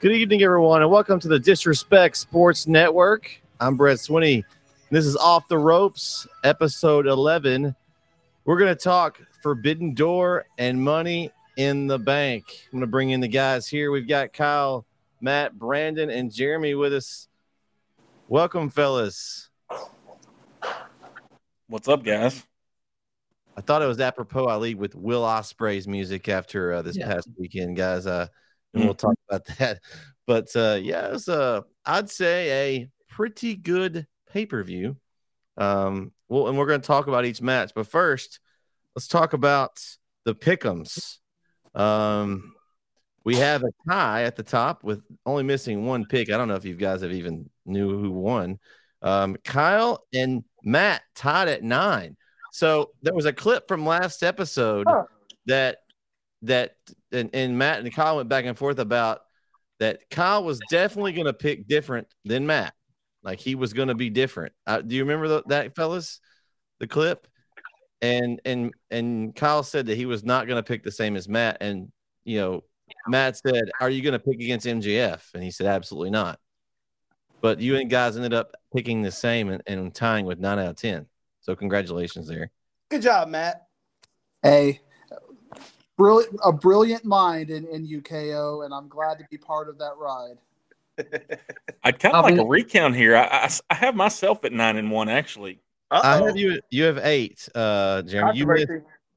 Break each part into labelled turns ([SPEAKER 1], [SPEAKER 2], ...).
[SPEAKER 1] Good evening, everyone, and welcome to the Disrespect Sports Network. I'm Bret Swinney. This is Off the Ropes, episode 11. We're going to talk Forbidden Door and money in the bank. I'm going to bring in the guys here. We've got Kyle, Matt, Brandon, and Jereme with us. Welcome, fellas.
[SPEAKER 2] What's up, guys?
[SPEAKER 1] I thought it was apropos I lead with Will Ospreay's music after uh, this yeah. past weekend, guys. Uh, and we'll talk about that. But uh, yeah, it was uh, I'd say a pretty good pay per view. Um, well, and we're going to talk about each match, but first, let's talk about the pickums. Um, we have a tie at the top with only missing one pick. I don't know if you guys have even knew who won. Um, Kyle and Matt tied at nine. So there was a clip from last episode huh. that that and, and Matt and Kyle went back and forth about that Kyle was definitely going to pick different than Matt. Like he was going to be different. Uh, do you remember the, that, fellas? The clip, and and and Kyle said that he was not going to pick the same as Matt, and you know, Matt said, "Are you going to pick against MJF?" And he said, "Absolutely not." But you and guys ended up picking the same and, and tying with nine out of ten. So congratulations there.
[SPEAKER 3] Good job, Matt.
[SPEAKER 4] Hey, brilliant, a brilliant mind in, in UKO, and I'm glad to be part of that ride.
[SPEAKER 2] I'd kind of like a recount here. I, I, I, have myself at nine and one actually.
[SPEAKER 1] Uh-oh. I have you. You have eight, uh, Jereme. You missed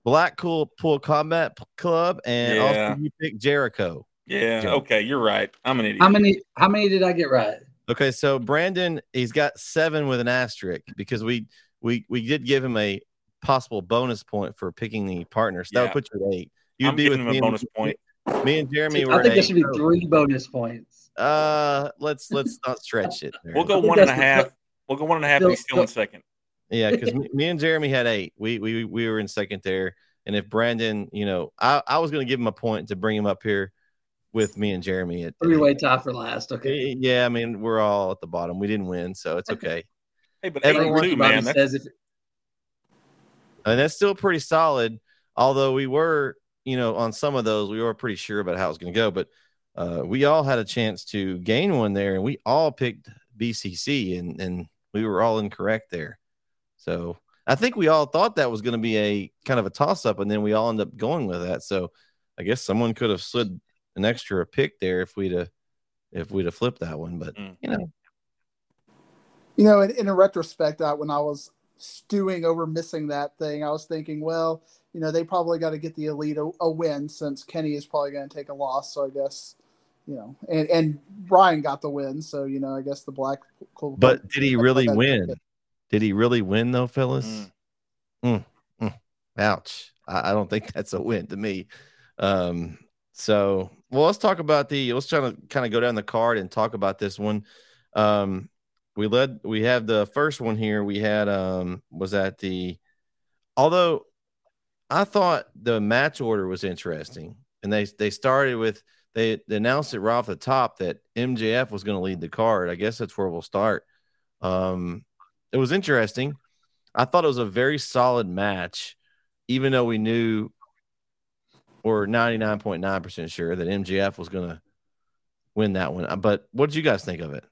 [SPEAKER 1] Blackpool Pool Combat Club, and yeah. also you picked Jericho.
[SPEAKER 2] Yeah. Jericho. Okay, you're right. I'm an idiot.
[SPEAKER 5] How many? How many did I get right?
[SPEAKER 1] Okay, so Brandon, he's got seven with an asterisk because we we we did give him a possible bonus point for picking the partner. So yeah. that would put you at eight.
[SPEAKER 2] You'd I'm be with me a bonus and, point.
[SPEAKER 1] Me and Jereme
[SPEAKER 5] were. I think there should be three bonus points.
[SPEAKER 1] Uh, let's let's not stretch it.
[SPEAKER 2] We'll go one and a half. We'll go one and a half. He's still in second.
[SPEAKER 1] Yeah, because me, me and Jereme had eight. We we we were in second there. And if Brandon, you know, I, I was going to give him a point to bring him up here with me and Jereme at
[SPEAKER 5] three way tie for last. Okay.
[SPEAKER 1] Yeah, I mean we're all at the bottom. We didn't win, so it's okay.
[SPEAKER 2] hey, but everyone too, man. Says if,
[SPEAKER 1] and that's still pretty solid. Although we were, you know, on some of those, we were pretty sure about how it was going to go. But uh, we all had a chance to gain one there, and we all picked BCC, and and we were all incorrect there. So I think we all thought that was going to be a kind of a toss up, and then we all end up going with that. So I guess someone could have slid an extra pick there if we'd have if we'd have flipped that one. But mm. you know,
[SPEAKER 4] you know, in, in a retrospect, uh, when I was stewing over missing that thing, I was thinking, well, you know, they probably got to get the elite a, a win since Kenny is probably going to take a loss. So I guess, you know, and and Brian got the win, so you know, I guess the black.
[SPEAKER 1] But did he really win? Did he really win though, Phyllis? Mm. Mm, mm. Ouch! I, I, don't think that's a win to me. Um, so well, let's talk about the. Let's try to kind of go down the card and talk about this one. Um, we led. We have the first one here. We had um was at the. Although, I thought the match order was interesting, and they they started with they, they announced it right off the top that MJF was going to lead the card. I guess that's where we'll start. Um, it was interesting. I thought it was a very solid match, even though we knew or 99.9% sure that MJF was going to win that one. But what did you guys think of it?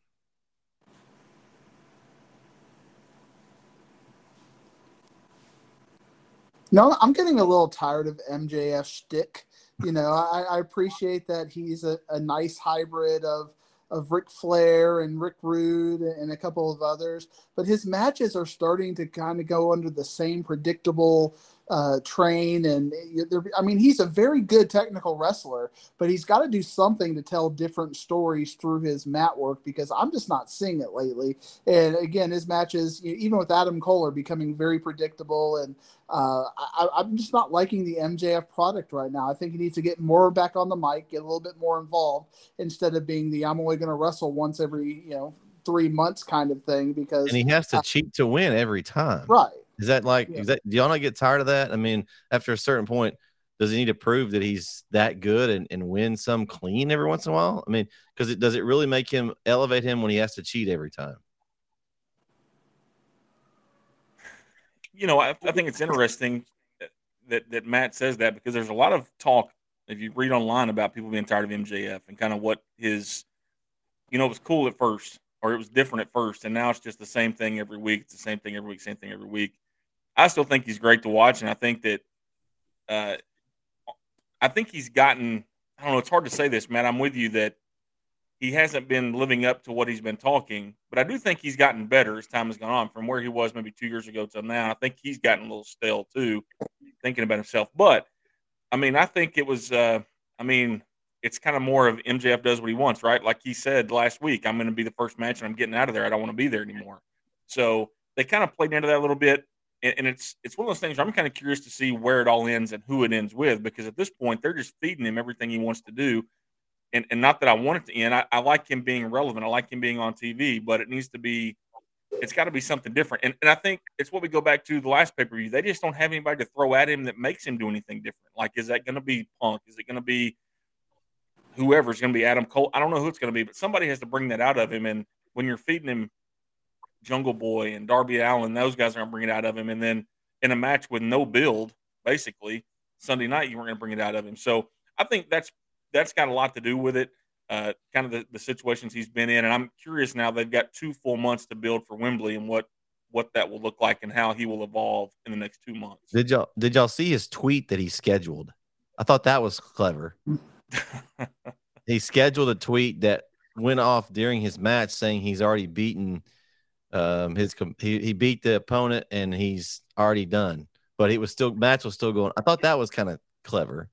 [SPEAKER 4] No, I'm getting a little tired of MJF shtick. You know, I, I appreciate that he's a, a nice hybrid of of Ric Flair and Rick Rude and a couple of others, but his matches are starting to kind of go under the same predictable uh, train. And I mean, he's a very good technical wrestler, but he's got to do something to tell different stories through his mat work because I'm just not seeing it lately. And again, his matches, even with Adam Cole, are becoming very predictable. And uh, I, am just not liking the MJF product right now. I think he needs to get more back on the mic, get a little bit more involved instead of being the I'm only going to wrestle once every, you know, three months kind of thing because
[SPEAKER 1] and he has to cheat to win every time.
[SPEAKER 4] Right.
[SPEAKER 1] Is that like yeah. is that do y'all not get tired of that? I mean, after a certain point, does he need to prove that he's that good and, and win some clean every once in a while? I mean, because it does it really make him elevate him when he has to cheat every time?
[SPEAKER 2] You know, I, I think it's interesting that, that Matt says that because there's a lot of talk if you read online about people being tired of MJF and kind of what his, you know, it was cool at first or it was different at first, and now it's just the same thing every week. It's the same thing every week, same thing every week. I still think he's great to watch, and I think that, uh, I think he's gotten. I don't know. It's hard to say this, man. I'm with you that he hasn't been living up to what he's been talking, but I do think he's gotten better as time has gone on from where he was maybe two years ago till now. I think he's gotten a little stale too, thinking about himself. But I mean, I think it was. Uh, I mean, it's kind of more of MJF does what he wants, right? Like he said last week, I'm going to be the first match and I'm getting out of there. I don't want to be there anymore. So they kind of played into that a little bit. And, and it's it's one of those things I'm kind of curious to see where it all ends and who it ends with because at this point they're just feeding him everything he wants to do. And, and not that I want it to end. I, I like him being relevant. I like him being on TV, but it needs to be it's got to be something different. And, and I think it's what we go back to the last pay per view. They just don't have anybody to throw at him that makes him do anything different. Like, is that going to be Punk? Is it going to be whoever's going to be Adam Cole? I don't know who it's going to be, but somebody has to bring that out of him. And when you're feeding him Jungle Boy and Darby Allin, those guys are going to bring it out of him. And then in a match with no build, basically Sunday night, you weren't going to bring it out of him. So I think that's that's got a lot to do with it uh, kind of the, the situations he's been in. And I'm curious now they've got two full months to build for Wembley and what what that will look like and how he will evolve in the next two months.
[SPEAKER 1] Did y'all did y'all see his tweet that he scheduled? I thought that was clever. he scheduled a tweet that went off during his match saying he's already beaten um his he, he beat the opponent and he's already done but it was still match was still going i thought that was kind of clever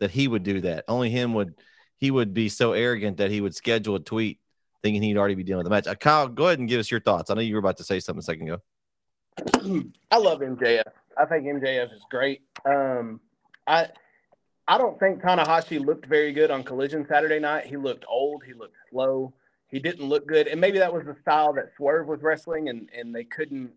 [SPEAKER 1] that he would do that only him would he would be so arrogant that he would schedule a tweet thinking he'd already be dealing with the match. Uh, Kyle, go ahead and give us your thoughts. I know you were about to say something a second ago.
[SPEAKER 3] I love MJF. I think MJF is great. Um, I I don't think Tanahashi looked very good on Collision Saturday night. He looked old. He looked slow. He didn't look good, and maybe that was the style that Swerve was wrestling, and and they couldn't.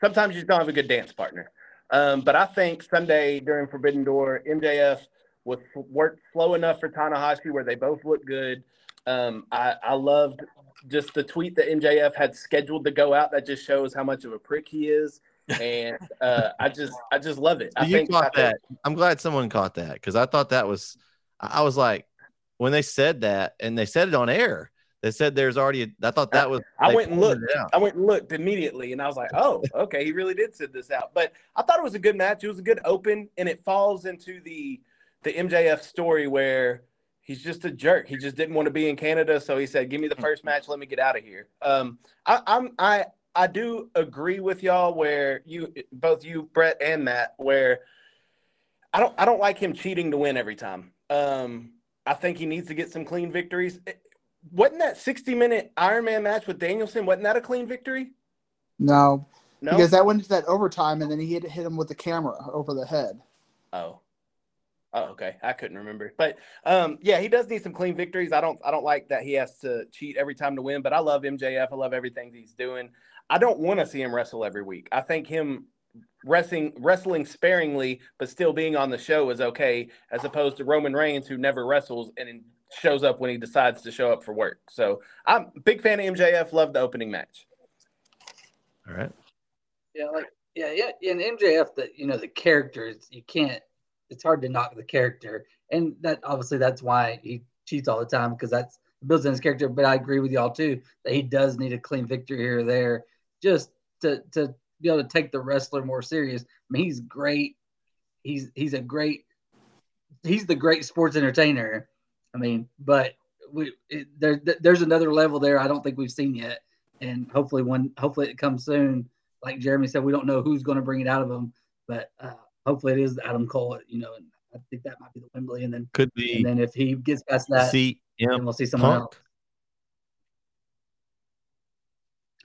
[SPEAKER 3] Sometimes you just don't have a good dance partner. Um, but I think Sunday during Forbidden Door, MJF was worked slow enough for Tanahashi where they both looked good. Um, I, I loved just the tweet that MJF had scheduled to go out. That just shows how much of a prick he is. and uh, I just I just love it. I
[SPEAKER 1] you think caught I that. Think, I'm glad someone caught that because I thought that was I was like when they said that and they said it on air. They said there's already. A, I thought that was.
[SPEAKER 3] I went and looked. I went and looked immediately, and I was like, "Oh, okay, he really did send this out." But I thought it was a good match. It was a good open, and it falls into the the MJF story where he's just a jerk. He just didn't want to be in Canada, so he said, "Give me the hmm. first match. Let me get out of here." Um, I, I'm I I do agree with y'all where you both you Bret and Matt where I don't I don't like him cheating to win every time. Um, I think he needs to get some clean victories. Wasn't that 60 minute Iron Man match with Danielson? Wasn't that a clean victory?
[SPEAKER 4] No, no, because that went into that overtime, and then he hit hit him with the camera over the head.
[SPEAKER 3] Oh, Oh, okay. I couldn't remember. But um, yeah, he does need some clean victories. I don't I don't like that he has to cheat every time to win, but I love MJF. I love everything he's doing. I don't want to see him wrestle every week. I think him wrestling wrestling sparingly but still being on the show is okay as opposed to Roman Reigns who never wrestles and shows up when he decides to show up for work. So, I'm a big fan of MJF, love the opening match.
[SPEAKER 1] All right.
[SPEAKER 5] Yeah, like yeah, yeah, and MJF that you know the characters you can't it's hard to knock the character, and that obviously that's why he cheats all the time because that's builds in his character. But I agree with y'all too that he does need a clean victory here or there just to to be able to take the wrestler more serious. I mean, he's great. He's he's a great. He's the great sports entertainer. I mean, but we it, there there's another level there I don't think we've seen yet, and hopefully when hopefully it comes soon. Like Jereme said, we don't know who's going to bring it out of him, but uh, hopefully it is Adam Cole. You know, and I think that might be the Wembley, and then
[SPEAKER 1] could be.
[SPEAKER 5] And then if he gets past that,
[SPEAKER 1] see,
[SPEAKER 5] then we'll see someone Punk. else.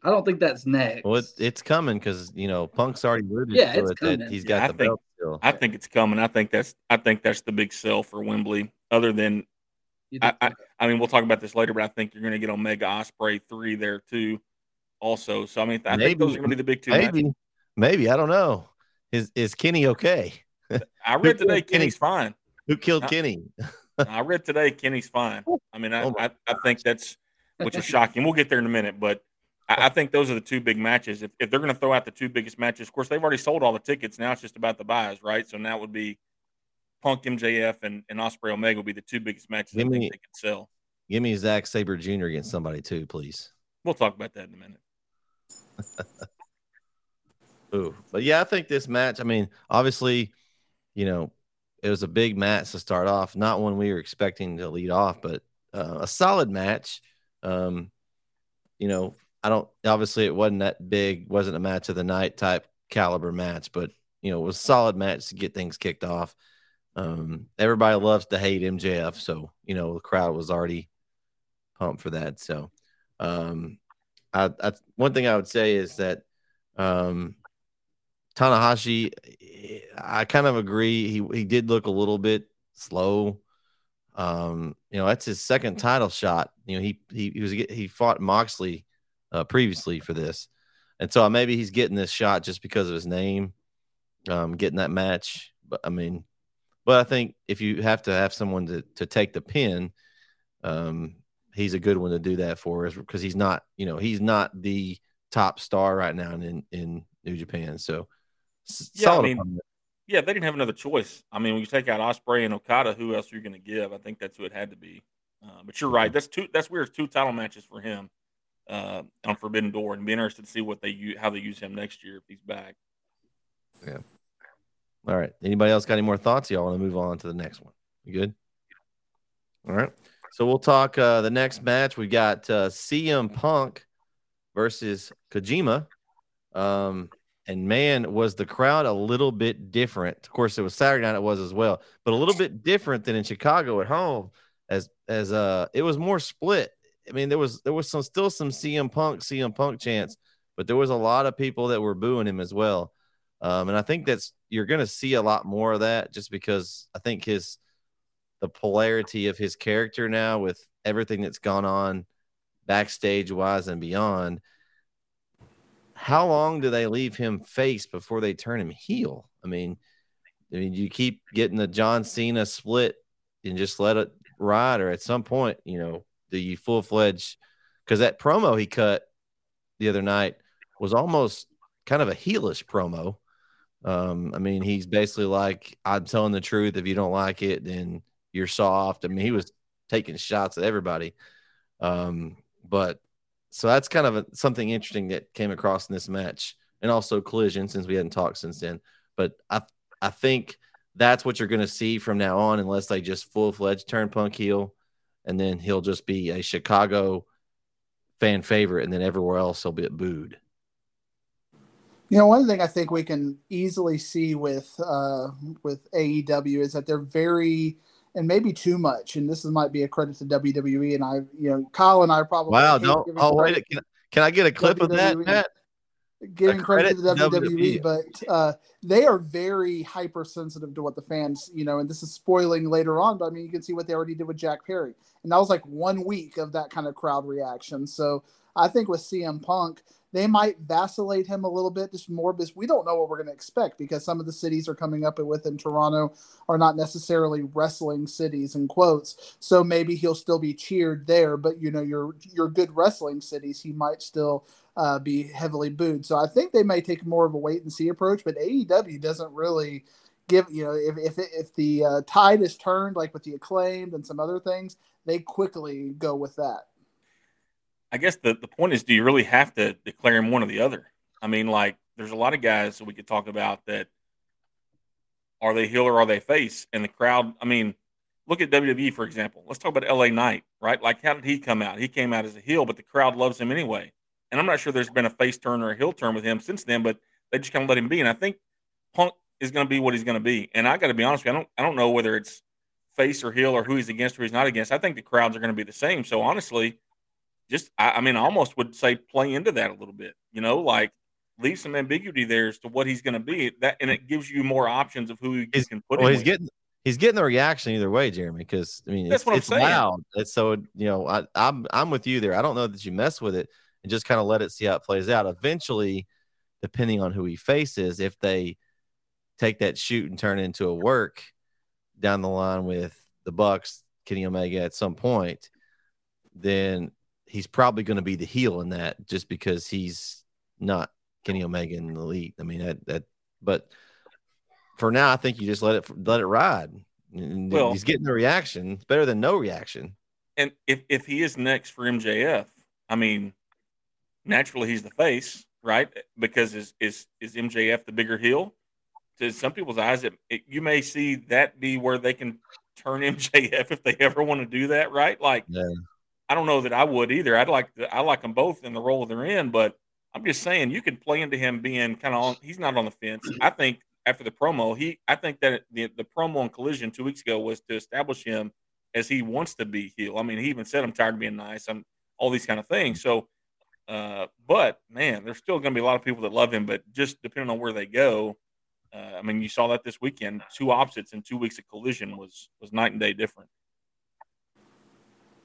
[SPEAKER 5] I don't think that's next.
[SPEAKER 1] Well, it's, it's coming because you know Punk's already alluded
[SPEAKER 5] yeah,
[SPEAKER 1] to
[SPEAKER 5] it coming.
[SPEAKER 1] he's got
[SPEAKER 2] yeah,
[SPEAKER 1] the
[SPEAKER 2] think,
[SPEAKER 1] belt still.
[SPEAKER 2] I think it's coming. I think that's I think that's the big sell for Wembley. Other than, I, I, I, mean, we'll talk about this later, but I think you're going to get Omega Ospreay three there too, also. So I mean, I maybe, think those are going to be the big two.
[SPEAKER 1] Maybe, matches. maybe I don't know. Is is Kenny okay?
[SPEAKER 2] I read today Kenny's fine.
[SPEAKER 1] Who killed I, Kenny?
[SPEAKER 2] I read today Kenny's fine. Oh. I mean, I, oh I, I, think that's which is shocking. We'll get there in a minute, but I, I oh. think those are the two big matches. If, if they're going to throw out the two biggest matches, of course they've already sold all the tickets. Now it's just about the buys, right? So now would be Punk MJF and, and Ospreay Omega will be the two biggest matches give I think me, they can sell.
[SPEAKER 1] Give me Zack Sabre Jr. against somebody too, please.
[SPEAKER 2] We'll talk about that in a minute.
[SPEAKER 1] Ooh, but yeah, I think this match. I mean, obviously, you know, it was a big match to start off. Not one we were expecting to lead off, but uh, a solid match. Um, you know, I don't. Obviously, it wasn't that big. wasn't a match of the night type caliber match, but you know, it was a solid match to get things kicked off. Um, everybody loves to hate MJF, so you know the crowd was already pumped for that. So, um, I, I one thing I would say is that um, Tanahashi, I kind of agree. He he did look a little bit slow. Um, you know, that's his second title shot. You know, he he, he was he fought Moxley uh, previously for this, and so maybe he's getting this shot just because of his name, um, getting that match. But I mean, but I think if you have to have someone to to take the pin, um, he's a good one to do that for us because he's not, you know, he's not the top star right now in in New Japan. So
[SPEAKER 2] yeah, I mean, yeah, they didn't have another choice. I mean, when you take out Ospreay and Okada, who else are you going to give? I think that's who it had to be. Uh, but you're right. That's two. That's weird. Two title matches for him uh, on Forbidden Door, and be interested to see what they use, how they use him next year if he's back.
[SPEAKER 1] Yeah. All right. Anybody else got any more thoughts? Y'all want to move on to the next one? You good? All right. So we'll talk uh, the next match. We got uh, CM Punk versus Kojima. Um, and man, was the crowd a little bit different. Of course, it was Saturday night, it was as well, but a little bit different than in Chicago at home. As as uh, it was more split. I mean, there was there was some still some CM Punk CM Punk chants, but there was a lot of people that were booing him as well. Um, and I think that's you're going to see a lot more of that just because I think his the polarity of his character now with everything that's gone on backstage wise and beyond how long do they leave him face before they turn him heel? I mean, I mean, you keep getting the John Cena split and just let it ride, or at some point, you know, do you full fledged? Because that promo he cut the other night was almost kind of a heelish promo. Um, I mean, he's basically like, I'm telling the truth. If you don't like it, then you're soft. I mean, he was taking shots at everybody. Um, but so that's kind of a, something interesting that came across in this match, and also collision since we hadn't talked since then. But I I think that's what you're going to see from now on, unless they just full fledged turn Punk heel, and then he'll just be a Chicago fan favorite, and then everywhere else he'll be booed.
[SPEAKER 4] You know, one thing I think we can easily see with uh, with AEW is that they're very and maybe too much. And this might be a credit to WWE. And I, you know, Kyle and I probably
[SPEAKER 1] wow. Don't oh wait, can, can I get a clip WWE, of that, Matt?
[SPEAKER 4] Giving credit, credit, to WWE, WWE. but uh, they are very hypersensitive to what the fans, you know, and this is spoiling later on. But I mean, you can see what they already did with Jack Perry, and that was like one week of that kind of crowd reaction. So I think with CM Punk, they might vacillate him a little bit, just more because we don't know what we're going to expect because some of the cities are coming up with in Toronto are not necessarily wrestling cities in quotes. So maybe he'll still be cheered there, but you know your your good wrestling cities, he might still uh, be heavily booed. So I think they may take more of a wait and see approach, but AEW doesn't really give you know if if if the uh, tide is turned like with the acclaimed and some other things, they quickly go with that.
[SPEAKER 2] I guess the, the point is, do you really have to declare him one or the other? I mean, like, there's a lot of guys that we could talk about that are they heel or are they face? And the crowd, I mean, look at WWE, for example. Let's talk about LA Knight, right? Like, how did he come out? He came out as a heel, but the crowd loves him anyway. And I'm not sure there's been a face turn or a heel turn with him since then, but they just kind of let him be. And I think Punk is going to be what he's going to be. And I got to be honest with you, I don't, I don't know whether it's face or heel or who he's against or he's not against. I think the crowds are going to be the same. So honestly, just I, I mean, I almost would say play into that a little bit. You know, like leave some ambiguity there as to what he's going to be. That and it gives you more options of who you can put.
[SPEAKER 1] Well, he's with. getting he's getting the reaction either way, Jereme. Because I mean, That's it's, it's loud. It's so you know, I, I'm I'm with you there. I don't know that you mess with it and just kind of let it see how it plays out. Eventually, depending on who he faces, if they take that shoot and turn it into a work down the line with the Bucks, Kenny Omega at some point, then he's probably going to be the heel in that just because he's not Kenny Omega in the lead. I mean that that but for now I think you just let it let it ride. well, he's getting the reaction. It's better than no reaction.
[SPEAKER 2] And if if he is next for MJF, I mean, naturally he's the face, right? Because is is is MJF the bigger heel? To some people's eyes, it, it, you may see that be where they can turn MJF if they ever want to do that, right? Like, yeah. I don't know that I would either. I'd like I like them both in the role they're in, but I'm just saying you could play into him being kind of on. He's not on the fence. I think after the promo, he I think that the the promo on Collision two weeks ago was to establish him as he wants to be heel. I mean, he even said, "I'm tired of being nice." I'm all these kind of things. So, uh, but man, there's still going to be a lot of people that love him. But just depending on where they go, uh, I mean, you saw that this weekend. Two opposites in two weeks of collision was was night and day different.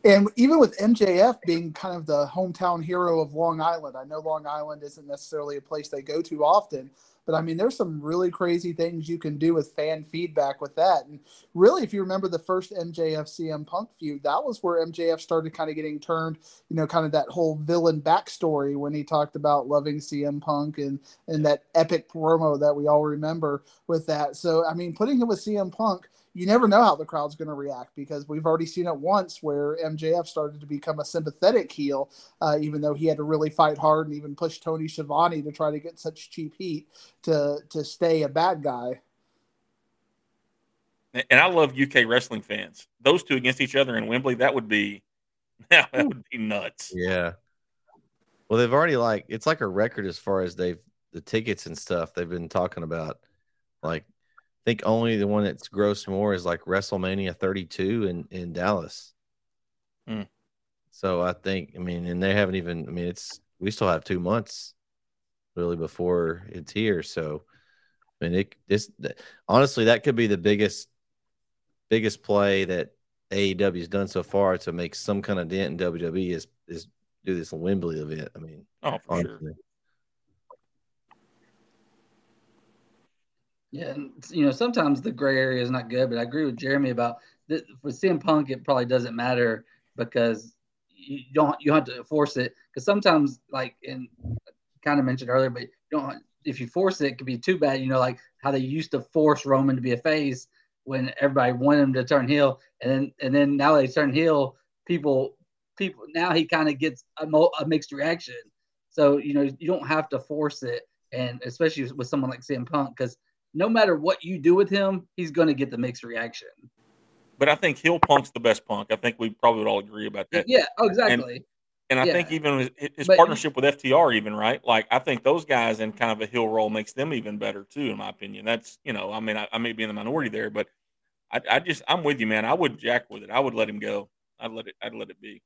[SPEAKER 4] And even with MJF being kind of the hometown hero of Long Island, I know Long Island isn't necessarily a place they go to often, but I mean, there's some really crazy things you can do with fan feedback with that. And really, if you remember the first MJF CM Punk feud, that was where MJF started kind of getting turned, you know, kind of that whole villain backstory when he talked about loving CM Punk and, and that epic promo that we all remember with that. So, I mean, putting him with CM Punk, you never know how the crowd's going to react because we've already seen it once where MJF started to become a sympathetic heel, uh, even though he had to really fight hard and even push Tony Schiavone to try to get such cheap heat to to stay a bad guy.
[SPEAKER 2] And I love UK wrestling fans. Those two against each other in Wembley, that would be that would be nuts.
[SPEAKER 1] Yeah. Well, they've already like it's like a record as far as they've the tickets and stuff they've been talking about. Like think only the one that's grossed more is like WrestleMania 32 in in Dallas. Hmm. So I think, I mean, and they haven't even. I mean, it's we still have two months really before it's here. So, I mean, it this honestly that could be the biggest biggest play that AEW has done so far to make some kind of dent in WWE is is do this Wembley event. I mean,
[SPEAKER 2] oh, for honestly. sure.
[SPEAKER 5] Yeah, and you know sometimes the gray area is not good, but I agree with Jereme about that. For CM Punk, it probably doesn't matter because you don't you have to force it because sometimes like in kind of mentioned earlier, but you don't if you force it, it could be too bad. You know, like how they used to force Roman to be a face when everybody wanted him to turn heel, and then and then now they turn heel. People people now he kind of gets a, mo- a mixed reaction. So you know you don't have to force it, and especially with someone like CM Punk because no matter what you do with him, he's going to get the mixed reaction.
[SPEAKER 2] But I think Heel punk's the best punk. I think we probably would all agree about that.
[SPEAKER 5] Yeah, oh, exactly.
[SPEAKER 2] And, and I yeah. think even his, his but, partnership with FTR, even right, like I think those guys in kind of a heel role makes them even better too, in my opinion. That's you know, I mean, I, I may be in the minority there, but I, I just I'm with you, man. I would jack with it. I would let him go. I'd let it. I'd let it be.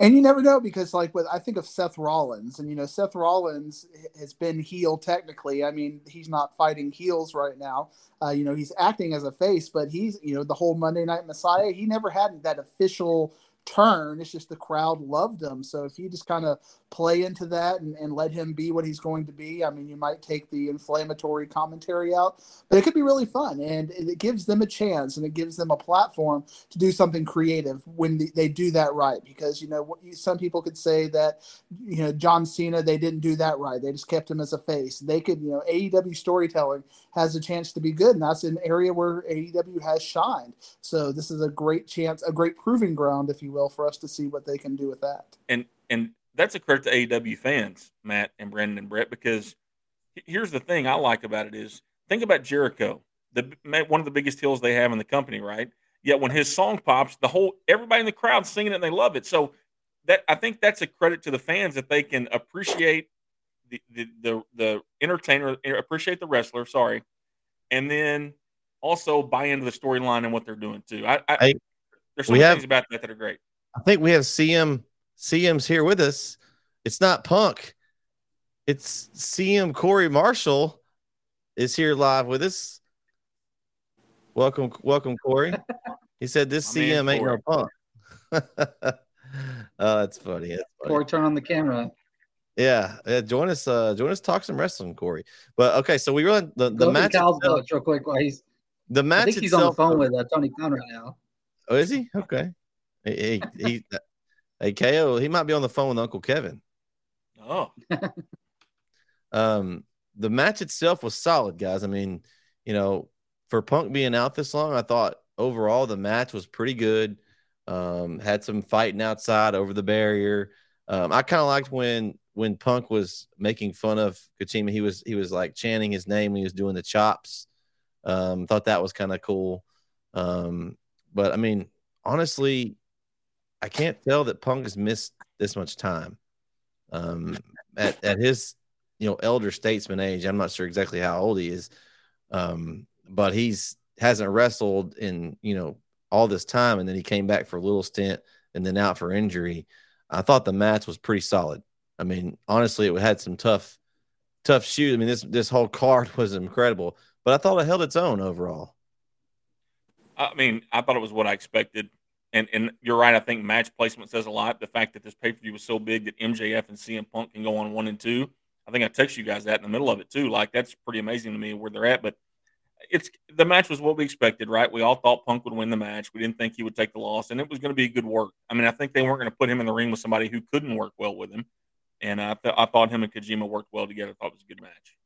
[SPEAKER 4] And you never know because, like, with I think of Seth Rollins, and you know, Seth Rollins has been heel technically. I mean, he's not fighting heels right now. Uh, you know, he's acting as a face, but he's you know the whole Monday Night Messiah. He never had that official turn. It's just the crowd loved him. So if you just kind of play into that and, and let him be what he's going to be, I mean, you might take the inflammatory commentary out, but it could be really fun. And it gives them a chance and it gives them a platform to do something creative when they do that right. Because, you know, some people could say that, you know, John Cena, they didn't do that right. They just kept him as a face. They could, you know, AEW storytelling has a chance to be good. And that's an area where AEW has shined. So this is a great chance, a great proving ground, if you will will for us to see what they can do with that.
[SPEAKER 2] And and that's a credit to AEW fans, Matt and Brandon and Bret, because here's the thing I like about it is think about Jericho, the one of the biggest heels they have in the company, right? Yet when his song pops, the whole everybody in the crowd singing it and they love it. So that I think that's a credit to the fans that they can appreciate the the the, the entertainer, appreciate the wrestler, sorry, and then also buy into the storyline and what they're doing too. I, I, I there's some things about that that are great.
[SPEAKER 1] I think we have CM. CM's here with us. It's not Punk. It's CM Corey Marshall is here live with us. Welcome, welcome, Corey. He said this My CM ain't no punk. oh, that's funny. That's funny.
[SPEAKER 5] Corey, turn on the camera.
[SPEAKER 1] Yeah, yeah, join us. Uh, join us. Talk some wrestling, Corey. But okay, so we run the the match.
[SPEAKER 5] Itself, real quick while he's
[SPEAKER 1] the match. I
[SPEAKER 5] think he's itself, on the phone with uh, Tony Khan right now.
[SPEAKER 1] Oh, is he? Okay. He, he, he hey, KO, he might be on the phone with Uncle Kevin.
[SPEAKER 2] Oh.
[SPEAKER 1] um, the match itself was solid, guys. I mean, you know, for Punk being out this long, I thought overall the match was pretty good. Um, had some fighting outside over the barrier. Um, I kind of liked when when Punk was making fun of Kojima. He was he was like chanting his name when he was doing the chops. Um, thought that was kind of cool. Um, but I mean, honestly, I can't tell that Punk has missed this much time. Um, at at his you know elder statesman age, I'm not sure exactly how old he is. Um, but he's hasn't wrestled in you know all this time, and then he came back for a little stint and then out for injury. I thought the match was pretty solid. I mean, honestly, it had some tough, tough shoot. I mean, this this whole card was incredible, but I thought it held its own overall.
[SPEAKER 2] I mean, I thought it was what I expected. And and you're right. I think match placement says a lot. The fact that this pay per view was so big that MJF and CM Punk can go on one and two. I think I text you guys that in the middle of it too. Like that's pretty amazing to me where they're at. But it's the match was what we expected, right? We all thought Punk would win the match. We didn't think he would take the loss, and it was going to be good work. I mean, I think they weren't going to put him in the ring with somebody who couldn't work well with him, and I, th- I thought him and Kojima worked well together. I thought it was a good match.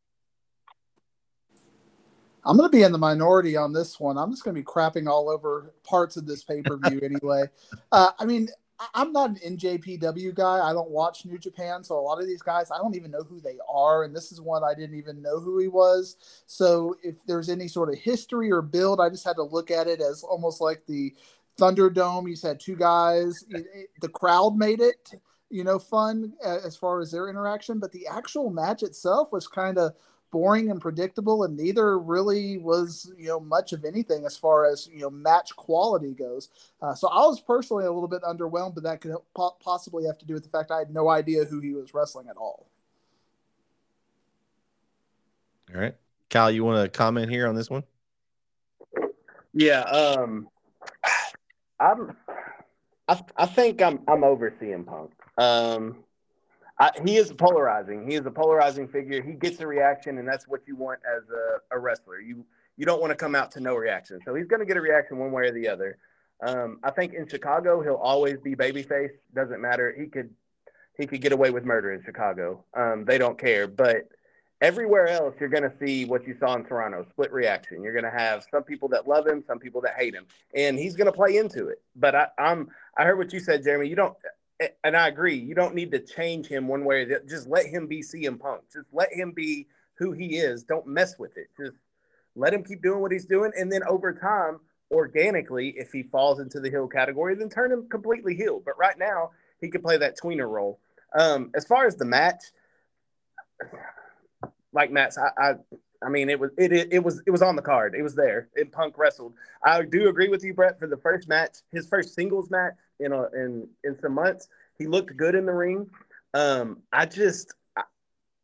[SPEAKER 4] I'm going to be in the minority on this one. I'm just going to be crapping all over parts of this pay per view anyway. Uh, I mean, I'm not an NJPW guy. I don't watch New Japan, so a lot of these guys I don't even know who they are, and this is one I didn't even know who he was. So if there's any sort of history or build, I just had to look at it as almost like the Thunderdome. You said two guys. the crowd made it, you know, fun as far as their interaction, but the actual match itself was kind of boring and predictable, and neither really was you know much of anything as far as you know match quality goes. Uh, so I was personally a little bit underwhelmed, but that could possibly have to do with the fact I had no idea who he was wrestling at all.
[SPEAKER 1] All right, Kyle, you want to comment here on this one?
[SPEAKER 3] Yeah, um, I'm. I, I think I'm I'm over CM Punk. Um, I, he is polarizing. He is a polarizing figure. He gets a reaction, and that's what you want as a, a wrestler. You you don't want to come out to no reaction. So he's going to get a reaction one way or the other. Um, I think in Chicago he'll always be babyface. Doesn't matter. He could he could get away with murder in Chicago. Um, they don't care. But everywhere else, you're going to see what you saw in Toronto: split reaction. You're going to have some people that love him, some people that hate him, and he's going to play into it. But I, I'm I heard what you said, Jereme. You don't and I agree. You don't need to change him one way. Or just let him be CM Punk. Just let him be who he is. Don't mess with it. Just let him keep doing what he's doing, and then over time, organically, if he falls into the heel category, then turn him completely heel. But right now, he could play that tweener role. Um, as far as the match, like Matt's, I, I, I mean, it was it, it, it was it was on the card. It was there. And Punk wrestled. I do agree with you, Bret. For the first match, his first singles match, in a in in some months. He looked good in the ring. Um, I just I,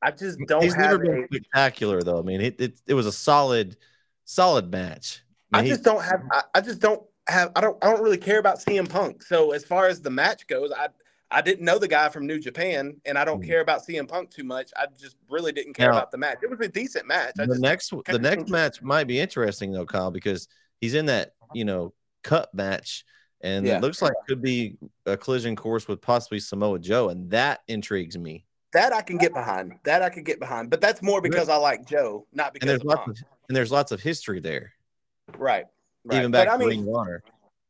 [SPEAKER 3] I just don't.
[SPEAKER 1] He's never been a, spectacular though. I mean, it, it it was a solid solid match.
[SPEAKER 3] I, mean, I just don't have. I, I just don't have. I don't. I don't really care about CM Punk. So as far as the match goes, I I didn't know the guy from New Japan, and I don't mm. care about CM Punk too much. I just really didn't care now, about the match. It was a decent match.
[SPEAKER 1] I the next the next match might be interesting though, Kyle, because he's in that you know cup match and yeah. it looks like could be a collision course with possibly Samoa Joe, and that intrigues me.
[SPEAKER 3] That I can get behind. That I can get behind, but that's more because I like Joe, not because
[SPEAKER 1] and there's
[SPEAKER 3] of
[SPEAKER 1] lots of, and there's lots of history there.
[SPEAKER 3] Right.
[SPEAKER 1] right. Even back but, to I mean, Honor.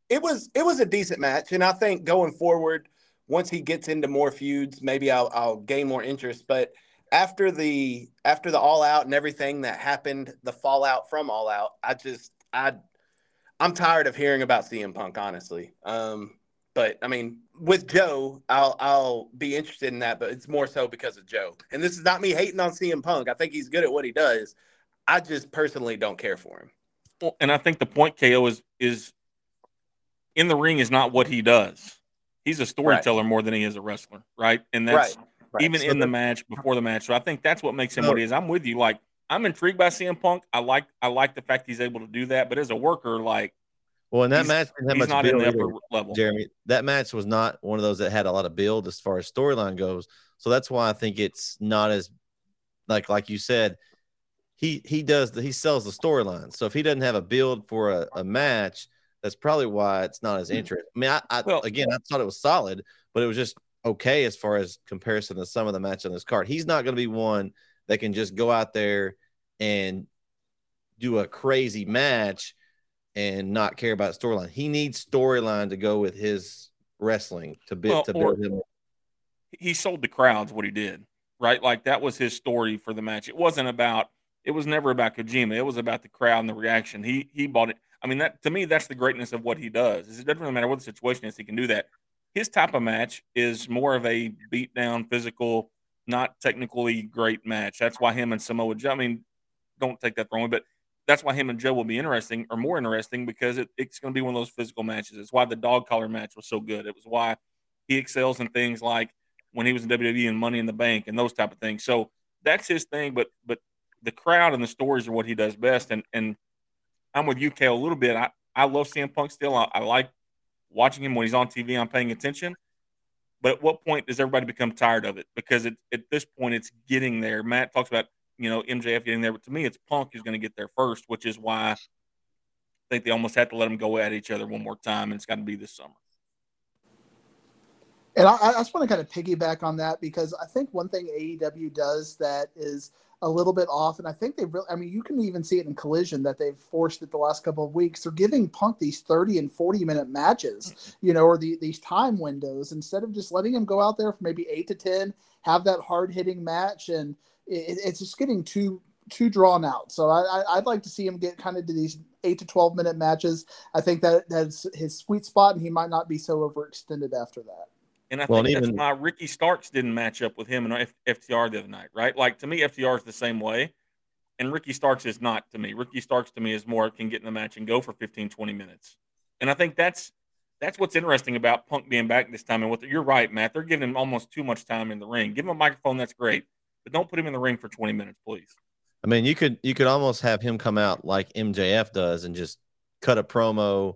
[SPEAKER 3] It was it was a decent match, and I think going forward, once he gets into more feuds, maybe I'll I'll gain more interest. But after the after the All Out and everything that happened, the fallout from All Out, I just I I'm tired of hearing about CM Punk, honestly. Um, but I mean, with Joe, I'll I'll be interested in that, but it's more so because of Joe. And this is not me hating on CM Punk. I think he's good at what he does. I just personally don't care for him.
[SPEAKER 2] Well, and I think the point KO is is in the ring is not what he does. He's a storyteller right. more than he is a wrestler, right? And that's right. Right. even so in the match, before the match. So I think that's what makes him what he is. I'm with you. Like I'm intrigued by CM Punk. I like I like the fact he's able to do that, but as a worker, like
[SPEAKER 1] well, in that match didn't have much not build in the upper level. Jereme, that match was not one of those that had a lot of build as far as storyline goes. So that's why I think it's not as like like you said, he he does the, he sells the storyline. So if he doesn't have a build for a, a match, that's probably why it's not as hmm. interesting. I mean, I, I well, again I thought it was solid, but it was just okay as far as comparison to some of the match on this card. He's not going to be one that can just go out there and do a crazy match and not care about storyline. He needs storyline to go with his wrestling to build well, to build him.
[SPEAKER 2] He sold the crowds what he did, right? Like that was his story for the match. It wasn't about. It was never about Kojima. It was about the crowd and the reaction. He he bought it. I mean, that to me, that's the greatness of what he does. Is it doesn't really matter what the situation is, he can do that. His type of match is more of a beat down, physical, not technically great match. That's why him and Samoa Joe. I mean, don't take that wrong but that's why him and Joe will be interesting or more interesting because it, it's going to be one of those physical matches. It's why the dog collar match was so good. It was why he excels in things like when he was in WWE and Money in the Bank and those type of things. So that's his thing. But but the crowd and the stories are what he does best. And and I'm with UK a little bit. I, I love CM Punk still. I, I like watching him when he's on TV. I'm paying attention. But at what point does everybody become tired of it? Because it, at this point, it's getting there. Matt talks about you know MJF getting there, but to me, it's Punk who's going to get there first, which is why I think they almost have to let them go at each other one more time, and it's got to be this summer.
[SPEAKER 4] And I, I just want to kind of piggyback on that because I think one thing AEW does that is a little bit off. And I think they've really, I mean, you can even see it in Collision that they've forced it the last couple of weeks. They're giving Punk these 30 and 40 minute matches, mm-hmm. you know, or the, these time windows instead of just letting him go out there for maybe eight to 10, have that hard hitting match. And it, it's just getting too, too drawn out. So I, I, would like to see him get kind of to these eight to 12 minute matches. I think that that's his sweet spot and he might not be so overextended after that.
[SPEAKER 2] And I well, think that's why Ricky Starks didn't match up with him and F- FTR the other night, right? Like to me, FTR is the same way. And Ricky Starks is not to me. Ricky Starks to me is more can get in the match and go for 15, 20 minutes. And I think that's that's what's interesting about Punk being back this time. And what you're right, Matt. They're giving him almost too much time in the ring. Give him a microphone, that's great, but don't put him in the ring for 20 minutes, please.
[SPEAKER 1] I mean, you could you could almost have him come out like MJF does and just cut a promo,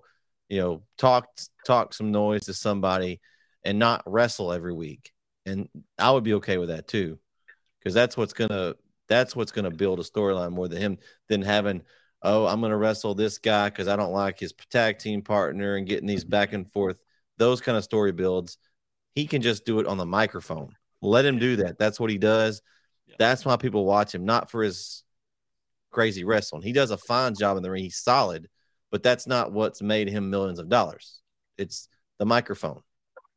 [SPEAKER 1] you know, talk talk some noise to somebody and not wrestle every week. And I would be okay with that too, because that's what's gonna that's what's gonna build a storyline more than him than having oh I'm gonna wrestle this guy because I don't like his tag team partner and getting these back and forth those kind of story builds. He can just do it on the microphone. Let him do that. That's what he does. Yeah. That's why people watch him, not for his crazy wrestling. He does a fine job in the ring. He's solid, but that's not what's made him millions of dollars. It's the microphone.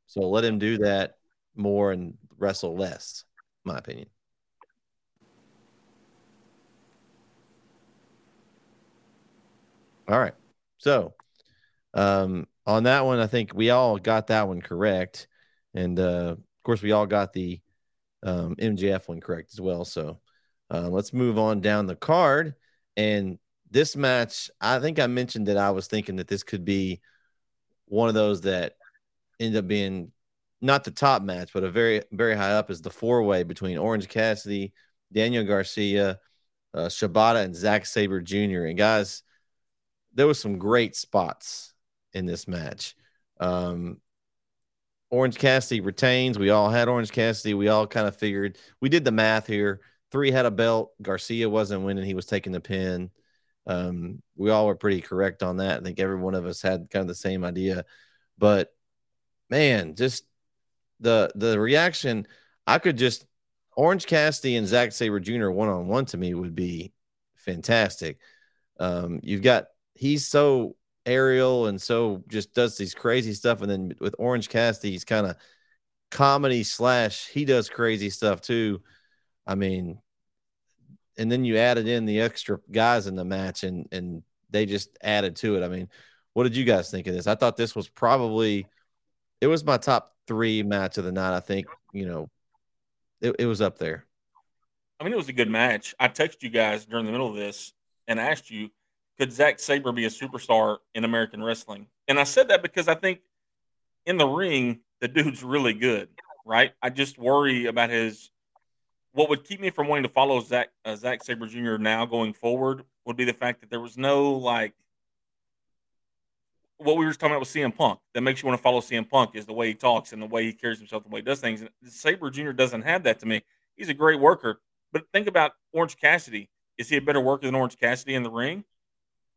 [SPEAKER 1] So let him do that more and wrestle less, my opinion. All right. So um, on that one, I think we all got that one correct. And uh, of course, we all got the um, MJF one correct as well. So uh, let's move on down the card. And this match, I think I mentioned that I was thinking that this could be one of those that end up being not the top match, but a very very high up is the four way between Orange Cassidy, Daniel Garcia, uh, Shibata, and Zack Sabre Jr. And guys, there was some great spots in this match. Um, Orange Cassidy retains. We all had Orange Cassidy. We all kind of figured we did the math here. Three had a belt. Garcia wasn't winning. He was taking the pin. Um, we all were pretty correct on that. I think every one of us had kind of the same idea. But man, just the the reaction, I could just Orange Cassidy and Zack Sabre Jr. one on one to me would be fantastic. Um, you've got he's so aerial and so just does these crazy stuff, and then with Orange Cassidy, he's kind of comedy slash he does crazy stuff too. I mean, and then you added in the extra guys in the match, and and they just added to it. I mean, what did you guys think of this? I thought this was probably it was my top three match of the night. I think you know it, it was up there.
[SPEAKER 2] I mean, it was a good match. I texted you guys during the middle of this and asked you, could Zack Sabre be a superstar in American wrestling? And I said that because I think in the ring, the dude's really good, right? I just worry about his. What would keep me from wanting to follow Zack uh, Zack Sabre Jr. now going forward would be the fact that there was no like what we were talking about with CM Punk that makes you want to follow CM Punk is the way he talks and the way he carries himself, the way he does things. And Sabre Jr. doesn't have that to me. He's a great worker, but think about Orange Cassidy. Is he a better worker than Orange Cassidy in the ring?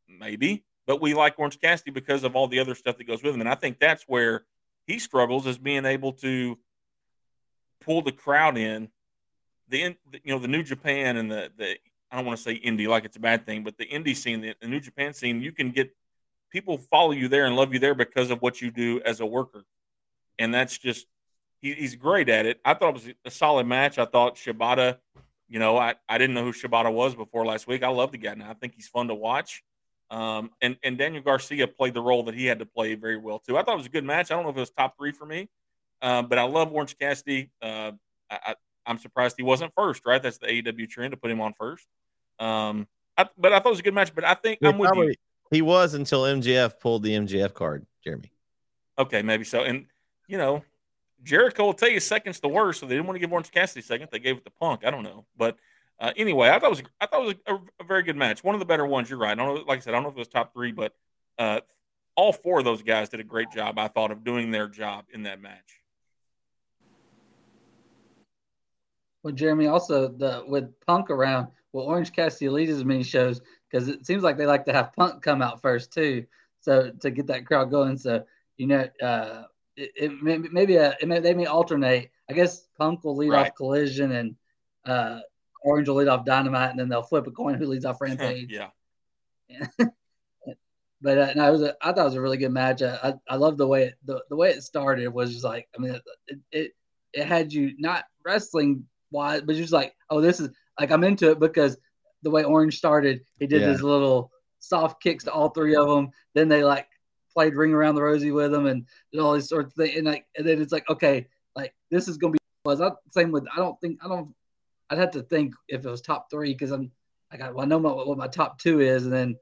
[SPEAKER 2] Maybe, but we like Orange Cassidy because of all the other stuff that goes with him. And I think that's where he struggles is being able to pull the crowd in. The you know the New Japan and the the I don't want to say indie like it's a bad thing, but the indie scene, the, the New Japan scene, you can get people follow you there and love you there because of what you do as a worker, and that's just he, he's great at it. I thought it was a solid match. I thought Shibata, you know, I, I didn't know who Shibata was before last week. I love the guy now. I think he's fun to watch. Um, and and Daniel Garcia played the role that he had to play very well too. I thought it was a good match. I don't know if it was top three for me, um, but I love Orange Cassidy. Uh, I, am surprised he wasn't first. Right, that's the AEW trend to put him on first. Um, I, but I thought it was a good match. But I think I'm with probably, you.
[SPEAKER 1] He was until MJF pulled the MJF card, Jereme.
[SPEAKER 2] Okay, maybe so. And you know, Jericho will tell you second's the worst, so they didn't want to give Orange Cassidy second. They gave it to Punk. I don't know, but uh, anyway, I thought it was I thought it was a, a, very good match. One of the better ones. You're right. I don't know, like I said, I don't know if it was top three, but uh, all four of those guys did a great job. I thought of doing their job in that match.
[SPEAKER 5] Well, Jereme, also the with Punk around, will Orange Cassidy lead as many shows? Because it seems like they like to have Punk come out first too, so to get that crowd going. So you know, uh, it, it may, maybe a, it may, they may alternate. I guess Punk will lead right. off Collision and uh, Orange will lead off Dynamite, and then they'll flip a coin who leads off Rampage.
[SPEAKER 2] yeah.
[SPEAKER 5] but uh, no, it was a, I thought it was a really good match. I I, I love the way it, the the way it started was just like I mean it it, it had you not wrestling wise, but just like oh this is like I'm into it because the way Orange started, he did yeah. his little soft kicks to all three of them. Then they like played Ring Around the Rosie with them and did all these sorts of things. And like, and then it's like, okay, like this is gonna be. Was I same with? I don't think I don't. I'd have to think if it was top three because I'm. I got. Well, I know my, what my top two is, and then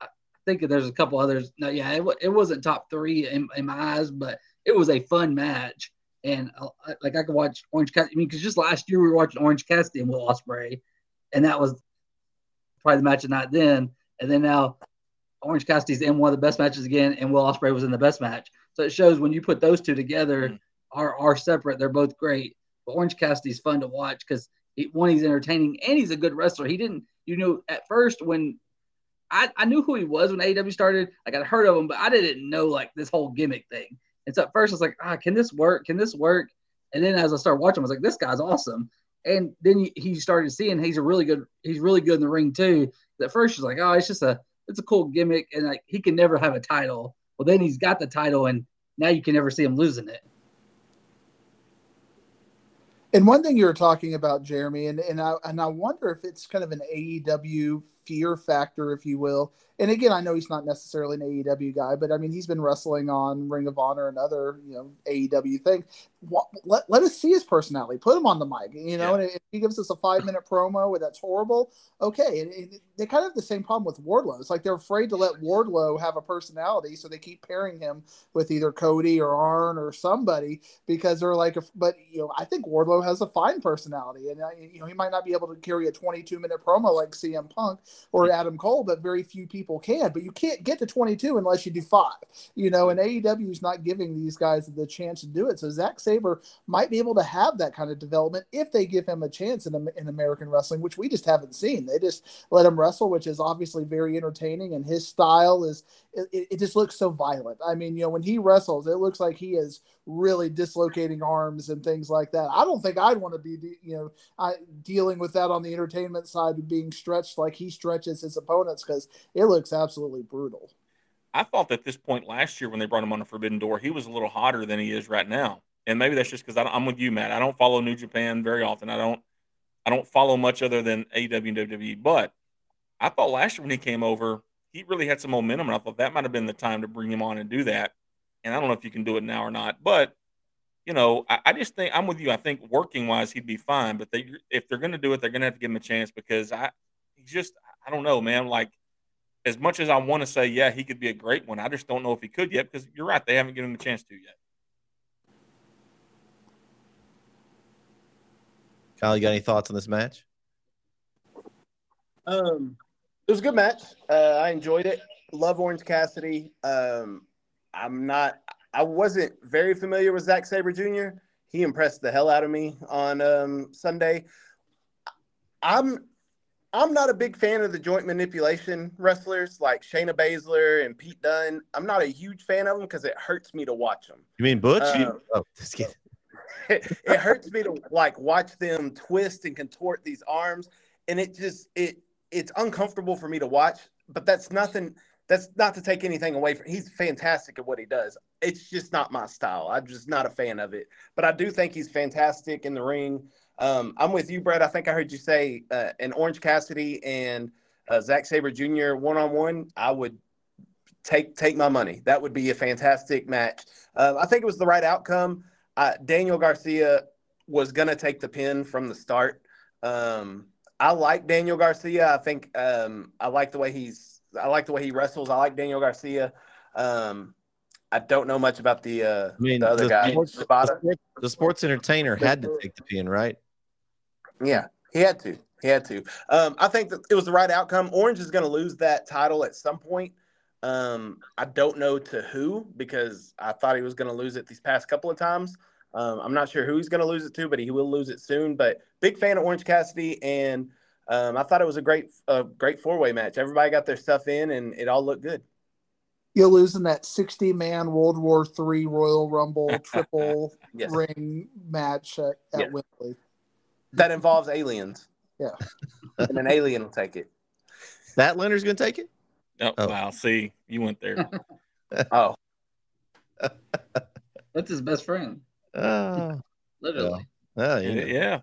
[SPEAKER 5] I think there's a couple others. No, yeah, it, it wasn't top three in, in my eyes, but it was a fun match. And uh, like I could watch Orange Cassidy. I mean, because just last year we were watching Orange Cassidy and Will Ospreay, and that was probably the match of night then. And then now Orange Cassidy's in one of the best matches again, and Will Ospreay was in the best match. So it shows when you put those two together, mm-hmm. are are separate. They're both great. But Orange Cassidy's fun to watch because he, one, he's entertaining and he's a good wrestler. He didn't, you know, at first when I, I knew who he was when AEW started, like I'd heard of him, but I didn't know like this whole gimmick thing. And so at first I was like, ah, can this work? Can this work? And then as I started watching, I was like, this guy's awesome. And then he, started seeing he's a really good, he's really good in the ring too. At first, she's like, oh, it's just a it's a cool gimmick, and like he can never have a title. Well, then he's got the title, and now you can never see him losing it.
[SPEAKER 4] And one thing you were talking about, Jereme, and, and I and I wonder if it's kind of an AEW fear factor, if you will. And again, I know he's not necessarily an AEW guy, but I mean, he's been wrestling on Ring of Honor and other, you know, AEW things. Let, let us see his personality. Put him on the mic, you know, yeah. and if he gives us a five minute promo and that's horrible, okay. And, and, they kind of have the same problem with Wardlow. It's like they're afraid to let Wardlow have a personality, so they keep pairing him with either Cody or Arn or somebody because they're like, but, you know, I think Wardlow has a fine personality, and, uh, you know, he might not be able to carry a 22 minute promo like CM Punk, or Adam Cole, but very few people can. But you can't get to 22 unless you do five, you know, and AEW is not giving these guys the chance to do it. So Zack Sabre might be able to have that kind of development if they give him a chance in, in American wrestling, which we just haven't seen. They just let him wrestle, which is obviously very entertaining, and his style is it, it just looks so violent. I mean, you know, when he wrestles, it looks like he is really dislocating arms and things like that. I don't think I'd want to be, you know, I, dealing with that on the entertainment side, being stretched like he stretches his opponents because it looks absolutely brutal.
[SPEAKER 2] I thought at this point last year when they brought him on a Forbidden Door, he was a little hotter than he is right now. And maybe that's just because I'm with you, Matt. I don't follow New Japan very often. I don't, I don't follow much other than AEW and WWE. But I thought last year when he came over, he really had some momentum, and I thought that might have been the time to bring him on and do that. And I don't know if you can do it now or not, but you know, I, I just think I'm with you. I think working wise, he'd be fine. But they, if they're going to do it, they're going to have to give him a chance because I, he's just, I don't know, man. Like as much as I want to say, yeah, he could be a great one, I just don't know if he could yet because you're right, they haven't given him a chance to yet.
[SPEAKER 1] Kyle, you got any thoughts on this match?
[SPEAKER 3] Um, it was a good match. Uh, I enjoyed it. Love Orange Cassidy. Um, I'm not. I wasn't very familiar with Zack Sabre Jr. He impressed the hell out of me on um, Sunday. I'm I'm not a big fan of the joint manipulation wrestlers like Shayna Baszler and Pete Dunne. I'm not a huge fan of them because it hurts me to watch them.
[SPEAKER 1] You mean Butch? Uh, oh, just
[SPEAKER 3] kidding. it, it hurts me to like watch them twist and contort these arms, and it just it it's uncomfortable for me to watch, but that's nothing. That's not to take anything away from. He's fantastic at what he does. It's just not my style. I'm just not a fan of it. But I do think he's fantastic in the ring. Um, I'm with you, Bret. I think I heard you say uh, an Orange Cassidy and uh, Zack Sabre Jr. one on one. I would take take my money. That would be a fantastic match. Uh, I think it was the right outcome. Uh, Daniel Garcia was going to take the pin from the start. Um, I like Daniel Garcia. I think um, I like the way he's. I like the way he wrestles. I like Daniel Garcia. Um, I don't know much about the uh, I mean, the other the guy.
[SPEAKER 1] Sports, the, sports, the, sports entertainer had to take the pin, right?
[SPEAKER 3] Yeah, he had to. He had to. Um, I think that it was the right outcome. Orange is going to lose that title at some point. Um, I don't know to who because I thought he was going to lose it these past couple of times. Um, I'm not sure who he's going to lose it to, but he will lose it soon. But big fan of Orange Cassidy, and um, I thought it was a great, a great four way match. Everybody got their stuff in, and it all looked good.
[SPEAKER 4] You're losing that 60 man World War III Royal Rumble triple yes. ring match at, at yeah. Wembley.
[SPEAKER 3] That involves aliens.
[SPEAKER 4] Yeah,
[SPEAKER 3] and an alien will take it.
[SPEAKER 1] That Leonard's going to take it.
[SPEAKER 2] Oh, oh, wow! See, you went there.
[SPEAKER 3] oh,
[SPEAKER 5] that's his best friend.
[SPEAKER 1] Oh,
[SPEAKER 5] literally.
[SPEAKER 1] Oh, yeah. yeah.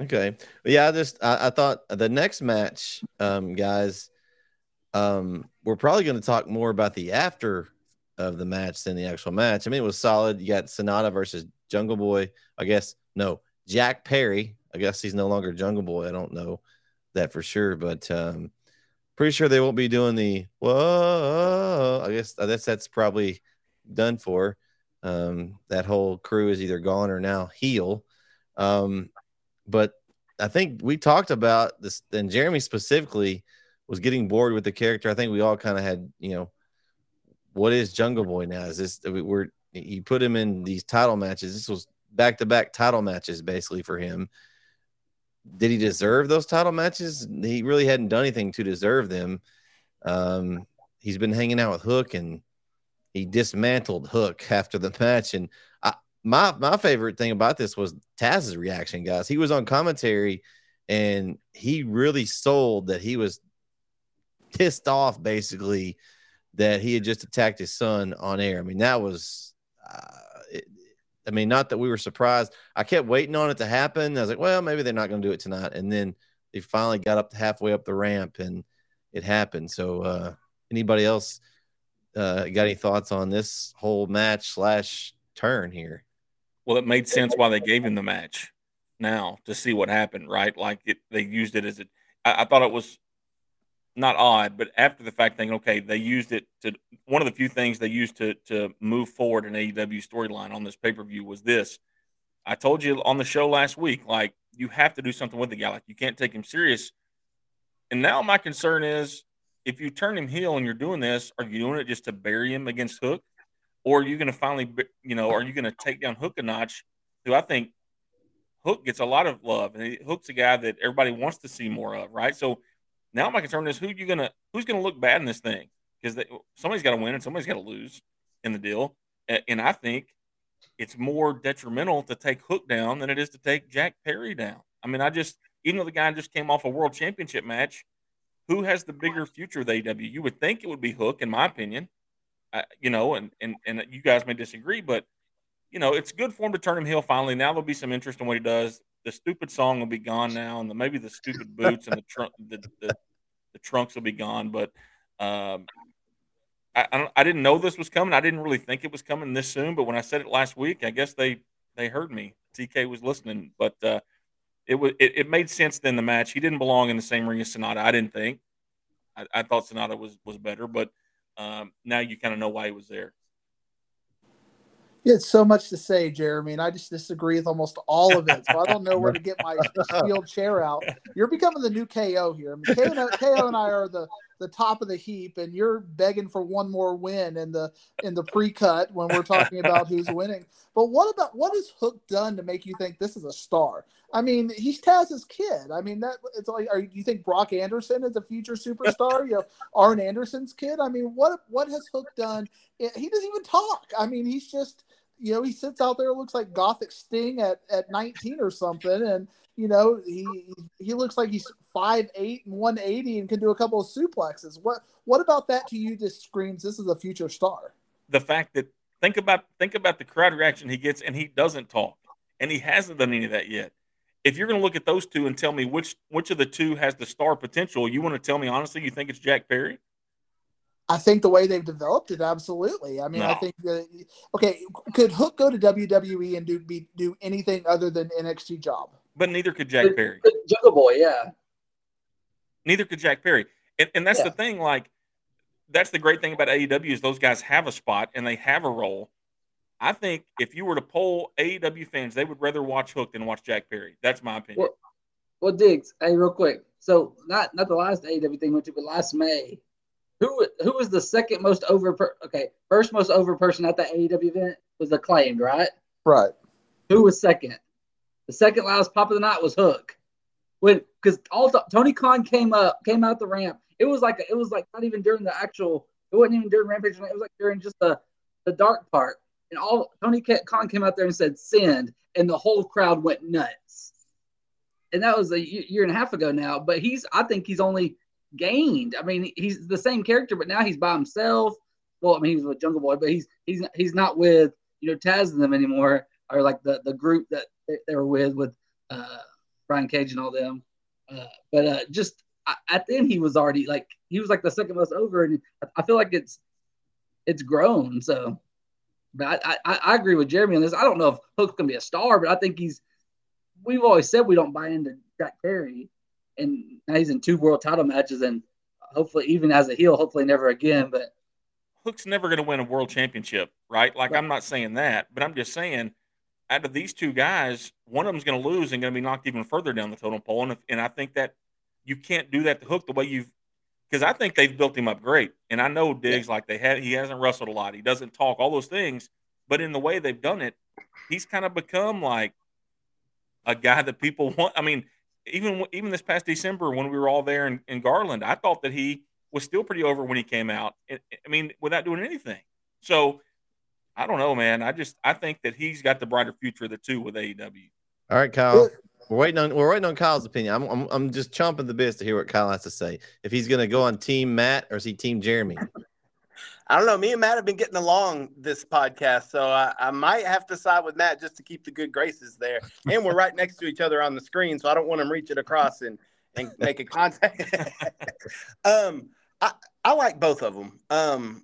[SPEAKER 1] Okay. Yeah, I just I, I, thought the next match, um, guys, um, we're probably going to talk more about the after of the match than the actual match. I mean, it was solid. You got Sanada versus Jungle Boy. I guess no, Jack Perry. I guess he's no longer Jungle Boy. I don't know that for sure, but um, pretty sure they won't be doing the whoa. I guess I guess that's probably done for. Um, that whole crew is either gone or now heel. Um, but I think we talked about this, and Jereme specifically was getting bored with the character. I think we all kind of had, you know, what is Jungle Boy now? Is this we're he put him in these title matches? This was back to back title matches basically for him. Did he deserve those title matches? He really hadn't done anything to deserve them. Um, he's been hanging out with Hook and he dismantled Hook after the match. And my my favorite thing about this was Taz's reaction, guys. He was on commentary and he really sold that he was pissed off, basically, that he had just attacked his son on air. I mean, that was. Uh, it, I mean, not that we were surprised. I kept waiting on it to happen. I was like, well, maybe they're not going to do it tonight. And then they finally got up halfway up the ramp and it happened. So, uh, anybody else uh, got any thoughts on this whole match slash turn here?
[SPEAKER 2] Well, it made sense why they gave him the match now to see what happened, right? Like it, they used it as a. I, I thought it was not odd, but after the fact, thinking, okay, they used it to one of the few things they used to to move forward an AEW storyline on this pay per view was this. I told you on the show last week, like you have to do something with the guy, like you can't take him serious. And now my concern is if you turn him heel and you're doing this, are you doing it just to bury him against Hook, or are you going to finally, you know, are you going to take down Hook a notch? Who I think Hook gets a lot of love, and Hook's a guy that everybody wants to see more of, right? So now my concern is who you gonna who's gonna look bad in this thing because somebody's got to win and somebody's got to lose in the deal, and I think it's more detrimental to take Hook down than it is to take Jack Perry down. I mean, I just even though the guy just came off a world championship match who has the bigger future with AW? You would think it would be Hook, in my opinion. You know, and, and and you guys may disagree, but you know, it's good for him to turn him heel finally. Now there'll be some interest in what he does. The stupid song will be gone now, and the, maybe the stupid boots and the trunk, the, the, the, trunks will be gone. But um, I I, I, didn't know this was coming. I didn't really think it was coming this soon. But when I said it last week, I guess they they heard me. TK was listening, but uh, it was it, it, made sense then the match. He didn't belong in the same ring as Sanada. I didn't think. I, I thought Sanada was was better, but um, now you kind of know why he was there.
[SPEAKER 4] Yeah, it's so much to say, Jereme, and I just disagree with almost all of it. So I don't know where to get my steel chair out. You're becoming the new KO here. I mean, KO, KO and I are the the top of the heap, and you're begging for one more win in the in the pre-cut when we're talking about who's winning. But what about what has Hook done to make you think this is a star? I mean, he's Taz's kid. I mean, that it's like, are you think Brock Anderson is a future superstar? you know, Arn Anderson's kid. I mean, what what has Hook done? He doesn't even talk. I mean, he's just you know, he sits out there, looks like Gothic Sting at, at 19 or something, and You know, he he looks like he's five eight and one eighty and can do a couple of suplexes. What what about that to you? Just screams this is a future star.
[SPEAKER 2] The fact that think about think about the crowd reaction he gets, and he doesn't talk, and he hasn't done any of that yet. If you're going to look at those two and tell me which which of the two has the star potential, you want to tell me honestly, you think it's Jack Perry?
[SPEAKER 4] I think the way they've developed it, absolutely. I mean, no. I think that okay, could Hook go to WWE and do be do anything other than NXT job?
[SPEAKER 2] But neither could Jack Perry.
[SPEAKER 5] Jungle Boy, yeah.
[SPEAKER 2] Neither could Jack Perry, and, and that's yeah. the thing. Like, that's the great thing about AEW is those guys have a spot and they have a role. I think if you were to poll AEW fans, they would rather watch Hook than watch Jack Perry. That's my opinion.
[SPEAKER 5] Well, well Diggs, hey, real quick. So not not the last AEW thing went to, but last May, who who was the second most over? Per, okay, first most over person at the AEW event was acclaimed, right?
[SPEAKER 4] Right.
[SPEAKER 5] Who was second? The second loudest pop of the night was Hook. When because all Tony Khan came up, came out the ramp. It was like it was like not even during the actual. It wasn't even during Rampage. It was like during just the the dark part. And all Tony Khan came out there and said "send," and the whole crowd went nuts. And that was a year and a half ago now. But he's, I think he's only gained. I mean, he's the same character, but now he's by himself. Well, I mean, he's with Jungle Boy, but he's he's he's not with you know Taz and them anymore, or like the the group that they, they were with with uh, Brian Cage and all them. Uh, but uh, just at the end, he was already like he was like the second most over, and I feel like it's it's grown. So, but I, I, I agree with Jereme on this. I don't know if Hook's gonna be a star, but I think he's. We've always said we don't buy into Jack Perry, and now he's in two world title matches, and hopefully, even as a heel, hopefully never again. But
[SPEAKER 2] Hook's never going to win a world championship, right? Like right. I'm not saying that, but I'm just saying out of these two guys, one of them's going to lose and going to be knocked even further down the totem pole. And, if, and I think that you can't do that to Hook the way you've because I think they've built him up great. And I know Diggs yeah. like they had he hasn't wrestled a lot, he doesn't talk, all those things. But in the way they've done it, he's kind of become like a guy that people want. I mean, even even this past December when we were all there in, in Garland, I thought that he was still pretty over when he came out. I mean, without doing anything. So I don't know, man. I just I think that he's got the brighter future of the two with AEW.
[SPEAKER 1] All right, Kyle. We're waiting on we're waiting on Kyle's opinion. I'm I'm, I'm just chomping the bits to hear what Kyle has to say. If he's going to go on Team Matt or is he Team Jereme?
[SPEAKER 3] I don't know. Me and Matt have been getting along this podcast, so I, I might have to side with Matt just to keep the good graces there. And we're right next to each other on the screen, so I don't want him reaching across and and make a contact. um, I I like both of them. Um,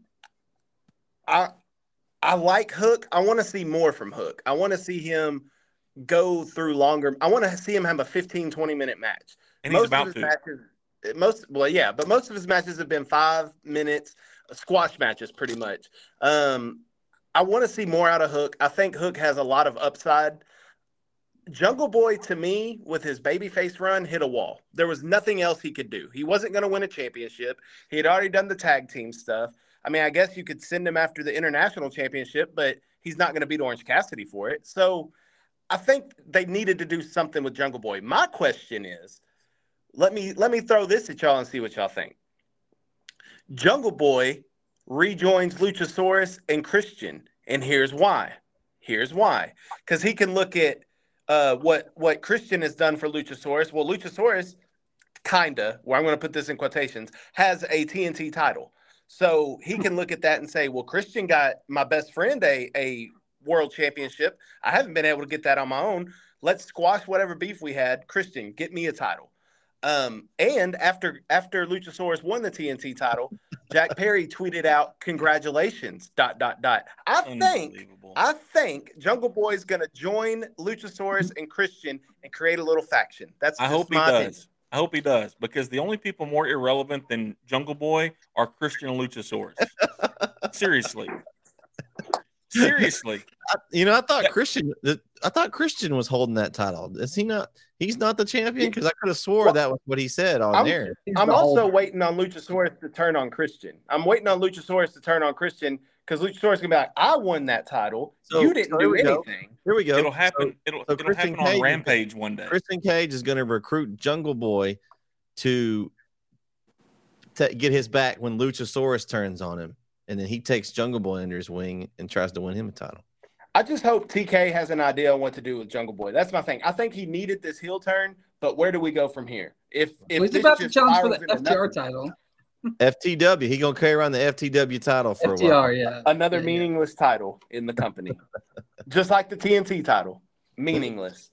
[SPEAKER 3] I I like Hook. I want to see more from Hook. I want to see him go through longer. I want to see him have a 15, 20 minute match.
[SPEAKER 2] And most of his to.
[SPEAKER 3] matches, most well, yeah, but most of his matches have been five minutes, squash matches, pretty much. Um, I want to see more out of Hook. I think Hook has a lot of upside. Jungle Boy, to me, with his babyface run, hit a wall. There was nothing else he could do. He wasn't going to win a championship. He had already done the tag team stuff. I mean, I guess you could send him after the international championship, but he's not going to beat Orange Cassidy for it. So I think they needed to do something with Jungle Boy. My question is, let me let me throw this at y'all and see what y'all think. Jungle Boy rejoins Luchasaurus and Christian, and here's why. Here's why. Because he can look at uh, what what Christian has done for Luchasaurus. Well, Luchasaurus, kinda, where I'm going to put this in quotations, has a TNT title. So he can look at that and say, well, Christian got my best friend a, a world championship. I haven't been able to get that on my own. Let's squash whatever beef we had. Christian, get me a title. Um, and after after Luchasaurus won the TNT title, Jack Perry tweeted out, "Congratulations!" Dot dot dot. I think I think Jungle Boy is going to join Luchasaurus and Christian and create a little faction. That's
[SPEAKER 2] I hope he does. Opinion. I hope he does because the only people more irrelevant than Jungle Boy are Christian Luchasaurus. Seriously. Seriously.
[SPEAKER 1] You know, I thought yeah. Christian I thought Christian was holding that title. Is he not he's not the champion? Because I could have swore well, that was what he said on
[SPEAKER 3] I'm,
[SPEAKER 1] there.
[SPEAKER 3] I'm also waiting on Luchasaurus to turn on Christian. I'm waiting on Luchasaurus to turn on Christian because Luchasaurus gonna be like, I won that title. So, you didn't so do anything. Go.
[SPEAKER 1] Here we go.
[SPEAKER 2] It'll happen. So, it'll, so it'll happen Cage, on Rampage one day.
[SPEAKER 1] Christian Cage is gonna recruit Jungle Boy to, to get his back when Luchasaurus turns on him, and then he takes Jungle Boy under his wing and tries to win him a title.
[SPEAKER 3] I just hope TK has an idea on what to do with Jungle Boy. That's my thing. I think he needed this heel turn, but where do we go from here? If if
[SPEAKER 5] he's about to challenge for the FTR nothing, title.
[SPEAKER 1] FTW. He gonna carry around the FTW title for FTR, a while.
[SPEAKER 5] Yeah.
[SPEAKER 3] Another
[SPEAKER 5] yeah,
[SPEAKER 3] meaningless yeah. title in the company, just like the TNT title, meaningless.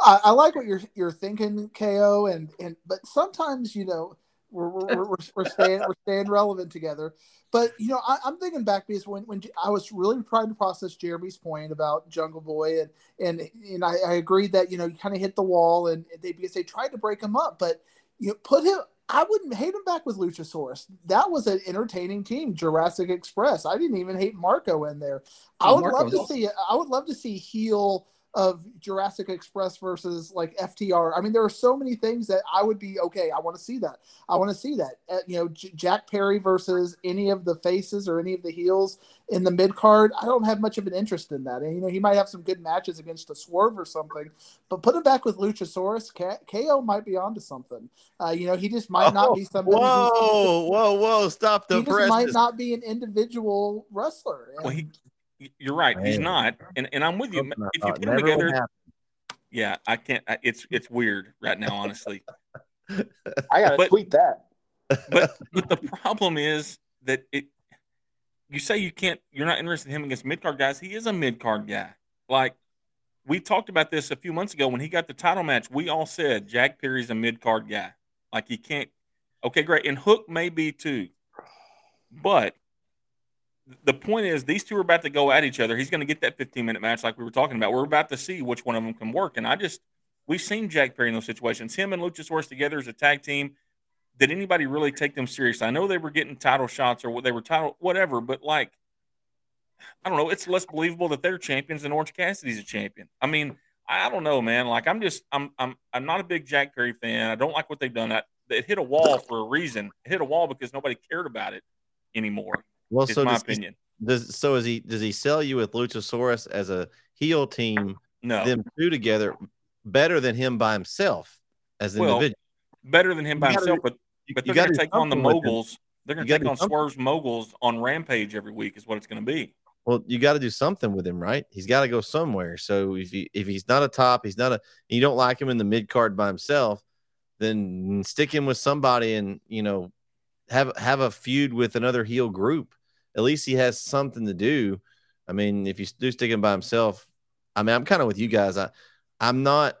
[SPEAKER 4] I, I, like what you're you're thinking, KO, and and but sometimes you know we're we're, we're, we're staying we're staying relevant together. But you know, I, am thinking back because when, when I was really trying to process Jereme's point about Jungle Boy, and and and I, I agreed that you know you kind of hit the wall, and they because they tried to break him up, but you know, put him. I wouldn't hate him back with Luchasaurus. That was an entertaining team, Jurassic Express. I didn't even hate Marko in there. I oh, would Marko love to see. I would love to see heel of Jurassic Express versus like FTR. I mean, there are so many things that I would be okay. I want to see that. I want to see that. Uh, you know, J- Jack Perry versus any of the faces or any of the heels in the mid card. I don't have much of an interest in that. And you know, he might have some good matches against a Swerve or something, but put him back with Luchasaurus. K- KO might be onto something. Uh, you know, he just might not be somebody.
[SPEAKER 1] Whoa, whoa, whoa! Stop the press.
[SPEAKER 4] he might not be an individual wrestler.
[SPEAKER 2] And, well, he you're right. Man. He's not, and and I'm with you. If you put them together, yeah, I can't. It's it's weird right now, honestly.
[SPEAKER 3] I gotta but, tweet that.
[SPEAKER 2] but but the problem is that it. You say you can't. You're not interested in him against mid card guys. He is a mid card guy. Like we talked about this a few months ago when he got the title match. We all said Jack Perry's a mid card guy. Like he can't. Okay, great. And Hook may be too, but the point is these two are about to go at each other. He's going to get that 15 minute match like we were talking about. We're about to see which one of them can work. And I just we've seen Jack Perry in those situations. Him and Luchasaurus together as a tag team. Did anybody really take them serious? I know they were getting title shots or what they were title whatever, but like I don't know, it's less believable that they're champions than Orange Cassidy's a champion. I mean, I don't know, man. Like I'm just I'm I'm I'm not a big Jack Perry fan. I don't like what they've done. it hit a wall for a reason. It hit a wall because nobody cared about it anymore. Well, so my does opinion.
[SPEAKER 1] He, does so is he does he sell you with Luchasaurus as a heel team?
[SPEAKER 2] No,
[SPEAKER 1] them two together better than him by himself as an well, individual.
[SPEAKER 2] Better than him by gotta, himself, but but they're going to take on the moguls. They're going to take on Swerve's moguls on Rampage every week. Is what it's going to be.
[SPEAKER 1] Well, you got to do something with him, right? He's got to go somewhere. So if he if he's not a top, he's not a. You don't like him in the mid card by himself, then stick him with somebody and you know have have a feud with another heel group. At least he has something to do. I mean, if you do stick him by himself, I mean, I'm kind of with you guys. I I'm not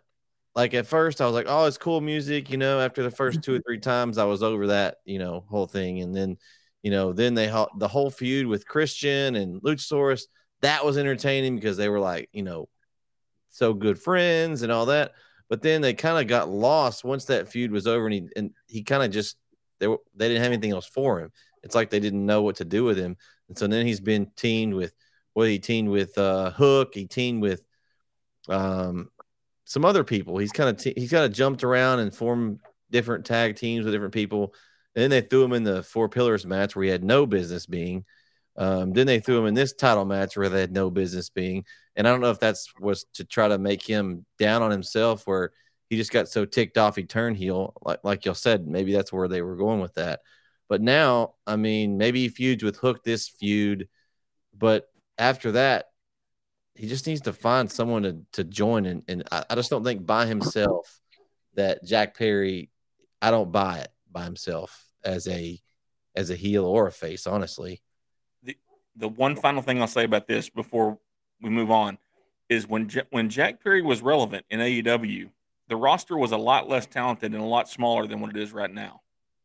[SPEAKER 1] like at first I was like, oh, it's cool music, you know. After the first two or three times, I was over that, you know, whole thing, and then, you know, then they the whole feud with Christian and Luchasaurus that was entertaining because they were like, you know, so good friends and all that. But then they kind of got lost once that feud was over, and he and he kind of just they were, they didn't have anything else for him. It's like they didn't know what to do with him, and so then he's been teamed with well, he teamed with uh, Hook, he teamed with um, some other people. He's kind of te- he's kind of jumped around and formed different tag teams with different people. And then they threw him in the four pillars match where he had no business being. Um, then they threw him in this title match where they had no business being. And I don't know if that's was to try to make him down on himself where he just got so ticked off he turned heel. Like like y'all said, maybe that's where they were going with that. But now, I mean, maybe he feuds with Hook this feud, but after that, he just needs to find someone to, to join. And, and I, I just don't think by himself that Jack Perry, I don't buy it by himself as a as a heel or a face, honestly.
[SPEAKER 2] The the one final thing I'll say about this before we move on is when when Jack Perry was relevant in AEW, the roster was a lot less talented and a lot smaller than what it is right now.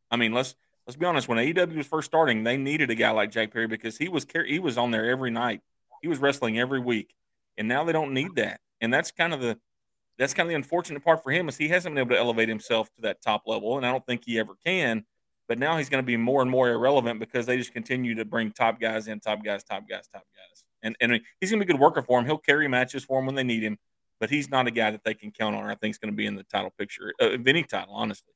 [SPEAKER 2] I mean, let's let's be honest. When AEW was first starting, they needed a guy like Jack Perry because he was he was on there every night. He was wrestling every week, and now they don't need that. And that's kind of the that's kind of the unfortunate part for him is he hasn't been able to elevate himself to that top level, and I don't think he ever can. But now he's going to be more and more irrelevant because they just continue to bring top guys in, top guys, top guys, top guys, and and he's going to be a good worker for him. He'll carry matches for him when they need him but he's not a guy that they can count on. I think is going to be in the title picture uh, of any title, honestly.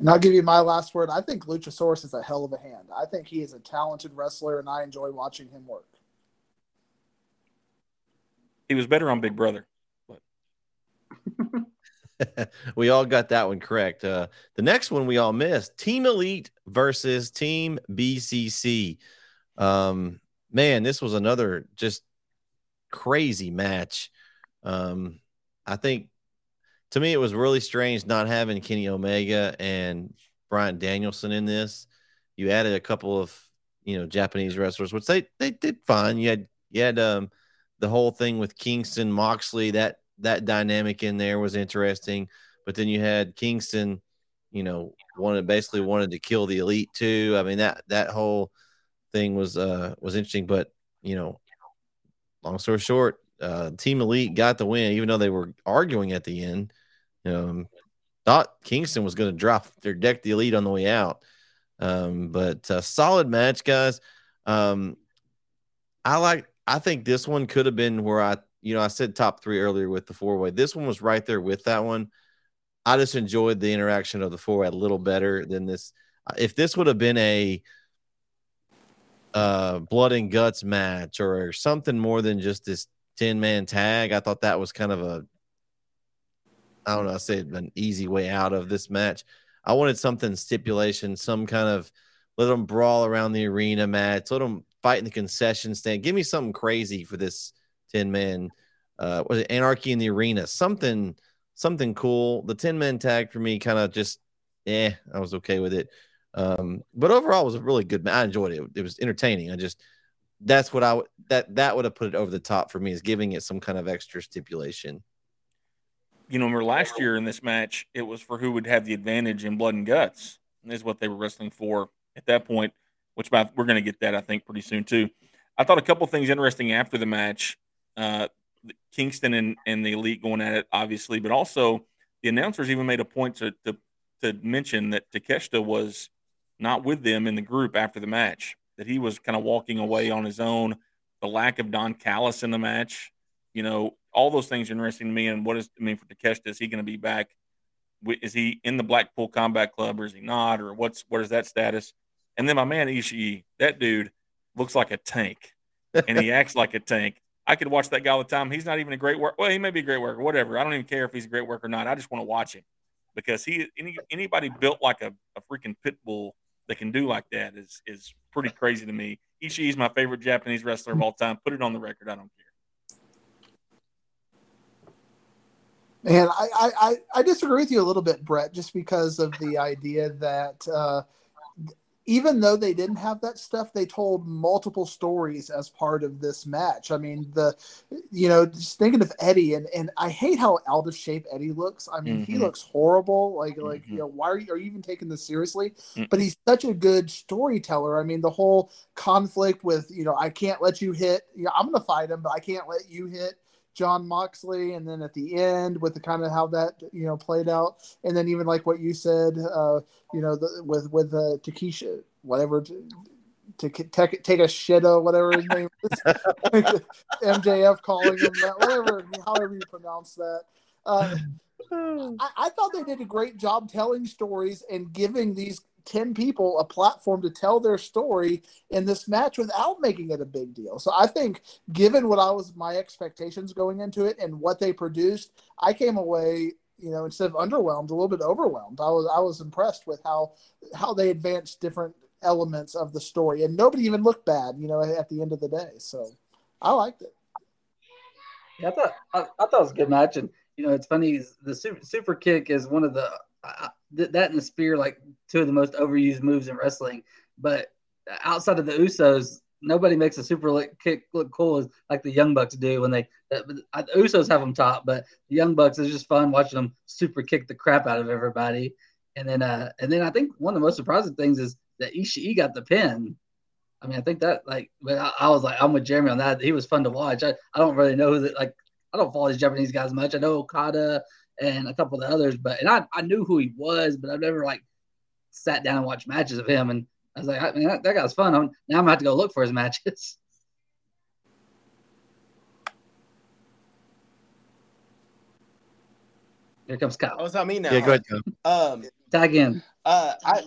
[SPEAKER 4] And I'll give you my last word. I think Luchasaurus is a hell of a hand. I think he is a talented wrestler, and I enjoy watching him work.
[SPEAKER 2] He was better on Big Brother. But...
[SPEAKER 1] we all got that one correct. Uh, the next one we all missed: Team Elite versus Team BCC. Um, man, this was another just crazy match. Um, I think to me it was really strange not having Kenny Omega and Brian Danielson in this. You added a couple of you know Japanese wrestlers, which they they did fine. You had you had um the whole thing with Kingston Moxley that that dynamic in there was interesting, but then you had Kingston, you know, wanted basically wanted to kill the elite too. I mean that that whole thing was uh was interesting, but you know, long story short, uh, Team Elite got the win, even though they were arguing at the end. Um, thought Kingston was going to drop their deck the Elite on the way out. Um, but uh, solid match, guys. Um, I like. I think this one could have been where I, you know, I said top three earlier with the four way. This one was right there with that one. I just enjoyed the interaction of the four a little better than this. If this would have been a uh, blood and guts match or something more than just this 10 man tag, I thought that was kind of a, I don't know, I said an easy way out of this match. I wanted something stipulation, some kind of let them brawl around the arena match, let them fight in the concession stand. Give me something crazy for this 10 man, uh, was it anarchy in the arena? Something, something cool. The 10 man tag for me kind of just, eh, I was okay with it. Um, but overall, it was a really good. Match. I enjoyed it. It was entertaining. I just that's what I would that that would have put it over the top for me is giving it some kind of extra stipulation.
[SPEAKER 2] You know, remember last year in this match, it was for who would have the advantage in blood and guts. And is what they were wrestling for at that point. Which we're going to get that I think pretty soon too. I thought a couple things interesting after the match. Uh, Kingston and, and the Elite going at it, obviously, but also the announcers even made a point to to, to mention that Takeshita was not with them in the group after the match, that he was kind of walking away on his own. The lack of Don Callis in the match, you know, all those things are interesting to me. And what does it mean for Takeshita? Is he going to be back? Is he in the Blackpool Combat Club or is he not? Or what's what is that status? And then my man Ishii, that dude looks like a tank, and he acts like a tank. I could watch that guy all the time. He's not even a great worker. Well, he may be a great worker, whatever. I don't even care if he's a great worker or not. I just want to watch him because he any, anybody built like a, a freaking pit bull that can do like that is is pretty crazy to me. Ishii is my favorite Japanese wrestler of all time. Put it on the record. I don't care.
[SPEAKER 4] Man, I, I, I disagree with you a little bit, Bret, just because of the idea that uh, even though they didn't have that stuff, they told multiple stories as part of this match. I mean, the you know, just thinking of Eddie and and I hate how out of shape Eddie looks. I mean, mm-hmm. he looks horrible. Like mm-hmm. like you know, why are you, are you even taking this seriously? Mm-hmm. But he's such a good storyteller. I mean, the whole conflict with you know, I can't let you hit. You know, I'm gonna fight him, but I can't let you hit. Jon Moxley, and then at the end with the kind of how that you know played out, and then even like what you said, uh, you know, the, with with uh, Takesha, whatever, to, to take take a shit or whatever his name is, MJF calling him that, whatever, however you pronounce that. Uh, I, I thought they did a great job telling stories and giving these 10 people a platform to tell their story in this match without making it a big deal. So I think given what I was my expectations going into it and what they produced, I came away, you know, instead of underwhelmed, a little bit overwhelmed. I was I was impressed with how how they advanced different elements of the story and nobody even looked bad, you know, at the end of the day. So I liked it.
[SPEAKER 5] Yeah, I thought I, I thought it was a good match and you know, it's funny the super, super kick is one of the that and the spear, like two of the most overused moves in wrestling. But outside of the Usos, nobody makes a super kick look cool as like the Young Bucks do when they. the Usos have them top, but the Young Bucks is just fun watching them super kick the crap out of everybody. And then, uh, and then I think one of the most surprising things is that Ishii got the pin. I mean, I think that like, but I, I was like, I'm with Jereme on that. He was fun to watch. I, I don't really know who that like I don't follow these Japanese guys much. I know Okada and a couple of the others. But and I, I knew who he was, but I've never like sat down and watched matches of him. And I was like, I mean, that, that guy's fun. I'm, now I'm gonna have to go look for his matches. Here comes Kyle.
[SPEAKER 3] Oh, it's not me now.
[SPEAKER 1] Yeah, go ahead.
[SPEAKER 3] Um,
[SPEAKER 5] Tag in.
[SPEAKER 3] Uh, I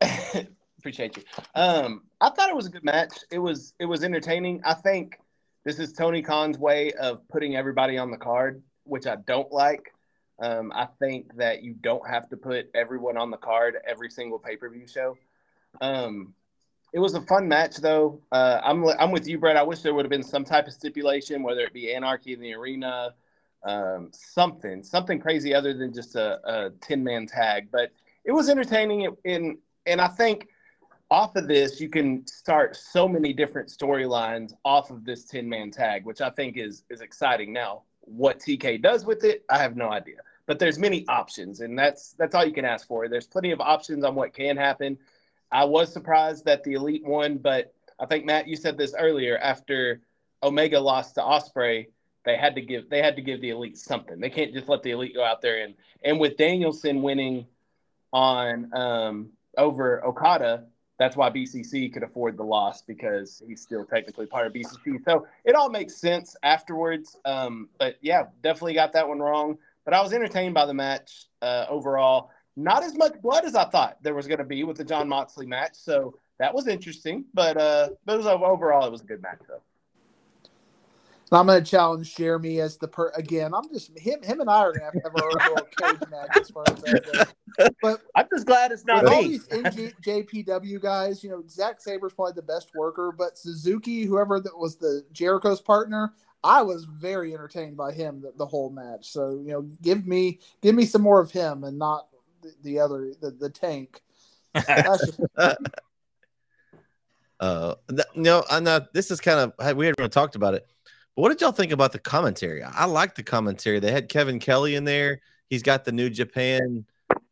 [SPEAKER 3] appreciate you. Um, I thought it was a good match. It was it was entertaining. I think this is Tony Khan's way of putting everybody on the card, which I don't like. Um, I think that you don't have to put everyone on the card every single pay per view show. Um, it was a fun match though. Uh, I'm I'm with you, Bret. I wish there would have been some type of stipulation, whether it be anarchy in the arena, um, something something crazy other than just a, a ten man tag. But it was entertaining, and and I think off of this you can start so many different storylines off of this ten man tag, which I think is is exciting. Now, what TK does with it, I have no idea. But there's many options, and that's that's all you can ask for. There's plenty of options on what can happen. I was surprised that the elite won, but I think Matt, you said this earlier. After Omega lost to Ospreay, they had to give they had to give the elite something. They can't just let the elite go out there and and with Danielson winning on um, over Okada, that's why BCC could afford the loss because he's still technically part of BCC. So it all makes sense afterwards. Um, but yeah, definitely got that one wrong. But I was entertained by the match uh, overall. Not as much blood as I thought there was going to be with the Jon Moxley match. So that was interesting. But uh, but it was, overall, it was a good match though.
[SPEAKER 4] I'm going to challenge Jereme as the per again. I'm just him. Him and I are going to have to have our own little cage match as far as that goes. But
[SPEAKER 3] I'm just glad it's not with me.
[SPEAKER 4] all these JPW guys. You know, Zack Sabre's probably the best worker, but Suzuki, whoever that was the Jericho's partner, I was very entertained by him the, the, whole match. So you know, give me give me some more of him and not the, the other the, the tank.
[SPEAKER 1] uh, no, I'm not. This is kind of we haven't talked about it but what did y'all think about the commentary? I like the commentary. They had Kevin Kelly in there. He's got the New Japan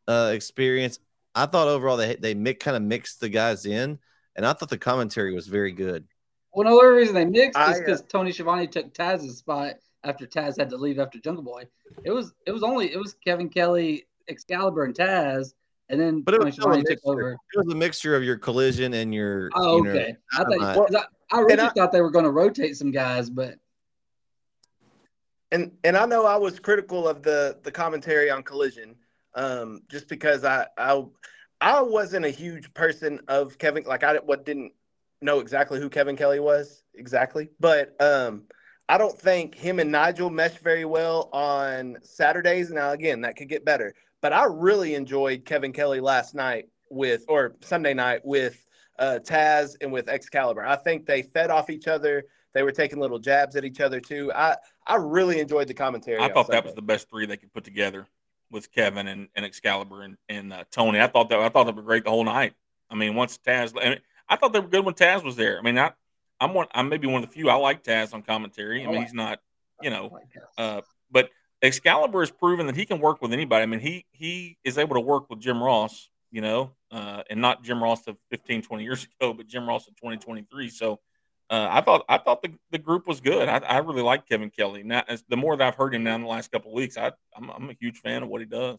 [SPEAKER 1] uh, experience. I thought overall they they kind of mixed the guys in, and I thought the commentary was very good.
[SPEAKER 5] Well, the only reason they mixed I, is because uh, Tony Schiavone took Taz's spot after Taz had to leave after Jungle Boy. It was it was only it was Kevin Kelly, Excalibur, and Taz, and then
[SPEAKER 1] but Tony Schiavone took over. It was a mixture of your collision and your.
[SPEAKER 5] Oh, okay. You know, I, thought, I, I really I, thought they were going to rotate some guys, but
[SPEAKER 3] and and I know I was critical of the the commentary on Collision, um, just because I I I wasn't a huge person of Kevin. Like I what didn't know exactly who Kevin Kelly was exactly, but um, I don't think him and Nigel mesh very well on Saturdays. Now again, that could get better, but I really enjoyed Kevin Kelly last night with or Sunday night with uh, Taz and with Excalibur. I think they fed off each other. They were taking little jabs at each other too. I I really enjoyed the commentary.
[SPEAKER 2] I thought that was the best three they could put together with Kevin and, and Excalibur and, and uh, Tony. I thought that I thought they were great the whole night. I mean, once Taz, I, mean, I thought they were good when Taz was there. I mean, I I'm one. I'm maybe one of the few I like Taz on commentary. I mean, he's not, you know, uh, but Excalibur has proven that he can work with anybody. I mean, he he is able to work with Jim Ross, you know, uh, and not Jim Ross of 15, 20 years ago, but Jim Ross of 2023. So uh, I thought I thought the, the group was good. I, I really like Kevin Kelly. Now, the more that I've heard him now in the last couple of weeks, I I'm, I'm a huge fan of what he does.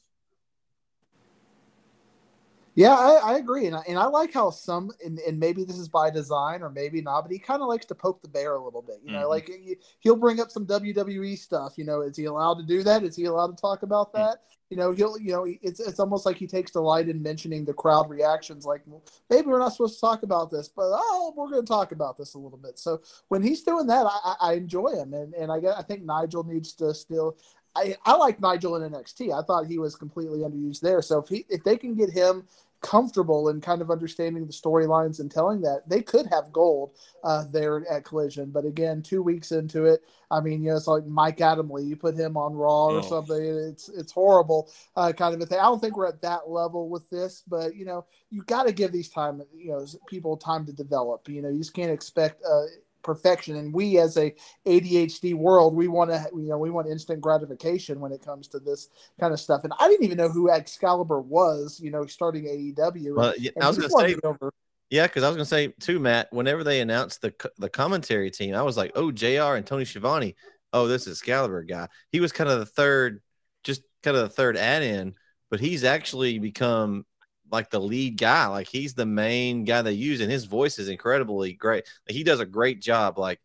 [SPEAKER 4] Yeah, I, I agree, and I, and I like how some, and, and maybe this is by design or maybe not, but he kind of likes to poke the bear a little bit. You know, mm-hmm. like he'll bring up some WWE stuff. You know, is he allowed to do that? Is he allowed to talk about mm-hmm. that? Mm-hmm. You know, he'll, you know, it's it's almost like he takes delight in mentioning the crowd reactions. Like, maybe we're not supposed to talk about this, but oh, we're going to talk about this a little bit. So when he's doing that, I, I enjoy him, and and I I think Nigel needs to still. I, I like Nigel in NXT. I thought he was completely underused there. So if he if they can get him comfortable and kind of understanding the storylines and telling that they could have gold uh, there at Collision. But again, two weeks into it, I mean, you know, it's like Mike Adamle. You put him on Raw or oh. something, it's it's horrible uh, kind of a thing. I don't think we're at that level with this, but you know, you got to give these time, you know, people time to develop. You know, you just can't expect. Uh, perfection and we as a adhd world we want to you know we want instant gratification when it comes to this kind of stuff and i didn't even know who excalibur was you know starting aew
[SPEAKER 1] well, yeah, i was gonna say over. yeah because i was gonna say too matt whenever they announced the the commentary team i was like oh jr and tony Schiavone. oh this is excalibur guy he was kind of the third just kind of the third add-in but he's actually become like the lead guy. Like he's the main guy they use, and his voice is incredibly great. Like, he does a great job. Like,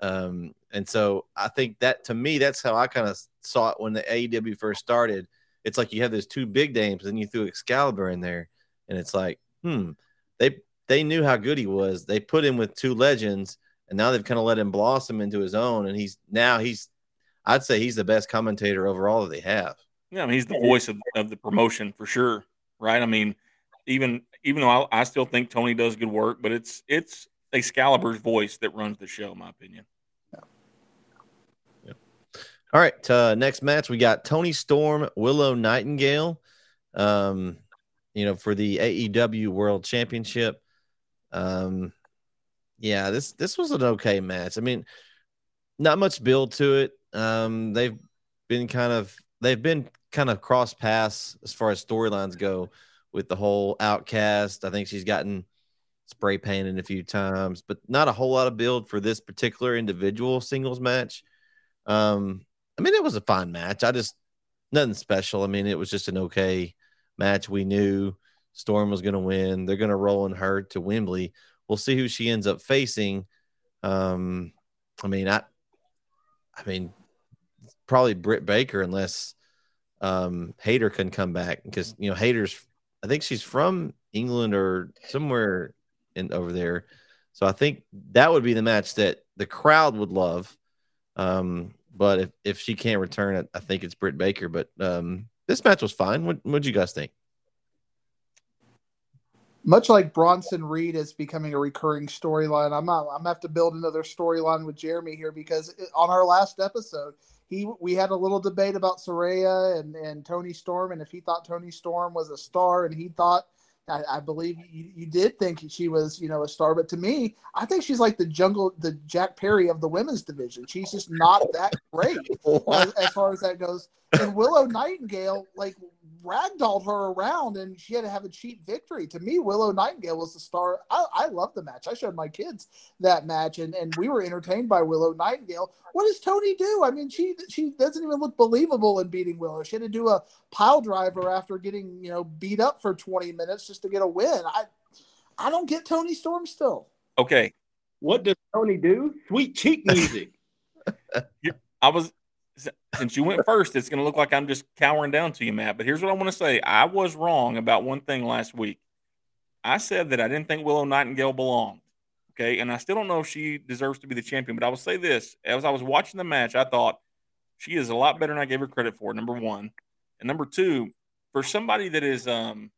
[SPEAKER 1] um, and so I think that to me, that's how I kind of saw it when the AEW first started. It's like you have those two big names, and you threw Excalibur in there, and it's like, hmm, they they knew how good he was. They put him with two legends, and now they've kind of let him blossom into his own. And he's now he's, I'd say he's the best commentator overall that they have.
[SPEAKER 2] Yeah, I mean he's the voice of, of the promotion for sure, right? I mean even even though I, I still think Tony does good work, but it's it's Excalibur's voice that runs the show, in my opinion.
[SPEAKER 1] All right, uh, next match we got Toni Storm, Willow Nightingale. Um, you know, for the AEW World Championship. Um, yeah, this this was an okay match. I mean, not much build to it. Um, they've been kind of they've been kind of cross paths as far as storylines go with the whole outcast. I think she's gotten spray painted a few times, but not a whole lot of build for this particular individual singles match. Um, I mean, it was a fine match. I just nothing special. I mean, it was just an okay match. We knew Storm was going to win. They're going to roll in her to Wembley. We'll see who she ends up facing. Um, I mean, I, I mean, probably Britt Baker unless um Hayter can come back because you know Hayter's. I think she's from England or somewhere in over there. So I think that would be the match that the crowd would love. Um, but if, if she can't return, it, I think it's Britt Baker. But um, this match was fine. What what you guys think?
[SPEAKER 4] Much like Bronson Reed is becoming a recurring storyline, I'm not, I'm gonna have to build another storyline with Jereme here because on our last episode, he we had a little debate about Saraya and and Toni Storm, and if he thought Toni Storm was a star, and he thought I, I, believe you, you did think she was, you know, a star, but to me, I think she's like the jungle, the Jack Perry of the women's division. She's just not that great as, as, far as that goes. And Willow Nightingale, like ragdolled her around and she had to have a cheap victory. To me, Willow Nightingale was the star. I, I love the match. I showed my kids that match and, and we were entertained by Willow Nightingale. What does Toni do? I mean, she she doesn't even look believable in beating Willow. She had to do a pile driver after getting, you know, beat up for 20 minutes just to get a win. I I don't get Toni Storm still.
[SPEAKER 2] Okay.
[SPEAKER 3] What does Toni do? Sweet cheek music.
[SPEAKER 2] I was since you went first, it's going to look like I'm just cowering down to you, Matt. But here's what I want to say: I was wrong about one thing last week. I said that I didn't think Willow Nightingale belonged. Okay, and I still don't know if she deserves to be the champion. But I will say this: as I was watching the match, I thought she is a lot better than I gave her credit for. Number one, and number two, for somebody that is, um,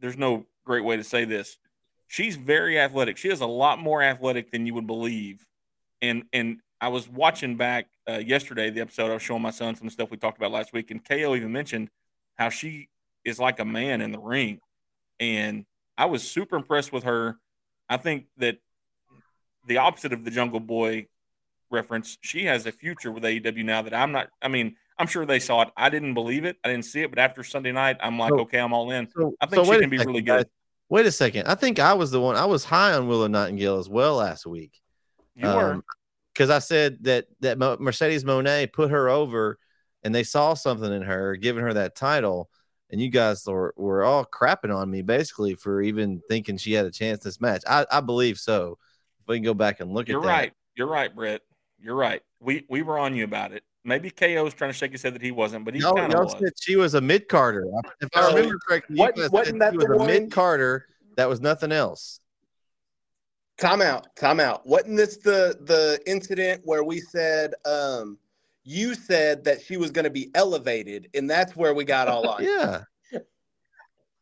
[SPEAKER 2] there's no great way to say this. She's very athletic. She is a lot more athletic than you would believe, and and I was watching back uh, yesterday the episode. I was showing my son some stuff we talked about last week, and KO even mentioned how she is like a man in the ring, and I was super impressed with her. I think that the opposite of the Jungle Boy reference, she has a future with AEW now that I'm not. I mean, I'm sure they saw it. I didn't believe it. I didn't see it, but after Sunday night, I'm like, so, okay, I'm all in. So, I think so she can be second, really good. Guys.
[SPEAKER 1] Wait a second. I think I was the one. I was high on Willow Nightingale as well last week.
[SPEAKER 2] You um, were
[SPEAKER 1] because I said that that Mercedes Moné put her over, and they saw something in her, giving her that title. And you guys were, were all crapping on me basically for even thinking she had a chance this match. I, I believe so. If we can go back and look
[SPEAKER 2] You're
[SPEAKER 1] at
[SPEAKER 2] that. You're right. You're right, Bret. You're right. We we were on you about it. Maybe KO was trying to shake his head that he wasn't, but he no, kind of was. Said
[SPEAKER 1] she was a mid carder. If I remember correctly, what, wasn't that she was a mid carder. That was nothing else.
[SPEAKER 3] Time out. Time out. Wasn't this the the incident where we said um you said that she was going to be elevated and that's where we got all on.
[SPEAKER 1] yeah.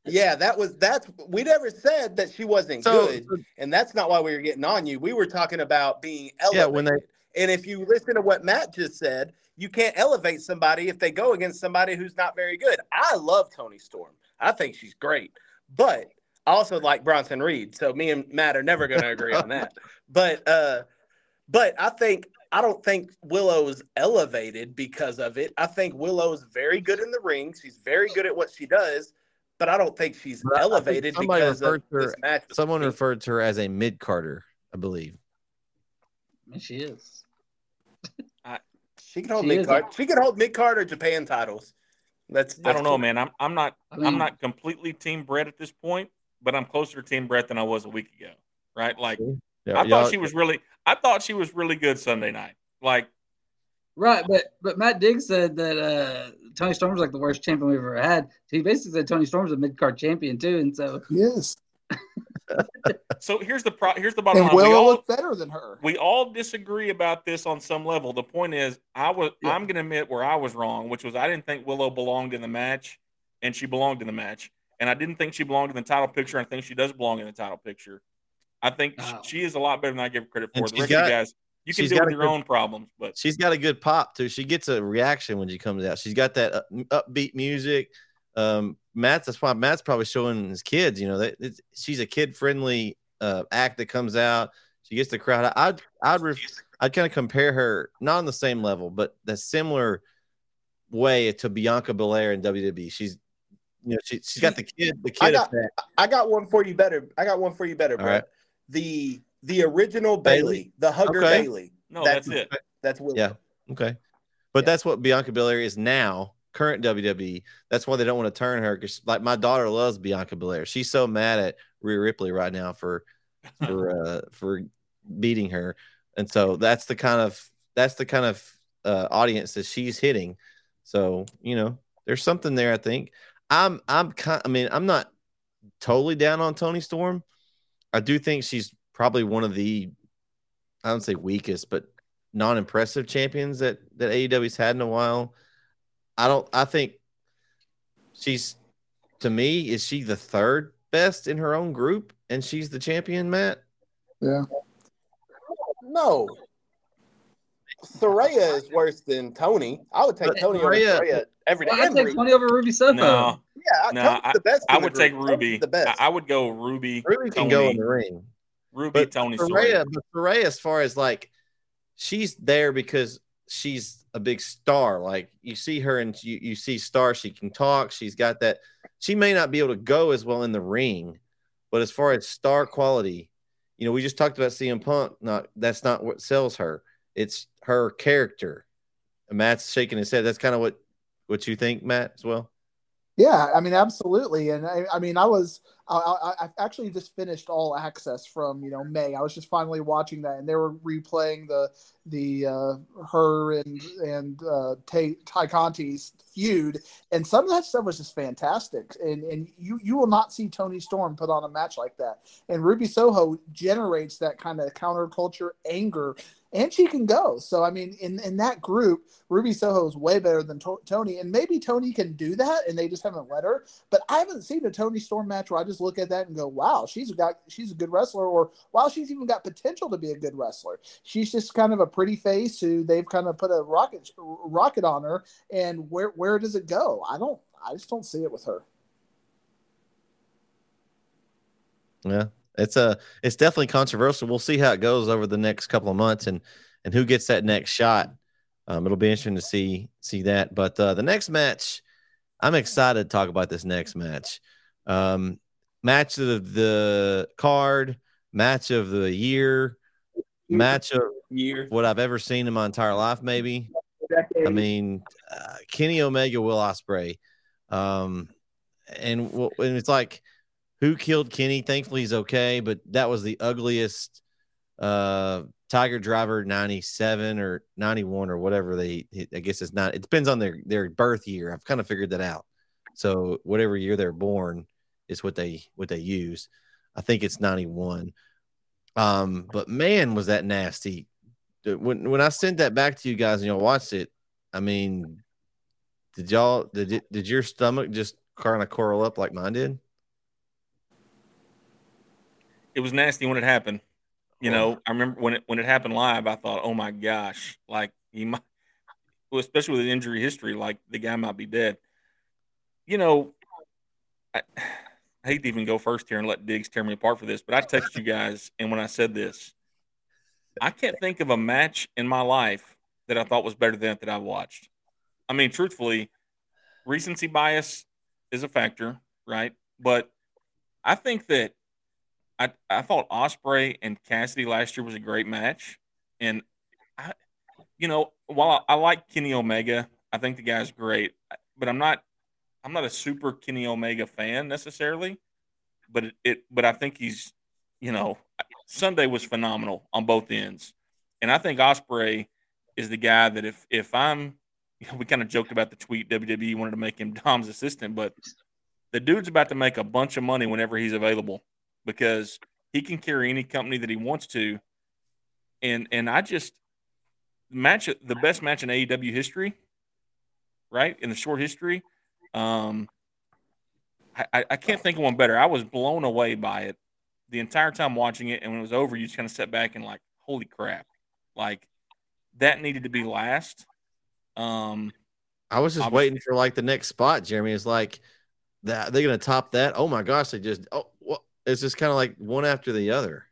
[SPEAKER 3] Yeah, that was that's we never said that she wasn't so, good, and that's not why we were getting on you. We were talking about being elevated. Yeah, when they and if you listen to what Matt just said, you can't elevate somebody if they go against somebody who's not very good. I love Toni Storm. I think she's great, but I also like Bronson Reed, so me and Matt are never going to agree on that. But uh, but I think I don't think Willow's elevated because of it. I think Willow's very good in the ring. She's very good at what she does, but I don't think she's but elevated think because of her, this match.
[SPEAKER 1] Someone referred to her as a mid carder, I believe.
[SPEAKER 5] She is.
[SPEAKER 3] she can hold mid card. She can hold mid card or Japan titles. That's, that's
[SPEAKER 2] I don't cool. know, man. I'm I'm not I am not completely team Bret at this point but I'm closer to Team Bret than I was a week ago. Right? Like yeah, I thought she was really I thought she was really good Sunday night. Like
[SPEAKER 5] Right, but but Matt Diggs said that uh, Toni Storm's like the worst champion we've ever had. He basically said Toni Storm's a mid card champion too, and so
[SPEAKER 4] yes.
[SPEAKER 2] so here's the pro- here's the bottom
[SPEAKER 4] and line. all look better than her.
[SPEAKER 2] We all disagree about this on some level. The point is, I was yeah. I'm going to admit where I was wrong, which was I didn't think Willow belonged in the match, and she belonged in the match. And I didn't think she belonged in the title picture. I think she does belong in the title picture. I think wow. she is a lot better than I give her credit for. the rest got, of you guys, you can deal with your good, own problems, but
[SPEAKER 1] she's got a good pop too. She gets a reaction when she comes out. She's got that upbeat music. Um, Matt's that's why Matt's probably showing his kids. You know that she's a kid friendly uh, act that comes out. She gets the crowd. I'd I'd I'd kind of compare her not on the same level, but the similar way to Bianca Belair in WWE. She's you know she she's got the kid the kid I
[SPEAKER 3] got. I got one for you better. I got one for you better, bro. Right. The the original Bailey, Bayley the hugger okay. Bayley.
[SPEAKER 2] No, that's, that's it.
[SPEAKER 3] That's Willow.
[SPEAKER 1] Yeah. Okay. But yeah. that's what Bianca Belair is now current WWE. That's why they don't want to turn her because like my daughter loves Bianca Belair. She's so mad at Rhea Ripley right now for for uh for beating her. And so that's the kind of that's the kind of uh, audience that she's hitting. So, you know, there's something there, I think. I'm I'm kind I mean, I'm not totally down on Toni Storm. I do think she's probably one of the I don't say weakest, but non-impressive champions that that AEW's had in a while. I don't. I think she's to me is she the third best in her own group, and she's the champion, Matt.
[SPEAKER 4] Yeah.
[SPEAKER 3] No. Saraya is worse than Toni. I would take Tony Toni Saraya, over Saraya every day.
[SPEAKER 5] Well, I'd take Toni over Ruby Soho.
[SPEAKER 2] No.
[SPEAKER 3] Yeah, no,
[SPEAKER 2] I, the best. I, I would take Ruby. The best. I, I, would go Ruby.
[SPEAKER 1] Ruby can Toni, go in the ring.
[SPEAKER 2] Ruby, but Toni,
[SPEAKER 1] Saraya. But Saraya, as far as like, she's there because she's a big star. Like you see her and you, you see star, she can talk. She's got that. She may not be able to go as well in the ring, but as far as star quality, you know, we just talked about CM Punk. Not that's not what sells her. It's her character. And Matt's shaking his head. That's kind of what what you think, Matt, as well.
[SPEAKER 4] Yeah, I mean, absolutely. And I, I mean, I was, I, I, I actually just finished All Access from you know May. I was just finally watching that, and they were replaying the the uh, her and and uh, Tay, Tay Conti's feud, and some of that stuff was just fantastic. And and you you will not see Toni Storm put on a match like that. And Ruby Soho generates that kind of counterculture anger and she can go. So I mean, in in that group, Ruby Soho is way better than to- Toni, and maybe Toni can do that, and they just haven't let her. But I haven't seen a Toni Storm match where I just look at that and go, "Wow, she's got she's a good wrestler," or "Wow, she's even got potential to be a good wrestler." She's just kind of a pretty face who they've kind of put a rocket rocket on her, and where where does it go? I don't. I just don't see it with her.
[SPEAKER 1] Yeah, it's a it's definitely controversial. We'll see how it goes over the next couple of months and and who gets that next shot. Um, it'll be interesting to see see that. But uh, the next match, I'm excited to talk about this next match. Um, match of the card, match of the year, match of
[SPEAKER 3] year,
[SPEAKER 1] what I've ever seen in my entire life. Maybe. I mean, uh, Kenny Omega, Will Ospreay, um, and, and it's like who killed Kenny. Thankfully, he's okay, but that was the ugliest uh, Tiger Driver 97 or 91 or whatever they, I guess it's not, it depends on their, their birth year. I've kind of figured that out. So whatever year they're born is what they, what they use. I think it's 91. Um, but man, was that nasty. When, when I sent that back to you guys and y'all watched it, I mean, did y'all, did did your stomach just kind of curl up like mine did?
[SPEAKER 2] It was nasty when it happened. You know, I remember when it when it happened live, I thought, oh my gosh, like he might, well, especially with injury history, like the guy might be dead. You know, I, I hate to even go first here and let Diggs tear me apart for this, but I text you guys, and when I said this, I can't think of a match in my life that I thought was better than that that I watched. I mean, truthfully, recency bias is a factor, right? But I think that I, I thought Ospreay and Cassidy last year was a great match, and I, you know, while I, I like Kenny Omega, I think the guy's great, but I'm not I'm not a super Kenny Omega fan necessarily, but it, it but I think he's you know Sunday was phenomenal on both ends, and I think Ospreay is the guy that if if I'm you know, we kind of joked about the tweet WWE wanted to make him Dom's assistant, but the dude's about to make a bunch of money whenever he's available because he can carry any company that he wants to. And and I just match the best match in AEW history, right? In the short history. Um I, I can't think of one better. I was blown away by it the entire time watching it, and when it was over, you just kind of sat back and like, holy crap, like that needed to be last. Um,
[SPEAKER 1] I was just waiting for like the next spot. Jereme is like, that they're gonna top that. Oh my gosh, they just oh, what? It's just kind of like one after the other.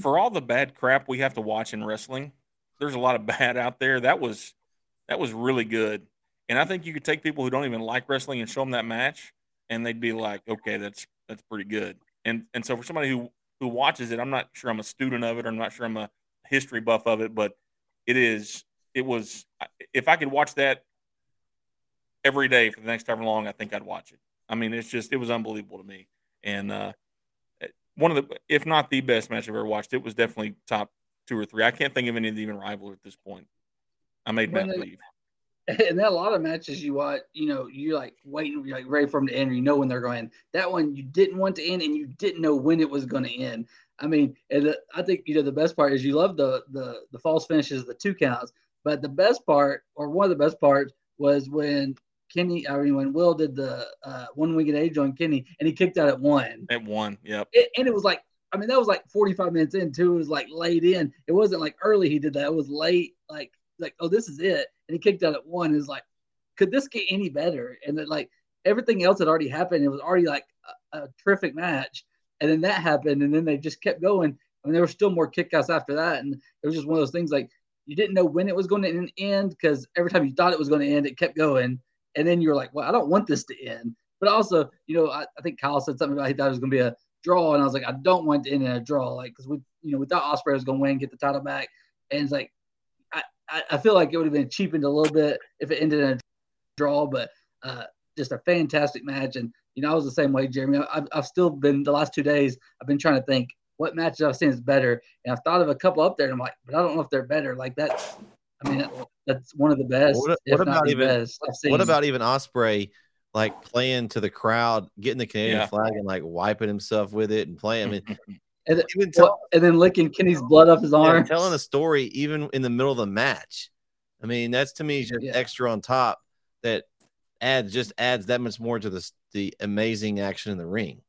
[SPEAKER 2] For all the bad crap we have to watch in wrestling, there's a lot of bad out there. That was that was really good, and I think you could take people who don't even like wrestling and show them that match, and they'd be like, okay, that's that's pretty good. And and so for somebody who who watches it, I'm not sure I'm a student of it, or I'm not sure I'm a history buff of it, but it is it was if I could watch that every day for the next however long, I think I'd watch it. I mean, it's just it was unbelievable to me, and uh, one of the if not the best match I've ever watched. It was definitely top two or three. I can't think of any that even rival at this point. I made Matt leave.
[SPEAKER 5] And then a lot of matches you watch, you know, you're like waiting, you're like ready for them to end. You know when they're going. That one you didn't want to end, and you didn't know when it was going to end. I mean, and I think you know the best part is you love the the the false finishes, the two counts. But the best part, or one of the best parts, was when Kenny, I mean, when Will did the uh, one winged angel on Kenny, and he kicked out at one.
[SPEAKER 2] At one, yep.
[SPEAKER 5] It, and it was like, I mean, that was like 45 minutes in too. It was like late in. It wasn't like early he did that. It was late, like, like, oh, this is it. And he kicked out at one. Is like, could this get any better? And then like everything else had already happened. It was already like a, a terrific match. And then that happened, and then they just kept going. I mean, there were still more kickouts after that, and it was just one of those things like you didn't know when it was going to end because every time you thought it was going to end, it kept going and then you're like, well, I don't want this to end. But also, you know, I, I think Kyle said something about he thought it was going to be a draw, and I was like, I don't want to end in a draw, like because we, you know, we thought Ospreay was going to win, get the title back, and it's like, I, I feel like it would have been cheapened a little bit if it ended in a draw, but uh, just a fantastic match, and you know, I was the same way, Jereme. I've, I've still been the last two days. I've been trying to think what matches I've seen is better, and I've thought of a couple up there, and I'm like, but I don't know if they're better. Like that, I mean, that's one of the best. What, what about
[SPEAKER 1] even best what about even Ospreay? Like playing to the crowd, getting the Canadian yeah. flag and like wiping himself with it and playing. I mean,
[SPEAKER 5] and, even tell, and then licking Kenny's blood off his arm.
[SPEAKER 1] Yeah, telling a story even in the middle of the match. I mean, that's to me just yeah. extra on top that adds just adds that much more to the the amazing action in the ring.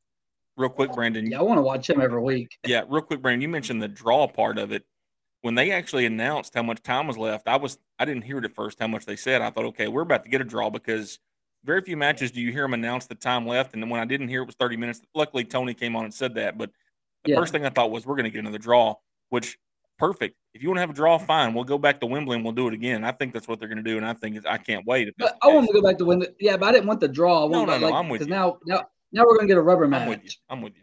[SPEAKER 2] Real quick, Brandon.
[SPEAKER 5] Yeah, I want to watch him every week.
[SPEAKER 2] Yeah, real quick, Brandon. You mentioned the draw part of it when they actually announced how much time was left, I was I didn't hear it at first how much they said. I thought, okay, we're about to get a draw because very few matches do you hear them announce the time left. And then when I didn't hear it was 30 minutes, luckily Tony came on and said that. But the yeah. first thing I thought was we're going to get another draw, which perfect. If you want to have a draw, fine. We'll go back to Wembley and we'll do it again. I think that's what they're going to do, and I think I can't wait.
[SPEAKER 5] But I want to go back to Wembley. Yeah, but I didn't want the draw. I
[SPEAKER 2] no, no, no.
[SPEAKER 5] Like,
[SPEAKER 2] I'm with you.
[SPEAKER 5] Now, now, now we're going to get a rubber match.
[SPEAKER 2] I'm with you. I'm with you.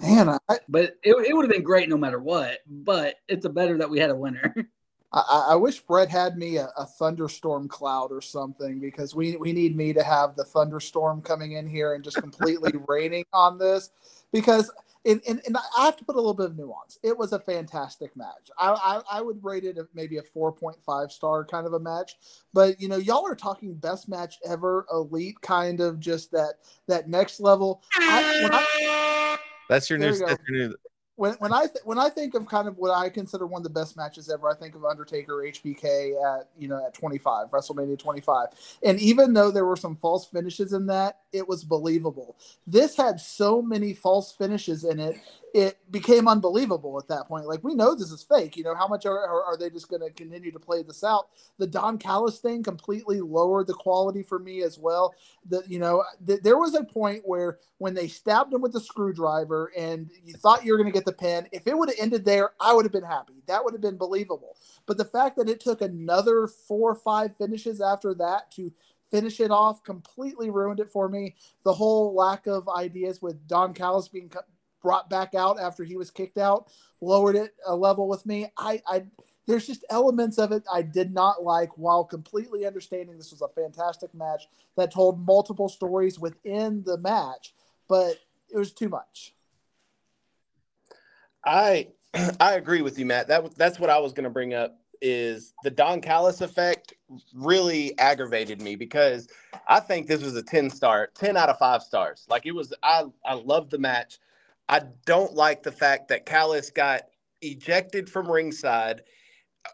[SPEAKER 4] Man, I,
[SPEAKER 5] but it, it would have been great no matter what. But it's a better that we had a winner.
[SPEAKER 4] I, I wish Bret had me a, a, thunderstorm cloud or something because we we need me to have the thunderstorm coming in here and just completely raining on this because and, and, and I have to put a little bit of nuance. It was a fantastic match. I, I, I would rate it a, maybe a 4.5 star kind of a match. But you know, y'all are talking best match ever, elite kind of just that that next level. I,
[SPEAKER 1] that's your new. That's your new.
[SPEAKER 4] When, when I th- when I think of kind of what I consider one of the best matches ever, I think of Undertaker HBK at you know at 25 WrestleMania 25, and even though there were some false finishes in that, it was believable. This had so many false finishes in it it became unbelievable at that point. Like we know this is fake. You know how much are, are, are they just going to continue to play this out? The Don Callis thing completely lowered the quality for me as well. That you know th- there was a point where when they stabbed him with the screwdriver and you thought you were going to get the pin, if it would have ended there, I would have been happy. That would have been believable. But the fact that it took another four or five finishes after that to finish it off completely ruined it for me. The whole lack of ideas with Don Callis being brought back out after he was kicked out, lowered it a level with me. I, I there's just elements of it I did not like while completely understanding this was a fantastic match that told multiple stories within the match, but it was too much.
[SPEAKER 3] I I agree with you, Matt. That that's what I was going to bring up is the Don Callis effect really aggravated me because I think this was a 10 star, 10 out of 5 stars. Like it was I I loved the match. I don't like the fact that Callis got ejected from ringside.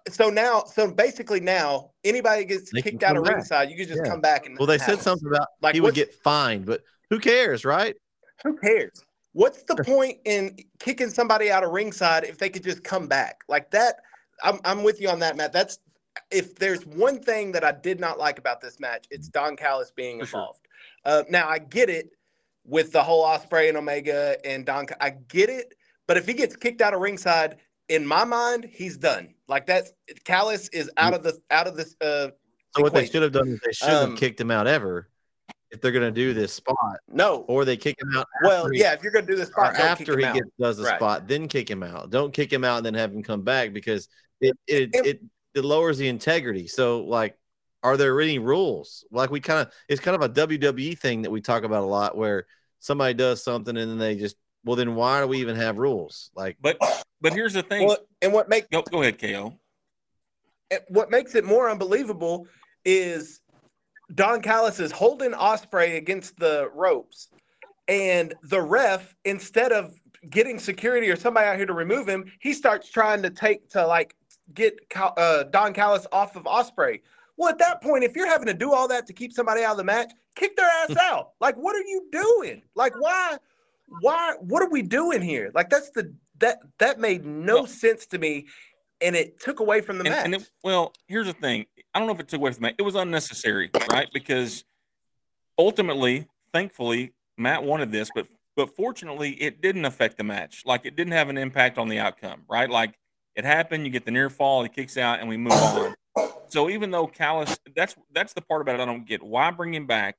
[SPEAKER 3] So now, so basically now, anybody gets they kicked out of back. ringside, you can just yeah. come back and.
[SPEAKER 1] Well, they said something about like he would get fined, but who cares, right?
[SPEAKER 3] Who cares? What's the point in kicking somebody out of ringside if they could just come back like that? I'm I'm with you on that, Matt. That's if there's one thing that I did not like about this match, it's Don Callis being For involved. Sure. Uh, now I get it with the whole Ospreay and Omega and Don. I get it, but if he gets kicked out of ringside, in my mind, he's done. Like that's Callis is out of the out of this. Uh,
[SPEAKER 1] so what they should have done is they should have um, kicked him out ever if they're going to do this spot.
[SPEAKER 3] No,
[SPEAKER 1] or they kick him out.
[SPEAKER 3] Well, he, yeah, if you're going to do this spot
[SPEAKER 1] after he gets, does the right. spot, then kick him out. Don't kick him out and then have him come back because it it it, it, it lowers the integrity. So like, are there any rules? Like we kind of it's kind of a WWE thing that we talk about a lot where somebody does something and then they just well then why do we even have rules? Like,
[SPEAKER 2] but but here's the thing.
[SPEAKER 3] Well, and what make
[SPEAKER 2] go, go ahead, Ko.
[SPEAKER 3] What makes it more unbelievable is Don Callis is holding Ospreay against the ropes, and the ref, instead of getting security or somebody out here to remove him, he starts trying to take to like get uh, Don Callis off of Ospreay. Well, at that point, if you're having to do all that to keep somebody out of the match, kick their ass out. Like, what are you doing? Like, why? Why? What are we doing here? Like, that's the that that made no well, sense to me and it took away from the
[SPEAKER 2] and,
[SPEAKER 3] match.
[SPEAKER 2] And it, well, here's the thing. I don't know if it took away from the match. It was unnecessary, right? Because ultimately, thankfully, Matt wanted this, but but fortunately, it didn't affect the match. Like it didn't have an impact on the outcome, right? Like it happened. You get the near fall, he kicks out, and we move on. So even though Callis, that's that's the part about it I don't get. Why bring him back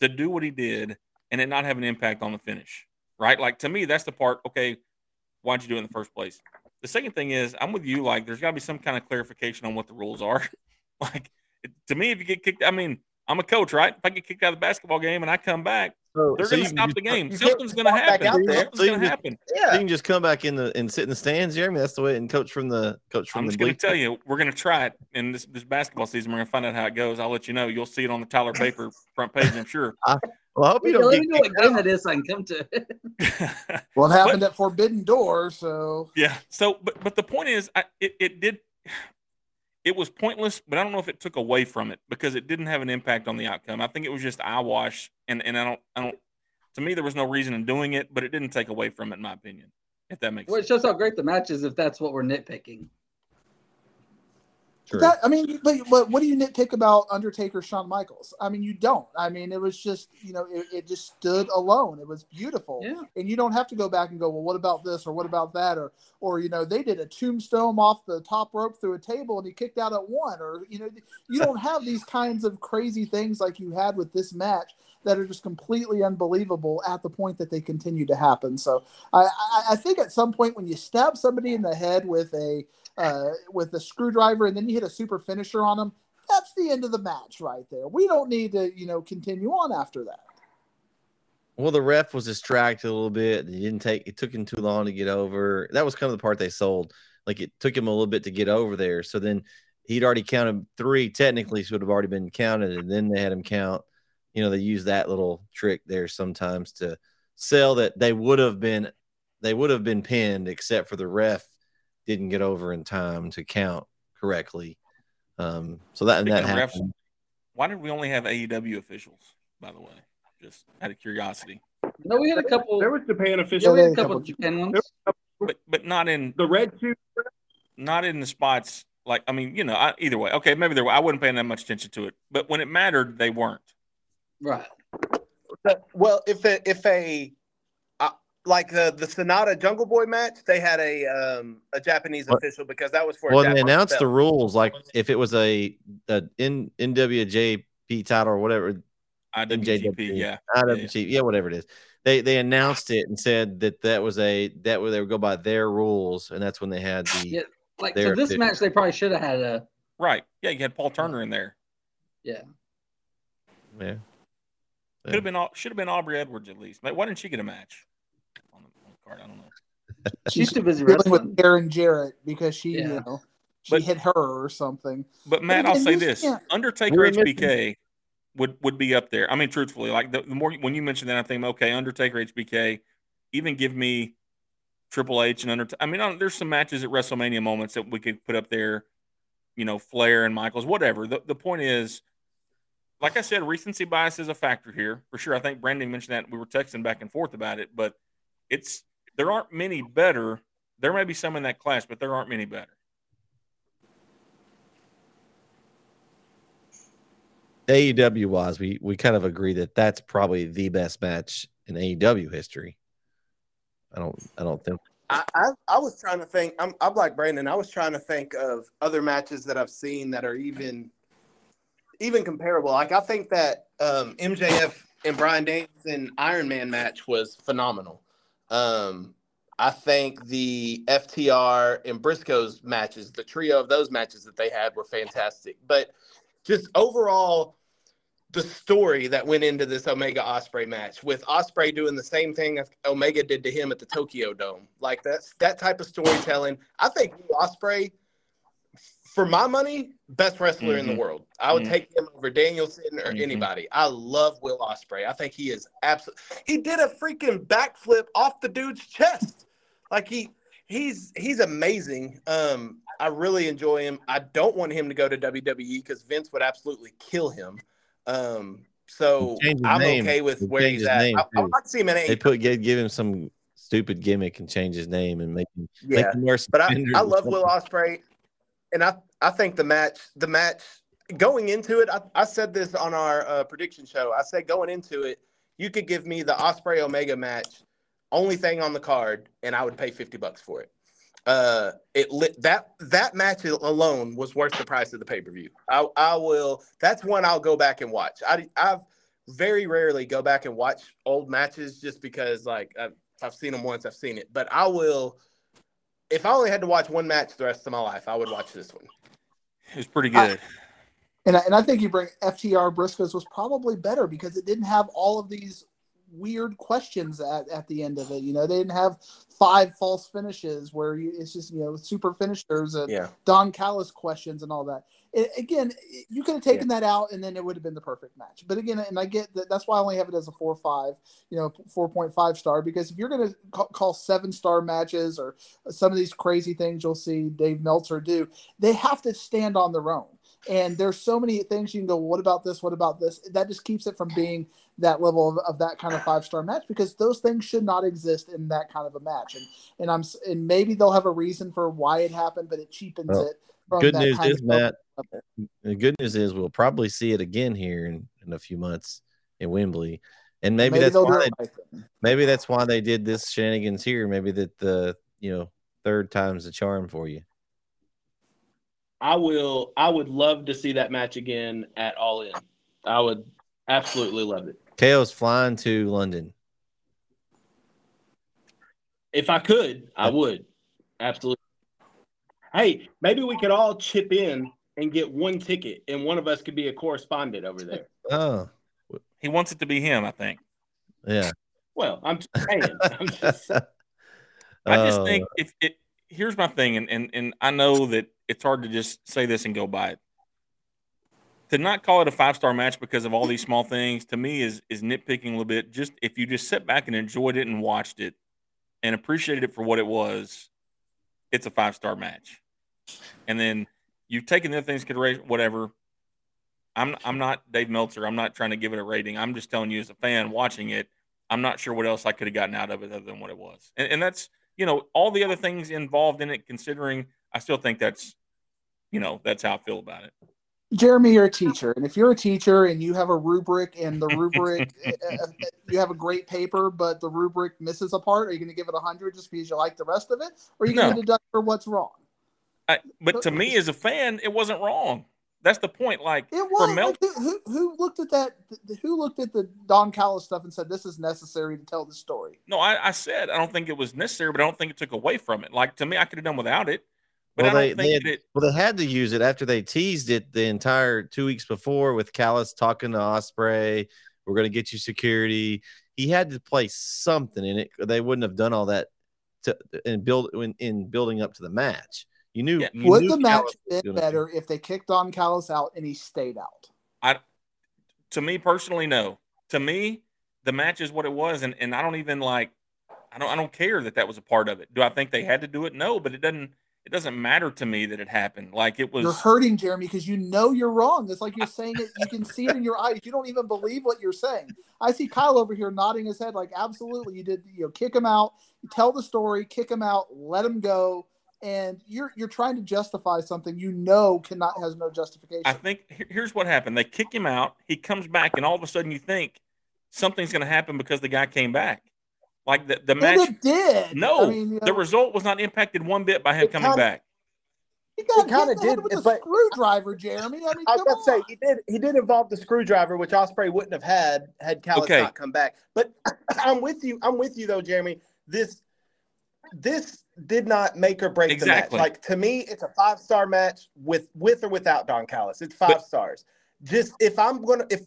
[SPEAKER 2] to do what he did and it not have an impact on the finish, right? Like to me, that's the part. Okay, why'd you do it in the first place? The second thing is, I'm with you. Like, there's got to be some kind of clarification on what the rules are. like, to me, if you get kicked, I mean, I'm a coach, right? If I get kicked out of the basketball game and I come back, so, they're so going to stop the game. Something's going to happen. Something's so going to happen.
[SPEAKER 1] Yeah, you can just come back in the and sit in the stands, Jereme. That's the way. And coach from the coach from.
[SPEAKER 2] I'm just going to tell you, we're going to try it in this this basketball season. We're going to find out how it goes. I'll let you know. You'll see it on the Tyler Paper front page. I'm sure.
[SPEAKER 1] I, well, I hope you don't.
[SPEAKER 5] Let me know what game it is so I can come to.
[SPEAKER 4] well, it happened but, at Forbidden Door, so
[SPEAKER 2] yeah. So, but but the point is, I, it it did. It was pointless, but I don't know if it took away from it because it didn't have an impact on the outcome. I think it was just eyewash, and and I don't I don't. To me, there was no reason in doing it, but it didn't take away from it, in my opinion. If that makes
[SPEAKER 5] well,
[SPEAKER 2] sense.
[SPEAKER 5] It shows how great the match is if that's what we're nitpicking.
[SPEAKER 4] That, I mean, but, but what do you nitpick about Undertaker, Shawn Michaels? I mean, you don't. I mean, it was just, you know, it, it just stood alone. It was beautiful.
[SPEAKER 5] Yeah.
[SPEAKER 4] And you don't have to go back and go, well, what about this or what about that? Or, or, you know, they did a tombstone off the top rope through a table and he kicked out at one. Or, you know, you don't have these kinds of crazy things like you had with this match that are just completely unbelievable at the point that they continue to happen. So I, I, I think at some point when you stab somebody in the head with a, uh, with a screwdriver and then you hit a super finisher on them, that's the end of the match right there. We don't need to, you know, continue on after that.
[SPEAKER 1] Well, the ref was distracted a little bit. He didn't take it took him too long to get over. That was kind of the part they sold. Like it took him a little bit to get over there. So then he'd already counted three, technically should have already been counted, and then they had him count. You know, they use that little trick there sometimes to sell that they would have been they would have been pinned except for the ref didn't get over in time to count correctly. Um, so that and that happened. Refs,
[SPEAKER 2] why did we only have AEW officials? By the way, just out of curiosity.
[SPEAKER 5] No, we had a couple.
[SPEAKER 3] There was Japan officials.
[SPEAKER 5] Yeah, we had a couple, of Japan ones,
[SPEAKER 2] but but not in
[SPEAKER 3] the red suit.
[SPEAKER 2] Not in the spots. Like I mean, you know, I, either way. Okay, maybe there. were. I wasn't paying that much attention to it, but when it mattered, they weren't.
[SPEAKER 5] Right.
[SPEAKER 3] Well, if a, if a like the the Sanada Jungle Boy match, they had a um a Japanese what? official because that was for.
[SPEAKER 1] Well, they announced belt. the rules. Like if it was a, a NWJP title or whatever,
[SPEAKER 2] IWGP, yeah,
[SPEAKER 1] IWGP, yeah. yeah, whatever it is. They they announced it and said that that was a that way they would go by their rules, and that's when they had the.
[SPEAKER 5] Yeah, like so this official. match, they probably should have had a.
[SPEAKER 2] Right. Yeah, you had Paul Turner in there.
[SPEAKER 5] Yeah.
[SPEAKER 1] Yeah.
[SPEAKER 2] Could have been should have been Aubrey Edwards at least. Why didn't she get a match? Card. I don't know.
[SPEAKER 5] She's too busy
[SPEAKER 4] dealing with Karen Jarrett because she, yeah. you know, she but, hit her or something.
[SPEAKER 2] But Matt, I'll say this: yeah. Undertaker HBK would would be up there. I mean, truthfully, like the, the more when you mention that, I think, okay, Undertaker HBK. Even give me Triple H and Undertaker. I mean, there's some matches at WrestleMania moments that we could put up there. You know, Flair and Michaels, whatever. The the point is, like I said, recency bias is a factor here for sure. I think Brandon mentioned that we were texting back and forth about it, but it's there aren't many better. There may be some in that class, but there aren't many better.
[SPEAKER 1] AEW wise, we we kind of agree that that's probably the best match in AEW history. I don't I don't think
[SPEAKER 3] I, I, I was trying to think. I'm I'm like Brandon. I was trying to think of other matches that I've seen that are even even comparable. Like I think that um, MJF and Bryan Danielson Iron Man match was phenomenal. Um, I think the FTR and Briscoes matches, the trio of those matches that they had were fantastic. But just overall, the story that went into this Omega Ospreay match with Ospreay doing the same thing Omega did to him at the Tokyo Dome. Like that's that type of storytelling. I think Ospreay, for my money, best wrestler mm-hmm. in the mm-hmm. world. I would mm-hmm. take him over Danielson or mm-hmm. anybody. I love Will Ospreay. I think he is absolutely. He did a freaking backflip off the dude's chest. Like he he's he's amazing. Um, I really enjoy him. I don't want him to go to WWE because Vince would absolutely kill him. Um, so I'm name. okay with where he's at. I, I would like to see him in
[SPEAKER 1] They put give, give him some stupid gimmick and change his name and make him yeah. Make him
[SPEAKER 3] but I, I love Will Ospreay, and I I think the match the match going into it. I, I said this on our uh, prediction show. I said going into it, you could give me the Ospreay Omega match, only thing on the card, and I would pay fifty bucks for it uh it lit that that match alone was worth the price of the pay-per-view i i will that's one i'll go back and watch i i've very rarely go back and watch old matches just because like i've, I've seen them once i've seen it but i will if i only had to watch one match the rest of my life i would watch this one
[SPEAKER 2] it was pretty good I,
[SPEAKER 4] and I, and I think you bring ftr briscoes was probably better because it didn't have all of these weird questions at, at the end of it. You know, they didn't have five false finishes where you, it's just you know super finishers and yeah. Don Callis questions and all that. It, again, you could have taken yeah. that out and then it would have been the perfect match. But again, and I get that that's why I only have it as a four five, you know, four point five star because if you're going to call, seven star matches or uh, some of these crazy things you'll see Dave Meltzer do, they have to stand on their own. And there's so many things you can go, what about this? What about this? That just keeps it from being that level of, of that kind of five star match because those things should not exist in that kind of a match. And and I'm and maybe they'll have a reason for why it happened, but it cheapens well, it.
[SPEAKER 1] Good news is Matt. The good news is we'll probably see it again here in, in a few months in Wembley. And maybe, maybe that's why they, maybe that's why they did this shenanigans here. Maybe that the you know third time's the charm for you.
[SPEAKER 3] I will. I would love to see that match again at All In. I would absolutely love it.
[SPEAKER 1] KO's flying to London.
[SPEAKER 3] If I could, I uh, would. Absolutely. Hey, maybe we could all chip in and get one ticket, and one of us could be a correspondent over there.
[SPEAKER 1] Oh,
[SPEAKER 2] he wants it to be him, I think.
[SPEAKER 1] Yeah.
[SPEAKER 3] Well, I'm just saying. I'm just.
[SPEAKER 2] I just oh. think oh. if it. Here's my thing, and, and and I know that it's hard to just say this and go by it. To not call it a five star match because of all these small things to me is is nitpicking a little bit. Just if you just sit back and enjoyed it and watched it and appreciated it for what it was, it's a five star match. And then you've taken the other things consideration, whatever. I'm I'm not Dave Meltzer. I'm not trying to give it a rating. I'm just telling you as a fan watching it, I'm not sure what else I could have gotten out of it other than what it was. And, and that's you know all the other things involved in it. Considering, I still think that's you know, that's how I feel about it.
[SPEAKER 4] Jereme, you're a teacher, and if you're a teacher and you have a rubric and the rubric, uh, you have a great paper, but the rubric misses a part, are you going to give it a hundred just because you like the rest of it, or are you no. going to deduct for what's wrong?
[SPEAKER 2] I, but to me, as a fan, it wasn't wrong. That's the point. Like
[SPEAKER 4] it was. Mel- like, who, who looked at that? Who looked at the Don Callis stuff and said this is necessary to tell the story?
[SPEAKER 2] No, I, I said I don't think it was necessary, but I don't think it took away from it. Like to me, I could have done without it.
[SPEAKER 1] But well, they, they had, it, well, they had to use it after they teased it the entire two weeks before with Callis talking to Ospreay. We're going to get you security. He had to play something in it. They wouldn't have done all that to and build in, in building up to the match. You knew. Yeah. You
[SPEAKER 4] Would
[SPEAKER 1] knew
[SPEAKER 4] the match been better if they kicked Don Callis out and he stayed out?
[SPEAKER 2] I, to me personally, no. To me, the match is what it was, and, and I don't even like. I don't. I don't care that that was a part of it. Do I think they had to do it? No, but it doesn't it doesn't matter to me that it happened. Like it was.
[SPEAKER 4] You're hurting Jereme because you know you're wrong. It's like you're saying it. You can see it in your eyes. You don't even believe what you're saying. I see Kyle over here nodding his head like, absolutely, you did. You know, kick him out. tell the story, kick him out, let him go, and you're you're trying to justify something you know cannot has no justification.
[SPEAKER 2] I think here's what happened. They kick him out. He comes back, and all of a sudden you think something's going to happen because the guy came back. Like the, the match
[SPEAKER 4] it did.
[SPEAKER 2] No, I mean, you know, the result was not impacted one bit by him coming
[SPEAKER 3] kinda,
[SPEAKER 2] back.
[SPEAKER 4] He got kind of did with a screwdriver, Jereme. I mean,
[SPEAKER 3] I was about to say he did. He did involve the screwdriver, which Ospreay wouldn't have had had Callis okay. not come back. But I'm with you. I'm with you though, Jereme. This this did not make or break exactly. the match. Like to me, it's a five star match with with or without Don Callis. It's five but, stars. Just if I'm gonna if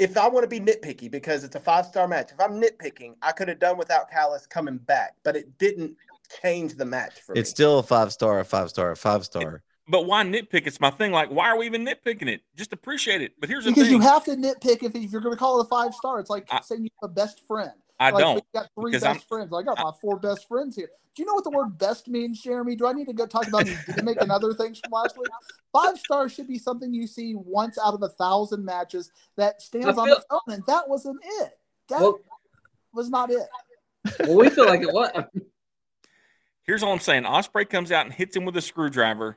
[SPEAKER 3] if I want to be nitpicky because it's a five star match, if I'm nitpicking, I could have done without Callis coming back, but it didn't change the match for
[SPEAKER 1] it's me. It's still a five star, a five star, a five star.
[SPEAKER 2] But why nitpick? It's my thing. Like, why are we even nitpicking it? Just appreciate it. But here's the
[SPEAKER 4] because
[SPEAKER 2] thing.
[SPEAKER 4] you have to nitpick if, if you're going to call it a five star. It's like I, saying you have a best friend.
[SPEAKER 2] I
[SPEAKER 4] like,
[SPEAKER 2] don't. You
[SPEAKER 4] got three best I'm, friends. I got I, my four best friends here. Do you know what the word best means, Jereme? Do I need to go talk about the gimmick and other things from last week? Five stars should be something you see once out of a thousand matches that stands on its own, and that wasn't it. That well, was not it.
[SPEAKER 5] Well, we feel like it was.
[SPEAKER 2] Here's all I'm saying: Ospreay comes out and hits him with a screwdriver.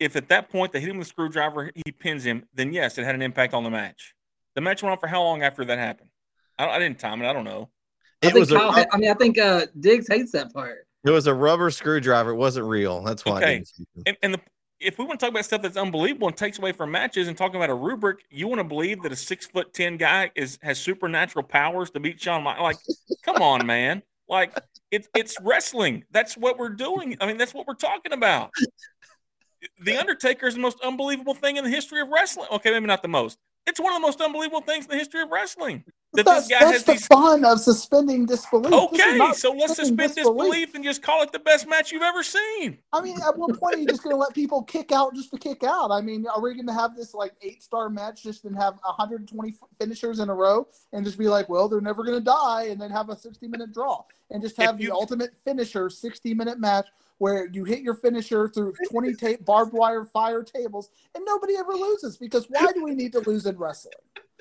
[SPEAKER 2] If at that point they hit him with a screwdriver, he pins him. Then yes, it had an impact on the match. The match went on for how long after that happened? I, I didn't time it. I don't know.
[SPEAKER 5] It was. Kyle, a, I mean, I think uh, Diggs hates that part.
[SPEAKER 1] It was a rubber screwdriver. It wasn't real. That's why.
[SPEAKER 2] Okay. And, and the, if we want to talk about stuff that's unbelievable and takes away from matches and talking about a rubric, you want to believe that a six foot ten guy is has supernatural powers to beat Shawn Michaels? Like, come on, man! Like, it's it's wrestling. That's what we're doing. I mean, that's what we're talking about. The Undertaker is the most unbelievable thing in the history of wrestling. Okay, maybe not the most. It's one of the most unbelievable things in the history of wrestling.
[SPEAKER 4] That that's, that's the these... fun of suspending disbelief.
[SPEAKER 2] Okay, so let's suspend disbelief. disbelief and just call it the best match you've ever seen.
[SPEAKER 4] I mean, at what point are you just going to let people kick out just to kick out? I mean, are we going to have this like eight star match just and have 120 finishers in a row and just be like, well, they're never going to die, and then have a 60 minute draw and just have if the ultimate finisher 60 minute match where you hit your finisher through 20 tape barbed wire fire tables and nobody ever loses because why do we need to lose in wrestling?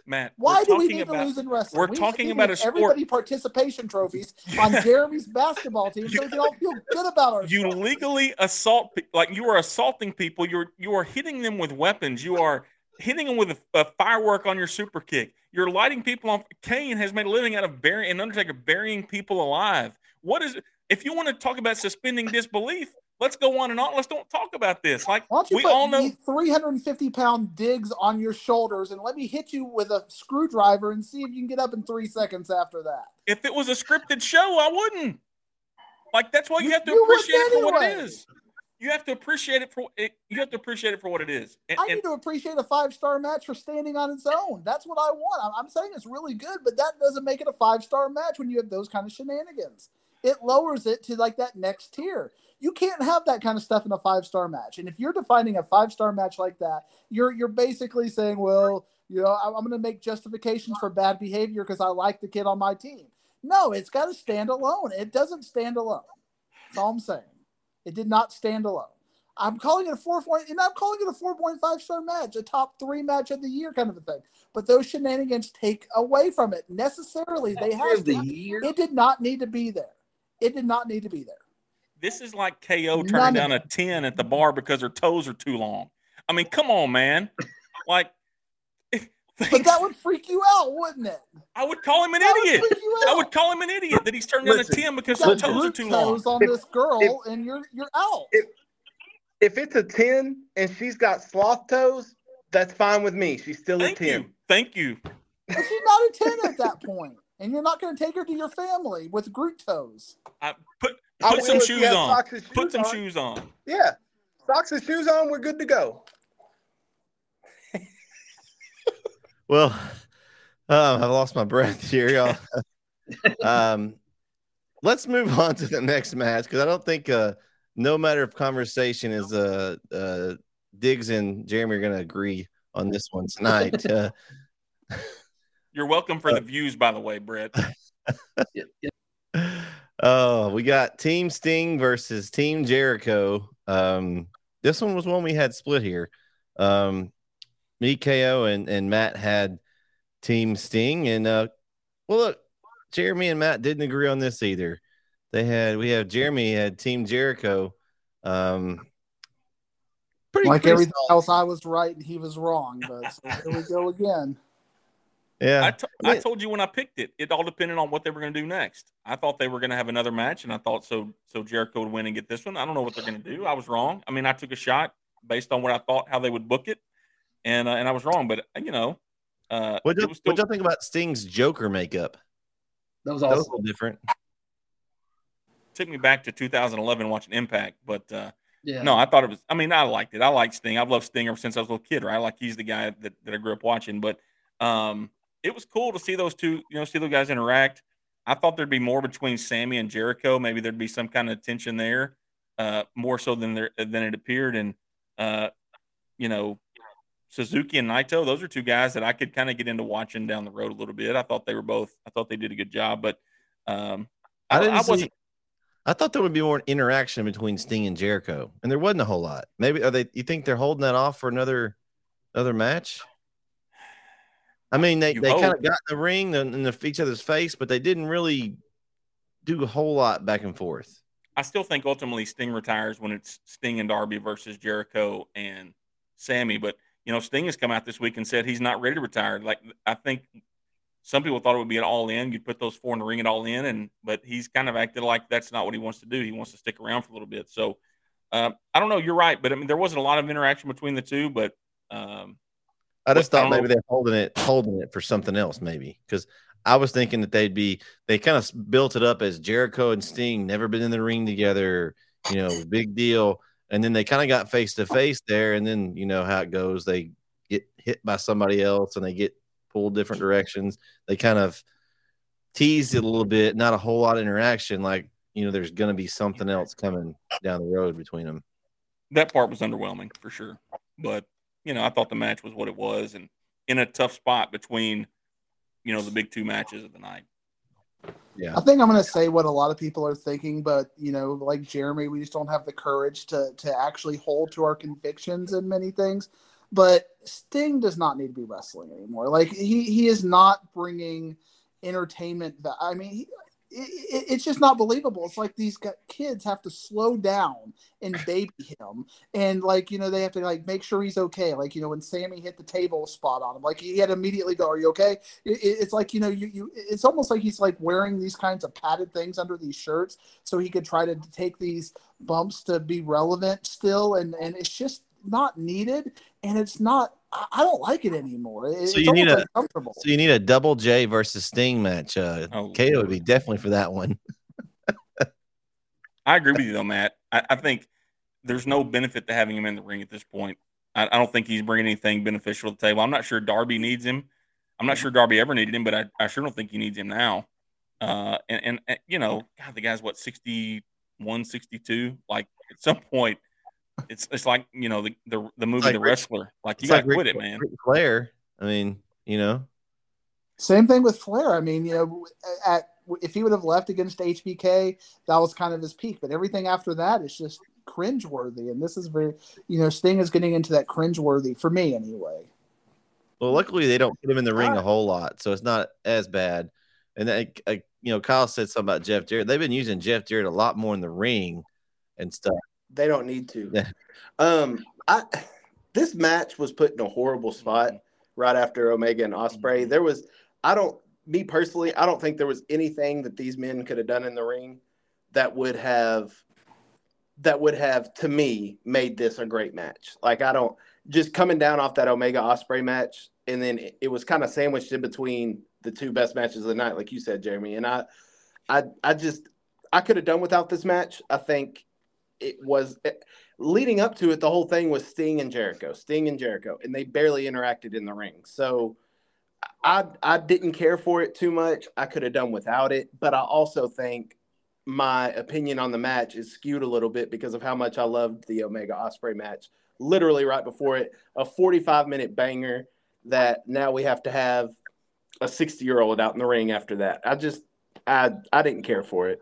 [SPEAKER 2] Matt,
[SPEAKER 4] why do we need about, to lose in wrestling?
[SPEAKER 2] We're we talking about a sport.
[SPEAKER 4] Everybody participation trophies on Jereme's basketball team, so we can all feel good about ourselves.
[SPEAKER 2] You legally assault, like you are assaulting people. You're you are hitting them with weapons. You are hitting them with a, a firework on your super kick. You're lighting people on. Kane has made a living out of burying and Undertaker burying people alive. What is if you want to talk about suspending disbelief, let's go on and on. Let's don't talk about this. Like we all know,
[SPEAKER 4] 350 pound digs on your shoulders, and let me hit you with a screwdriver and see if you can get up in three seconds after that.
[SPEAKER 2] If it was a scripted show, I wouldn't. Like that's why you, you have to you appreciate it for what it is. You have to appreciate it for it. You have to appreciate it for what it is.
[SPEAKER 4] And, I need to appreciate a five star match for standing on its own. That's what I want. I'm, I'm saying it's really good, but that doesn't make it a five star match when you have those kind of shenanigans it lowers it to like that next tier. You can't have that kind of stuff in a five star match. And if you're defining a five star match like that, you're you're basically saying, well, you know, I'm going to make justifications for bad behavior because I like the kid on my team. No, it's got to stand alone. It doesn't stand alone. That's all I'm saying. It did not stand alone. I'm calling it a four point, and I'm calling it a four point five star match, a top three match of the year kind of a thing. But those shenanigans take away from it necessarily. They have
[SPEAKER 5] the year.
[SPEAKER 4] It did not need to be there. It did not need to be there.
[SPEAKER 2] This is like KO turning None down a 10 at the bar because her toes are too long. I mean, come on, man. Like,
[SPEAKER 4] but that would freak you out, wouldn't it?
[SPEAKER 2] I would call him an that idiot. Would I would call him an idiot that he's turning down a 10 because her toes are too long.
[SPEAKER 4] Toes on this girl if, and you're you're out.
[SPEAKER 3] If, if it's a 10 and she's got sloth toes, that's fine with me. She's still
[SPEAKER 2] Thank
[SPEAKER 3] a 10.
[SPEAKER 2] You. Thank you.
[SPEAKER 4] But she's not a 10 at that point and you're not going to take her to your family with Groot toes.
[SPEAKER 2] I put put some shoes on. Shoes put some on. shoes on.
[SPEAKER 3] Yeah, socks and shoes on. We're good to go.
[SPEAKER 1] well, um, I've lost my breath here, y'all. um, let's move on to the next match because I don't think uh, no matter of conversation is uh, uh, Diggs and Jereme are going to agree on this one tonight. Uh,
[SPEAKER 2] you're welcome for the views, by the way, Bret.
[SPEAKER 1] Oh, we got Team Sting versus Team Jericho. Um, this one was one we had split here. Um, me, KO, and, and Matt had Team Sting. And uh, well, look, Jereme and Matt didn't agree on this either. They had we have Jereme had Team Jericho. Um,
[SPEAKER 4] pretty like pretty everything solid. else, I was right and he was wrong. But so here we go again.
[SPEAKER 1] Yeah,
[SPEAKER 2] I, t- I told you when I picked it, it all depended on what they were going to do next. I thought they were going to have another match, and I thought so. So Jericho would win and get this one. I don't know what they're going to do. I was wrong. I mean, I took a shot based on what I thought how they would book it, and uh, and I was wrong. But you know, uh,
[SPEAKER 1] what do you think about Sting's Joker makeup?
[SPEAKER 5] That was also that was
[SPEAKER 1] different.
[SPEAKER 2] Took me back to 2011 watching Impact, but uh, yeah. no, I thought it was. I mean, I liked it. I like Sting. I've loved Sting ever since I was a little kid. Right, like he's the guy that, that I grew up watching. But um, it was cool to see those two, you know, see those guys interact. I thought there'd be more between Sammy and Jericho. Maybe there'd be some kind of tension there, uh, more so than there than it appeared. And uh, you know, Suzuki and Naito, those are two guys that I could kind of get into watching down the road a little bit. I thought they were both. I thought they did a good job, but um,
[SPEAKER 1] I, I, I wasn't. See, I thought there would be more interaction between Sting and Jericho, and there wasn't a whole lot. Maybe are they? You think they're holding that off for another another match? I mean, they, they kind of got in the ring in the each other's face, but they didn't really do a whole lot back and forth.
[SPEAKER 2] I still think ultimately Sting retires when it's Sting and Darby versus Jericho and Sammy. But you know, Sting has come out this week and said he's not ready to retire. Like I think some people thought it would be an all in. You'd put those four in the ring and all in, and but he's kind of acted like that's not what he wants to do. He wants to stick around for a little bit. So um, I don't know. You're right, but I mean there wasn't a lot of interaction between the two. But um,
[SPEAKER 1] I just thought maybe they're holding it, holding it for something else, maybe because I was thinking that they'd be they kind of built it up as Jericho and Sting never been in the ring together, you know, big deal and then they kind of got face to face there, and then you know how it goes. They get hit by somebody else, and they get pulled different directions. They kind of teased it a little bit, not a whole lot of interaction. Like you know, there's going to be something else coming down the road between them.
[SPEAKER 2] That part was underwhelming for sure, but you know, I thought the match was what it was, and in a tough spot between you know the big two matches of the night.
[SPEAKER 4] Yeah. I think I'm going to say what a lot of people are thinking, but you know, like Jereme, we just don't have the courage to to actually hold to our convictions in many things. But Sting does not need to be wrestling anymore. Like he he is not bringing entertainment. That I mean, he, it, it's just not believable. It's like these kids have to slow down and baby him, and like you know they have to like make sure he's okay. Like you know when Sammy hit the table spot on him, like he had to immediately go, "Are you okay?" It, it's like you know you you. It's almost like he's like wearing these kinds of padded things under these shirts so he could try to take these bumps to be relevant still, and and it's just not needed, and it's not I don't like it anymore. It's
[SPEAKER 1] so you need a so you need a double J versus Sting match. Uh, oh, KO would be definitely for that one.
[SPEAKER 2] I agree with you though, Matt. I, I, think there's no benefit to having him in the ring at this point. I, I, don't think he's bringing anything beneficial to the table. I'm not sure Darby needs him. I'm not sure Darby ever needed him, but I, I sure don't think he needs him now. Uh, and, and, and you know, God, the guy's what 61, 62. Like at some point, it's it's like you know the the, the movie like The Wrestler. Like you got to like quit Rick, it, man. Ric
[SPEAKER 1] Flair. I mean, you know.
[SPEAKER 4] Same thing with Flair. I mean, you know, at if he would have left against HBK, that was kind of his peak. But everything after that is just cringeworthy. And this is very, you know, Sting is getting into that cringeworthy for me anyway.
[SPEAKER 1] Well, luckily they don't put him in the ring a whole lot, so it's not as bad. And then, uh, you know, Kyle said something about Jeff Jarrett. They've been using Jeff Jarrett a lot more in the ring and stuff.
[SPEAKER 3] They don't need to. Yeah. Um, I this match was put in a horrible spot right after Omega and Ospreay. Mm-hmm. There was, I don't, me personally, I don't think there was anything that these men could have done in the ring that would have, that would have to me made this a great match. Like I don't just coming down off that Omega Ospreay match, and then it, it was kind of sandwiched in between the two best matches of the night, like you said, Jereme. And I, I, I just I could have done without this match. I think it was it, leading up to it. The whole thing was Sting and Jericho, Sting and Jericho, and they barely interacted in the ring. So I I didn't care for it too much. I could have done without it, but I also think my opinion on the match is skewed a little bit because of how much I loved the Omega Ospreay match. Literally right before it, a 45 minute banger that now we have to have a 60 year old out in the ring after that. I just I I didn't care for it.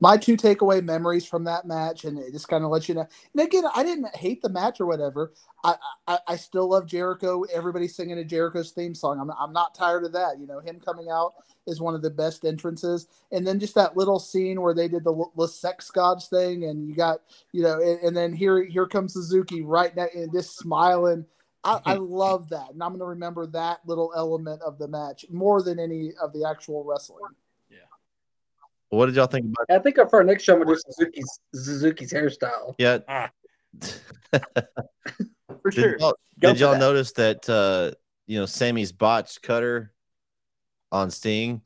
[SPEAKER 4] My two takeaway memories from that match, and it just kind of lets you know. And again, I didn't hate the match or whatever. I, I, I still love Jericho. Everybody singing a Jericho's theme song. I'm, I'm not tired of that. You know, him coming out is one of the best entrances. And then just that little scene where they did the, the sex gods thing, and you got, you know, and, and then here here comes Suzuki right now and just smiling. I, I love that, and I'm going to remember that little element of the match more than any of the actual wrestling.
[SPEAKER 1] What did y'all think about?
[SPEAKER 5] I think for our next show, we'll do Suzuki's Suzuki's hairstyle.
[SPEAKER 1] Yeah.
[SPEAKER 2] Ah.
[SPEAKER 3] For
[SPEAKER 1] Did
[SPEAKER 3] sure.
[SPEAKER 1] y'all, did y'all
[SPEAKER 3] that.
[SPEAKER 1] notice that uh, you know Sammy's botched cutter on Sting?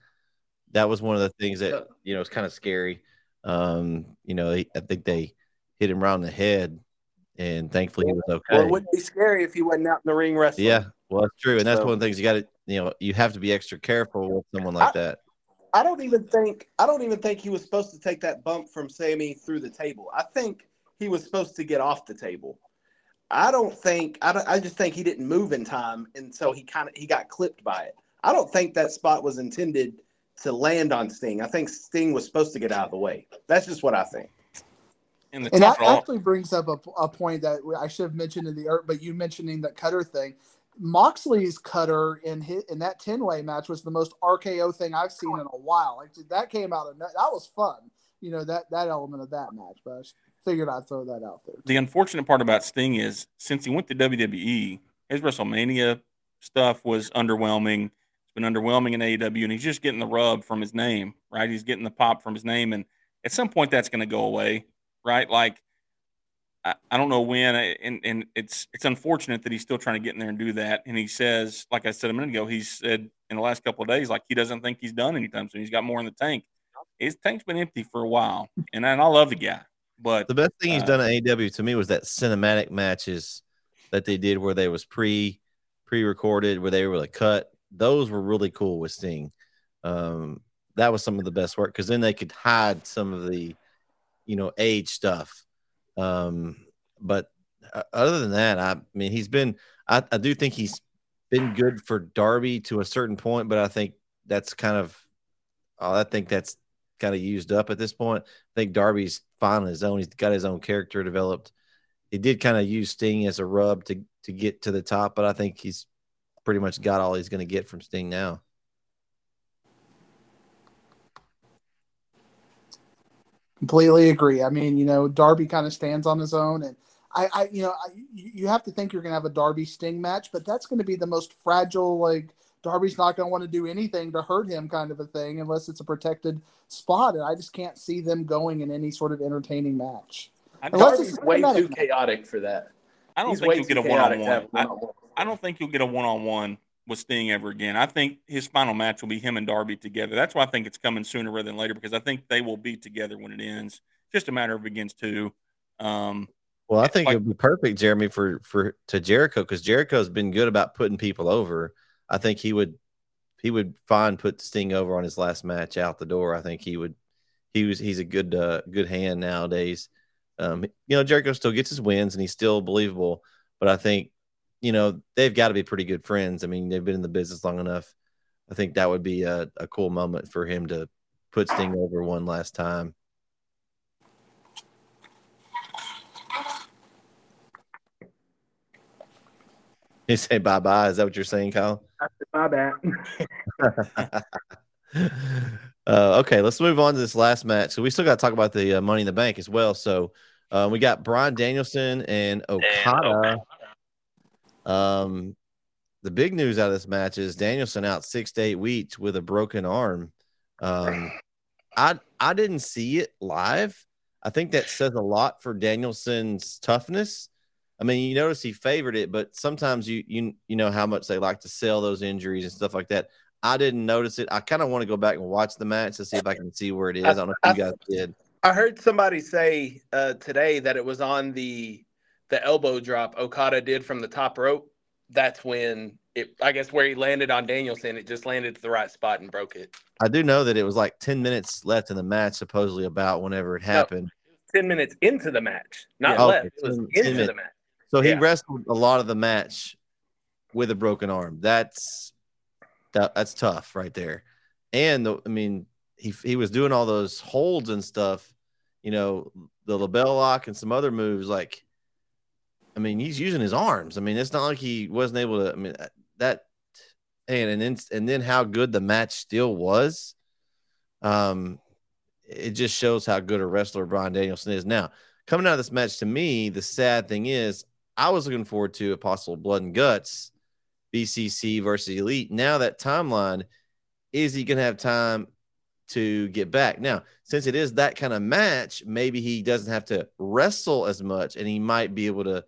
[SPEAKER 1] That was one of the things that
[SPEAKER 5] Yeah.
[SPEAKER 1] you know was kind of scary. Um, you know, I think they hit him around the head, and thankfully he was okay.
[SPEAKER 3] Well, it wouldn't be scary if he wasn't out in the ring wrestling.
[SPEAKER 1] yeah, well, that's true, and that's
[SPEAKER 3] So-
[SPEAKER 1] one of the things you got to you know you have to be extra careful with someone like that.
[SPEAKER 3] I don't even think I don't even think he was supposed to take that bump from Sammy through the table. I think he was supposed to get off the table. I don't think I don't, I just think he didn't move in time, and so he kind of he got clipped by it. I don't think that spot was intended to land on Sting. I think Sting was supposed to get out of the way. That's just what I think.
[SPEAKER 2] And
[SPEAKER 4] And that actually brings up a, a point that I should have mentioned in the art, but you mentioning that cutter thing. Moxley's cutter in hit in that ten way match was the most RKO thing I've seen in a while. Like that came out of that was fun. You know that that element of that match, but I figured I'd throw that out there.
[SPEAKER 2] the unfortunate part about Sting is since he went to WWE, his WrestleMania stuff was underwhelming. It's been underwhelming in AEW, and he's just getting the rub from his name, right? He's getting the pop from his name, and at some point that's going to go away, right? Like I, I don't know when, and and it's it's unfortunate that he's still trying to get in there and do that. And he says, like I said a minute ago, he said in the last couple of days, like he doesn't think he's done anytime soon. He's got more in the tank. His tank's been empty for a while, and I, and I love the guy, but
[SPEAKER 1] The best thing he's
[SPEAKER 2] Uh,
[SPEAKER 1] done at AW to me was that cinematic matches that they did where they was pre pre recorded, where they were like cut. Those were really cool with Sting. Um, that was some of the best work because then they could hide some of the, you know, age stuff. Um, but uh, other than that, I mean, he's been. I, I do think he's been good for Darby to a certain point, but I think that's kind of. I think that's kind of used up at this point. I think Darby's fine on his own. He's got his own character developed. He did kind of use Sting as a rub to to get to the top, but I think he's pretty much got all he's going to get from Sting now.
[SPEAKER 4] Completely agree. I mean, you know, Darby kind of stands on his own, and I, I you know, I, you you have to think you're going to have a Darby Sting match, but that's going to be the most fragile. Like Darby's not going to want to do anything to hurt him, kind of a thing, unless it's a protected spot, and I just can't see them going in any sort of entertaining match.
[SPEAKER 2] I,
[SPEAKER 4] Unless
[SPEAKER 3] Darby's
[SPEAKER 4] it's
[SPEAKER 3] way
[SPEAKER 4] cinematic
[SPEAKER 3] too
[SPEAKER 4] match.
[SPEAKER 3] chaotic for that.
[SPEAKER 2] I don't
[SPEAKER 3] He's
[SPEAKER 2] think you'll get a one on
[SPEAKER 3] chaotic to have
[SPEAKER 2] one.
[SPEAKER 3] one-on-one.
[SPEAKER 2] I don't think you'll get a one on one with Sting ever again. I think his final match will be him and Darby together. That's why I think it's coming sooner rather than later because I think they will be together when it ends. Just a matter of begins two. Um,
[SPEAKER 1] Well, I think
[SPEAKER 2] like-
[SPEAKER 1] it would be perfect, Jereme, for for to Jericho because Jericho's been good about putting people over. I think he would he would fine put Sting over on his last match out the door. I think he would he was he's a good uh, good hand nowadays. Um, you know, Jericho still gets his wins and he's still believable, but I think you know they've got to be pretty good friends. I mean, they've been in the business long enough. I think that would be a, a cool moment for him to put Sting over one last time. You say bye bye. Is that what you're saying, Kyle?
[SPEAKER 3] My bad.
[SPEAKER 1] uh, okay, let's move on to this last match. So we still got to talk about the uh, Money in the Bank as well. So uh, we got Bryan Danielson and Okada. Um, the big news out of this match is Danielson out six to eight weeks with a broken arm. Um, I I didn't see it live. I think that says a lot for Danielson's toughness. I mean, you notice he favored it, but sometimes you you you know how much they like to sell those injuries and stuff like that. I didn't notice it. I kind of want to go back and watch the match to see if I can see where it is. I don't know if you guys did.
[SPEAKER 3] I heard somebody say uh, today that it was on the the elbow drop Okada did from the top rope. That's when it, I guess, where he landed on Danielson. It just landed to the right spot and broke it.
[SPEAKER 1] I do know that it was like 10 minutes left in the match, supposedly about whenever it happened.
[SPEAKER 3] Ten minutes into the match, not
[SPEAKER 1] Yeah,
[SPEAKER 3] left.
[SPEAKER 1] okay,
[SPEAKER 3] It was
[SPEAKER 1] 10
[SPEAKER 3] into
[SPEAKER 1] 10
[SPEAKER 3] the match.
[SPEAKER 1] So he
[SPEAKER 3] Yeah.
[SPEAKER 1] wrestled a lot of the match with a broken arm. That's that, that's tough right there. And the, I mean, he he was doing all those holds and stuff, you know, the LeBell lock and some other moves. Like, I mean, he's using his arms. I mean, it's not like he wasn't able to. I mean, that and and then and then how good the match still was. Um, it just shows how good a wrestler Bryan Danielson is. Now, coming out of this match, to me, the sad thing is, I was looking forward to a possible blood and guts, BCC versus Elite. Now that timeline, is he going to have time to get back? Now, since it is that kind of match, maybe he doesn't have to wrestle as much, and he might be able to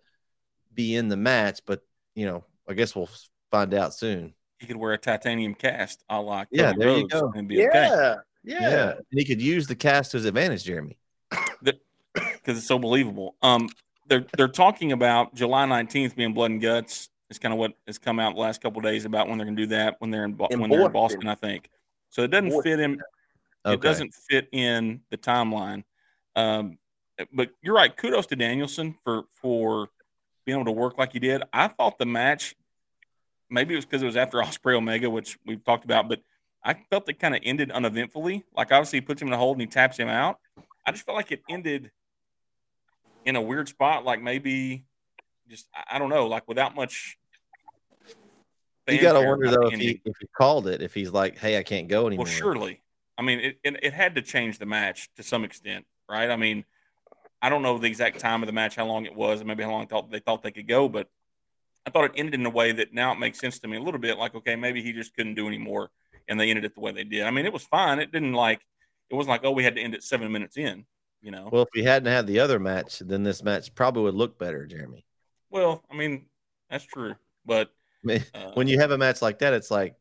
[SPEAKER 1] be in the match. But you know, I guess we'll find out soon.
[SPEAKER 2] He could wear a titanium cast, a la
[SPEAKER 1] yeah, there Rhodes you go,
[SPEAKER 3] and be yeah. okay. Yeah. yeah. And
[SPEAKER 1] he could use the cast to his advantage, Jereme.
[SPEAKER 2] Because it's so believable. Um, they're they're talking about July 19th being blood and guts. It's kind of what has come out the last couple days about when they're going to do that when they're in, in when Boston. they're in Boston, I think. So it doesn't Boston. fit in. Okay. It doesn't fit in the timeline. Um, but you're right. Kudos to Danielson for for being able to work like he did. I thought the match, maybe it was because it was after Ospreay Omega, which we've talked about, but I felt it kind of ended uneventfully. Like obviously he puts him in a hold and he taps him out. I just felt like it ended in a weird spot, like maybe just I don't know, like without much.
[SPEAKER 1] You got to wonder though if he, if he called it, if he's like, "Hey, I can't go anymore."
[SPEAKER 2] Well, surely. I mean, it, it, it had to change the match to some extent, right? I mean, I don't know the exact time of the match, how long it was, and maybe how long they thought they thought they could go, but I thought it ended in a way that now it makes sense to me a little bit. Like, okay, maybe he just couldn't do anymore and they ended it the way they did. I mean, it was fine. It didn't like it wasn't like oh we had to end it seven minutes in. You know.
[SPEAKER 1] Well, if we hadn't had the other match, then this match probably would look better, Jereme.
[SPEAKER 2] Well, I mean that's true, but
[SPEAKER 1] uh, when you have a match like that, it's like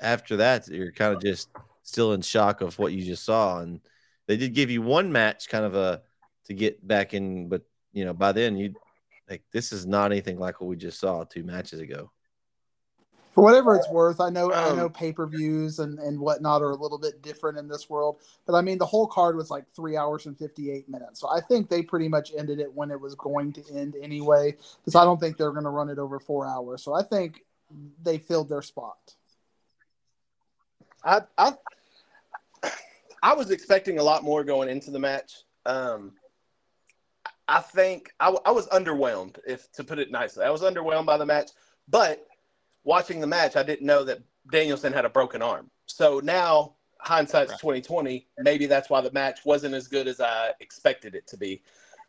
[SPEAKER 1] after that you're kind of just still in shock of what you just saw, and they did give you one match, kind of a to get back in, but you know by then you like this is not anything like what we just saw two matches ago
[SPEAKER 4] for whatever it's worth, I know um, I know pay per views and, and whatnot are a little bit different in this world, but I mean the whole card was like three hours and fifty eight minutes, so I think they pretty much ended it when it was going to end anyway, because I don't think they're going to run it over four hours. So I think they filled their spot.
[SPEAKER 3] I I I was expecting a lot more going into the match. Um, I think I, I was underwhelmed, if to put it nicely. I was underwhelmed by the match, but watching the match, I didn't know that Danielson had a broken arm. So now hindsight's right. 2020. Maybe that's why the match wasn't as good as I expected it to be.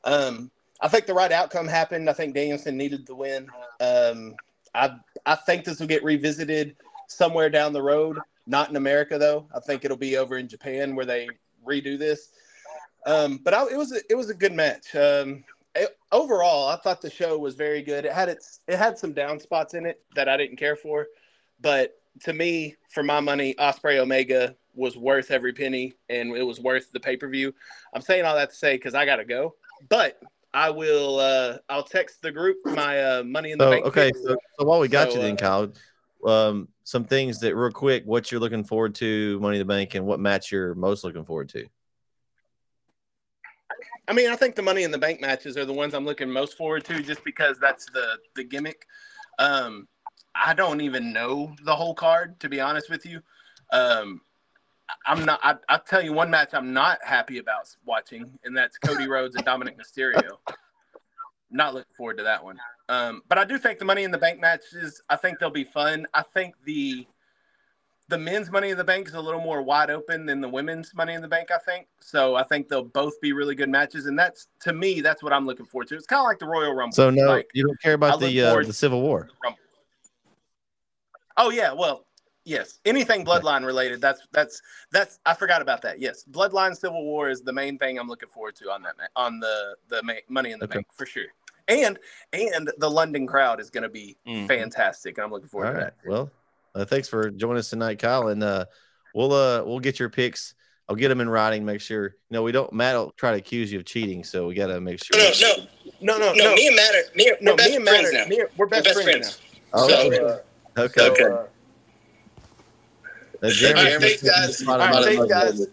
[SPEAKER 3] Um, I think the right outcome happened. I think Danielson needed the win. Um, I I think this will get revisited somewhere down the road. Not in America though. I think it'll be over in Japan where they redo this. Um, but I, it was a, it was a good match. Um, it, overall, I thought the show was very good. It had its it had some down spots in it that I didn't care for, but to me, for my money, Ospreay Omega was worth every penny, and it was worth the pay per view. I'm saying all that to say because I gotta go, but I will. Uh, I'll text the group my uh, money in the
[SPEAKER 1] so,
[SPEAKER 3] bank.
[SPEAKER 1] Okay, so, so, while we got so, you, then uh, Kyle, um, some things that real quick, what you're looking forward to, Money in the Bank, and what match you're most looking forward to.
[SPEAKER 3] I mean, I think the Money in the Bank matches are the ones I'm looking most forward to, just because that's the the gimmick. Um, I don't even know the whole card, to be honest with you. Um, I'm not. I, will tell you one match I'm not happy about watching, and that's Cody Rhodes and Dominik Mysterio. Not looking forward to that one. Um, but I do think the Money in the Bank matches. I think they'll be fun. I think the the men's Money in the Bank is a little more wide open than the women's Money in the Bank. I think so. I think they'll both be really good matches, and that's to me that's what I'm looking forward to. It's kind of like the Royal Rumble.
[SPEAKER 1] So no,
[SPEAKER 3] like,
[SPEAKER 1] you don't care about the uh, the Civil War. The
[SPEAKER 3] oh yeah, well yes, anything Bloodline related. That's that's that's I forgot about that. Yes, Bloodline Civil War is the main thing I'm looking forward to on that on the the Money in the okay. Bank for sure. And and the London crowd is going to be mm-hmm. fantastic. I'm looking forward All to right.
[SPEAKER 1] that. Well, uh, thanks for joining us tonight, Kyle, and uh, we'll uh, we'll get your picks. I'll get them in writing. Make sure you know we don't. Matt will try to accuse you of cheating, so we got to make sure.
[SPEAKER 6] No, no, no, no, no. Me and Matt are me. No, we're best me and Matt are, now. Me,
[SPEAKER 3] we're best, we're best friends. friends.
[SPEAKER 1] Oh, so, okay. Uh, okay. okay.
[SPEAKER 6] Uh, Jereme, right, thanks, guys. All right,
[SPEAKER 3] thanks, guys.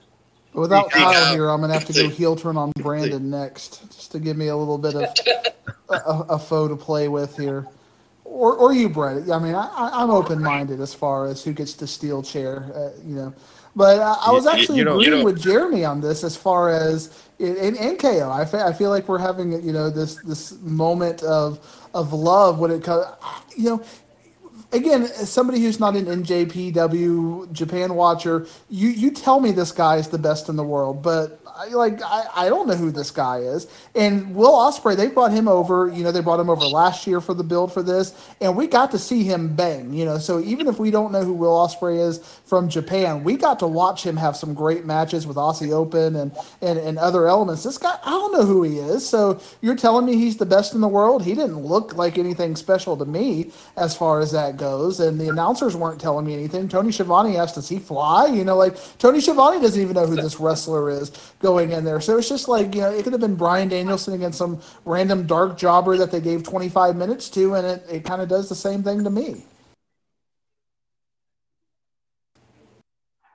[SPEAKER 4] Without Kyle here, I'm gonna have to go heel turn on Brandon next, just to give me a little bit of a, a foe to play with here or, or you, Bret. I mean, I, I'm open minded as far as who gets the steel chair. Uh, you know, But uh, I was actually you, you agreeing with Jereme on this as far as in, in KO. I, fe- I feel like we're having you know this this moment of of love when it comes. You know, again, as somebody who's not an NJPW Japan watcher, you you tell me this guy is the best in the world, but I, like I, I don't know who this guy is. And Will Ospreay, they brought him over. You know, they brought him over last year for the build for this, and we got to see him bang. You know, so even if we don't know who Will Ospreay is from Japan, we got to watch him have some great matches with Aussie Open and and and other elements. This guy, I don't know who he is. So you're telling me he's the best in the world? He didn't look like anything special to me as far as that goes, and the announcers weren't telling me anything. Tony Schiavone asked, "Does he fly?" You know, like Tony Schiavone doesn't even know who this wrestler is going in there. So it's just like, you know, it could have been Bryan Danielson against some random dark jobber that they gave 25 minutes to, and it, it kind of does the same thing to me.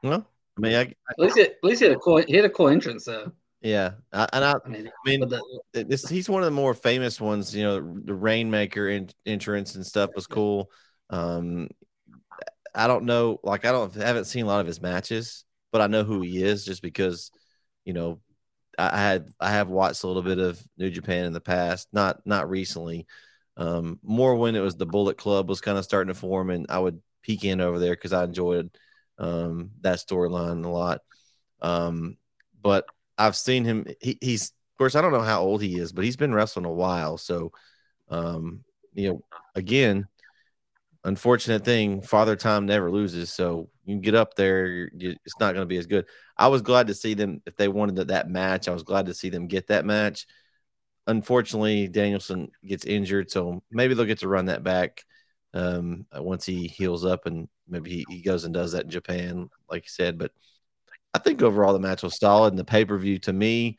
[SPEAKER 1] Well, I mean, I, I,
[SPEAKER 5] at least it, at least he had a cool, he had a cool entrance though.
[SPEAKER 1] Yeah, I, and I, I mean, I mean the, this, he's one of the more famous ones. You know, the Rainmaker in, entrance and stuff was cool. Um, I don't know, like I don't I haven't seen a lot of his matches, but I know who he is just because you know, I had I have watched a little bit of New Japan in the past, not not recently. Um, more when it was the Bullet Club was kind of starting to form, and I would peek in over there because I enjoyed um, that storyline a lot. Um, but I've seen him. He, he's of course I don't know how old he is, but he's been wrestling a while. So, um, you know, again, unfortunate thing, Father Time never loses. So you get up there, it's not going to be as good. I was glad to see them if they wanted that match. I was glad to see them get that match. Unfortunately, Danielson gets injured, so maybe they'll get to run that back um, once he heals up, and maybe he, he goes and does that in Japan, like you said. But I think overall the match was solid, and the pay per view to me.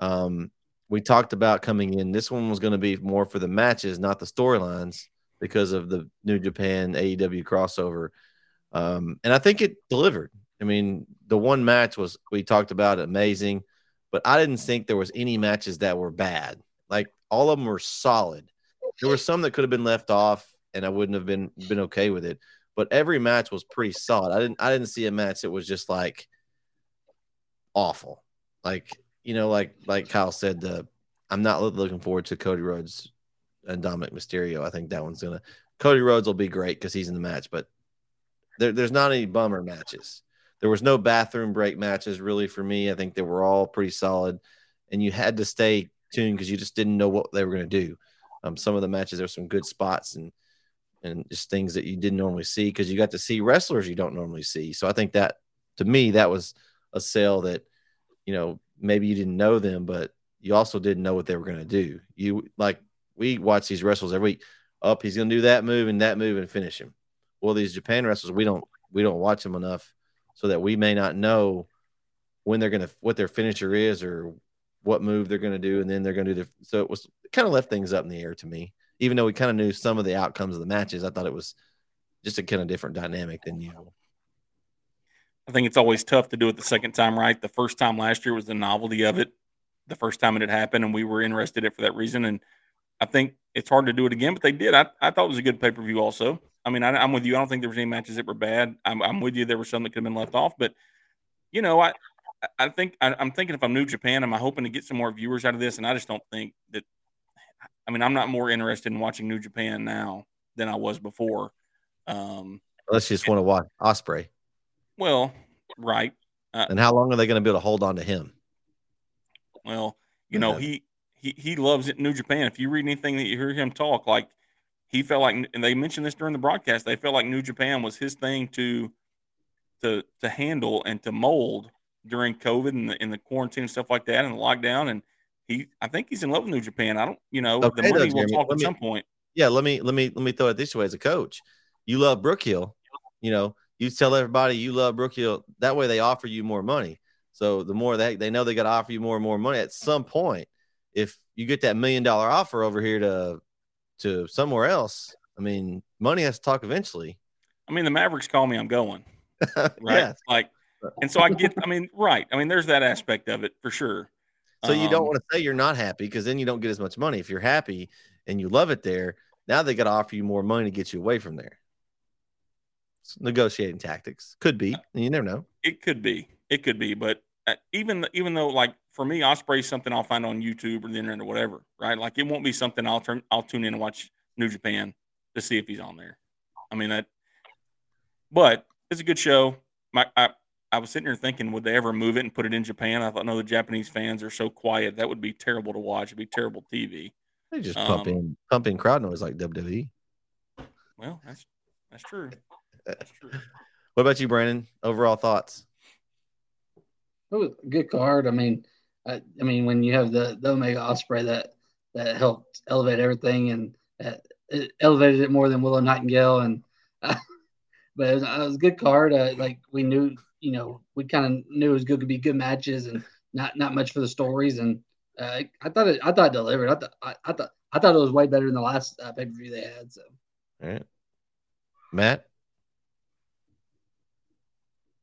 [SPEAKER 1] Um, we talked about coming in. This one was going to be more for the matches, not the storylines because of the New Japan AEW crossover. Um, and I think it delivered. I mean, the one match was we talked about amazing, but I didn't think there was any matches that were bad. Like all of them were solid. There were some that could have been left off, and I wouldn't have been been okay with it. But every match was pretty solid. I didn't I didn't see a match that was just like awful. Like you know, like like Kyle said, the I'm not looking forward to Cody Rhodes and Dominik Mysterio. I think that one's gonna Cody Rhodes will be great because he's in the match, but there, there's not any bummer matches. There was no bathroom break matches really for me. I think they were all pretty solid, and you had to stay tuned because you just didn't know what they were going to do. Um, some of the matches there were some good spots and and just things that you didn't normally see because you got to see wrestlers you don't normally see. So I think that to me that was a sale that you know maybe you didn't know them, but you also didn't know what they were going to do. You like we watch these wrestlers every week. Up, he's going to do that move and that move and finish him. Well, these Japan wrestlers, we don't we don't watch them enough so that we may not know when they're going to what their finisher is or what move they're going to do, and then they're going to do the. So it was kind of left things up in the air to me. Even though we kind of knew some of the outcomes of the matches, I thought it was just a kind of different dynamic than usual.
[SPEAKER 2] I think it's always tough to do it the second time right. The first time last year was the novelty of it. The first time it had happened, and we were interested in it for that reason. And I think it's hard to do it again, but they did. I, I thought it was a good pay per view. Also, I mean, I, am with you. I don't think there was any matches that were bad. I'm, I'm with you. There were some that could have been left off, but you know, I I think I, am thinking if I'm New Japan, am I hoping to get some more viewers out of this? And I just don't think that. I mean, I'm not more interested in watching New Japan now than I was before. Um,
[SPEAKER 1] Unless you just want to watch Ospreay.
[SPEAKER 2] Well, right.
[SPEAKER 1] Uh, and how long are they going to be able to hold on to him?
[SPEAKER 2] Well, you know, he he he loves it in New Japan. If you read anything that you hear him talk, like he felt like, and they mentioned this during the broadcast, they felt like New Japan was his thing to to to handle and to mold during COVID and the, in the quarantine and stuff like that and the lockdown. And he, I think he's in love with New Japan. I don't, you know, okay, the money will talk at me, some point.
[SPEAKER 1] Yeah, let me let me let me throw it this way as a coach. You love Brookhill, you know, you tell everybody you love Brookhill. That way they offer you more money. So the more they they know they got to offer you more and more money at some point if you get that million dollar offer over here to to somewhere else, I mean, money has to talk eventually.
[SPEAKER 2] I mean, the Mavericks call me, I'm going. Right? yeah. Like, and so I get. I mean, right. I mean, there's that aspect of it for sure.
[SPEAKER 1] So um, you don't um, want to say you're not happy because then you don't get as much money. If you're happy and you love it there, now they got to offer you more money to get you away from there. It's negotiating tactics could be. You never know.
[SPEAKER 2] it could be, it could be, but uh, even even though like for me, Ospreay's something I'll find on YouTube or the internet or whatever, right? Like it won't be something I'll turn I'll tune in and watch New Japan to see if he's on there. I mean that, but it's a good show. My I, I was sitting here thinking, would they ever move it and put it in Japan? I thought, no, the Japanese fans are so quiet. That would be terrible to watch. It'd be terrible TV.
[SPEAKER 1] They just pump um, in, pump in crowd noise like WWE.
[SPEAKER 2] Well, that's that's true. That's true.
[SPEAKER 1] what about you, Brandon? Overall thoughts?
[SPEAKER 5] It was a good card. I mean, I, I mean, when you have the, the Omega Ospreay that that helped elevate everything and uh, it elevated it more than Willow Nightingale, and uh, but it was, it was, a good card. Uh, like we knew, you know, we kind of knew it was good to be good matches and not not much for the stories. And uh, I thought it, I thought it delivered. I thought I, I thought I thought it was way better than the last uh, pay per view they had. So,
[SPEAKER 1] all right, Matt,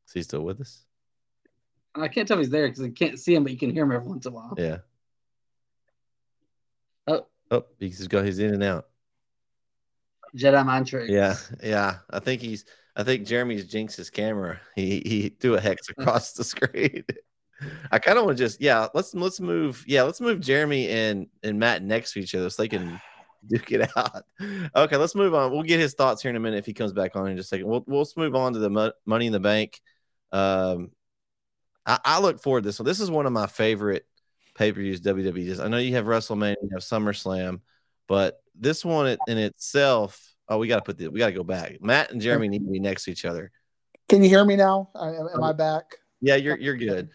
[SPEAKER 1] is he still with us?
[SPEAKER 5] I can't tell if he's there because I can't see him, but you can hear him every once in a while.
[SPEAKER 1] Yeah.
[SPEAKER 5] Oh.
[SPEAKER 1] Oh, he's got his in and out.
[SPEAKER 5] Jedi mind trick.
[SPEAKER 1] Yeah, yeah. I think he's. I think Jereme's jinxed his camera. He he threw a hex across the screen. I kind of want to just yeah. Let's let's move yeah. Let's move Jereme and and Matt next to each other so they can duke it out. Okay, let's move on. We'll get his thoughts here in a minute if he comes back on in just a second. We'll we'll move on to the Money in the Bank. Um, I, I look forward to this one. This is one of my favorite pay per views WWE does. I know you have WrestleMania, you have SummerSlam, but this one in itself. Oh, we got to put the we got to go back. Matt and Jereme need to be next to each other.
[SPEAKER 4] Can you hear me now? Am, am I back?
[SPEAKER 1] Yeah, you're you're good.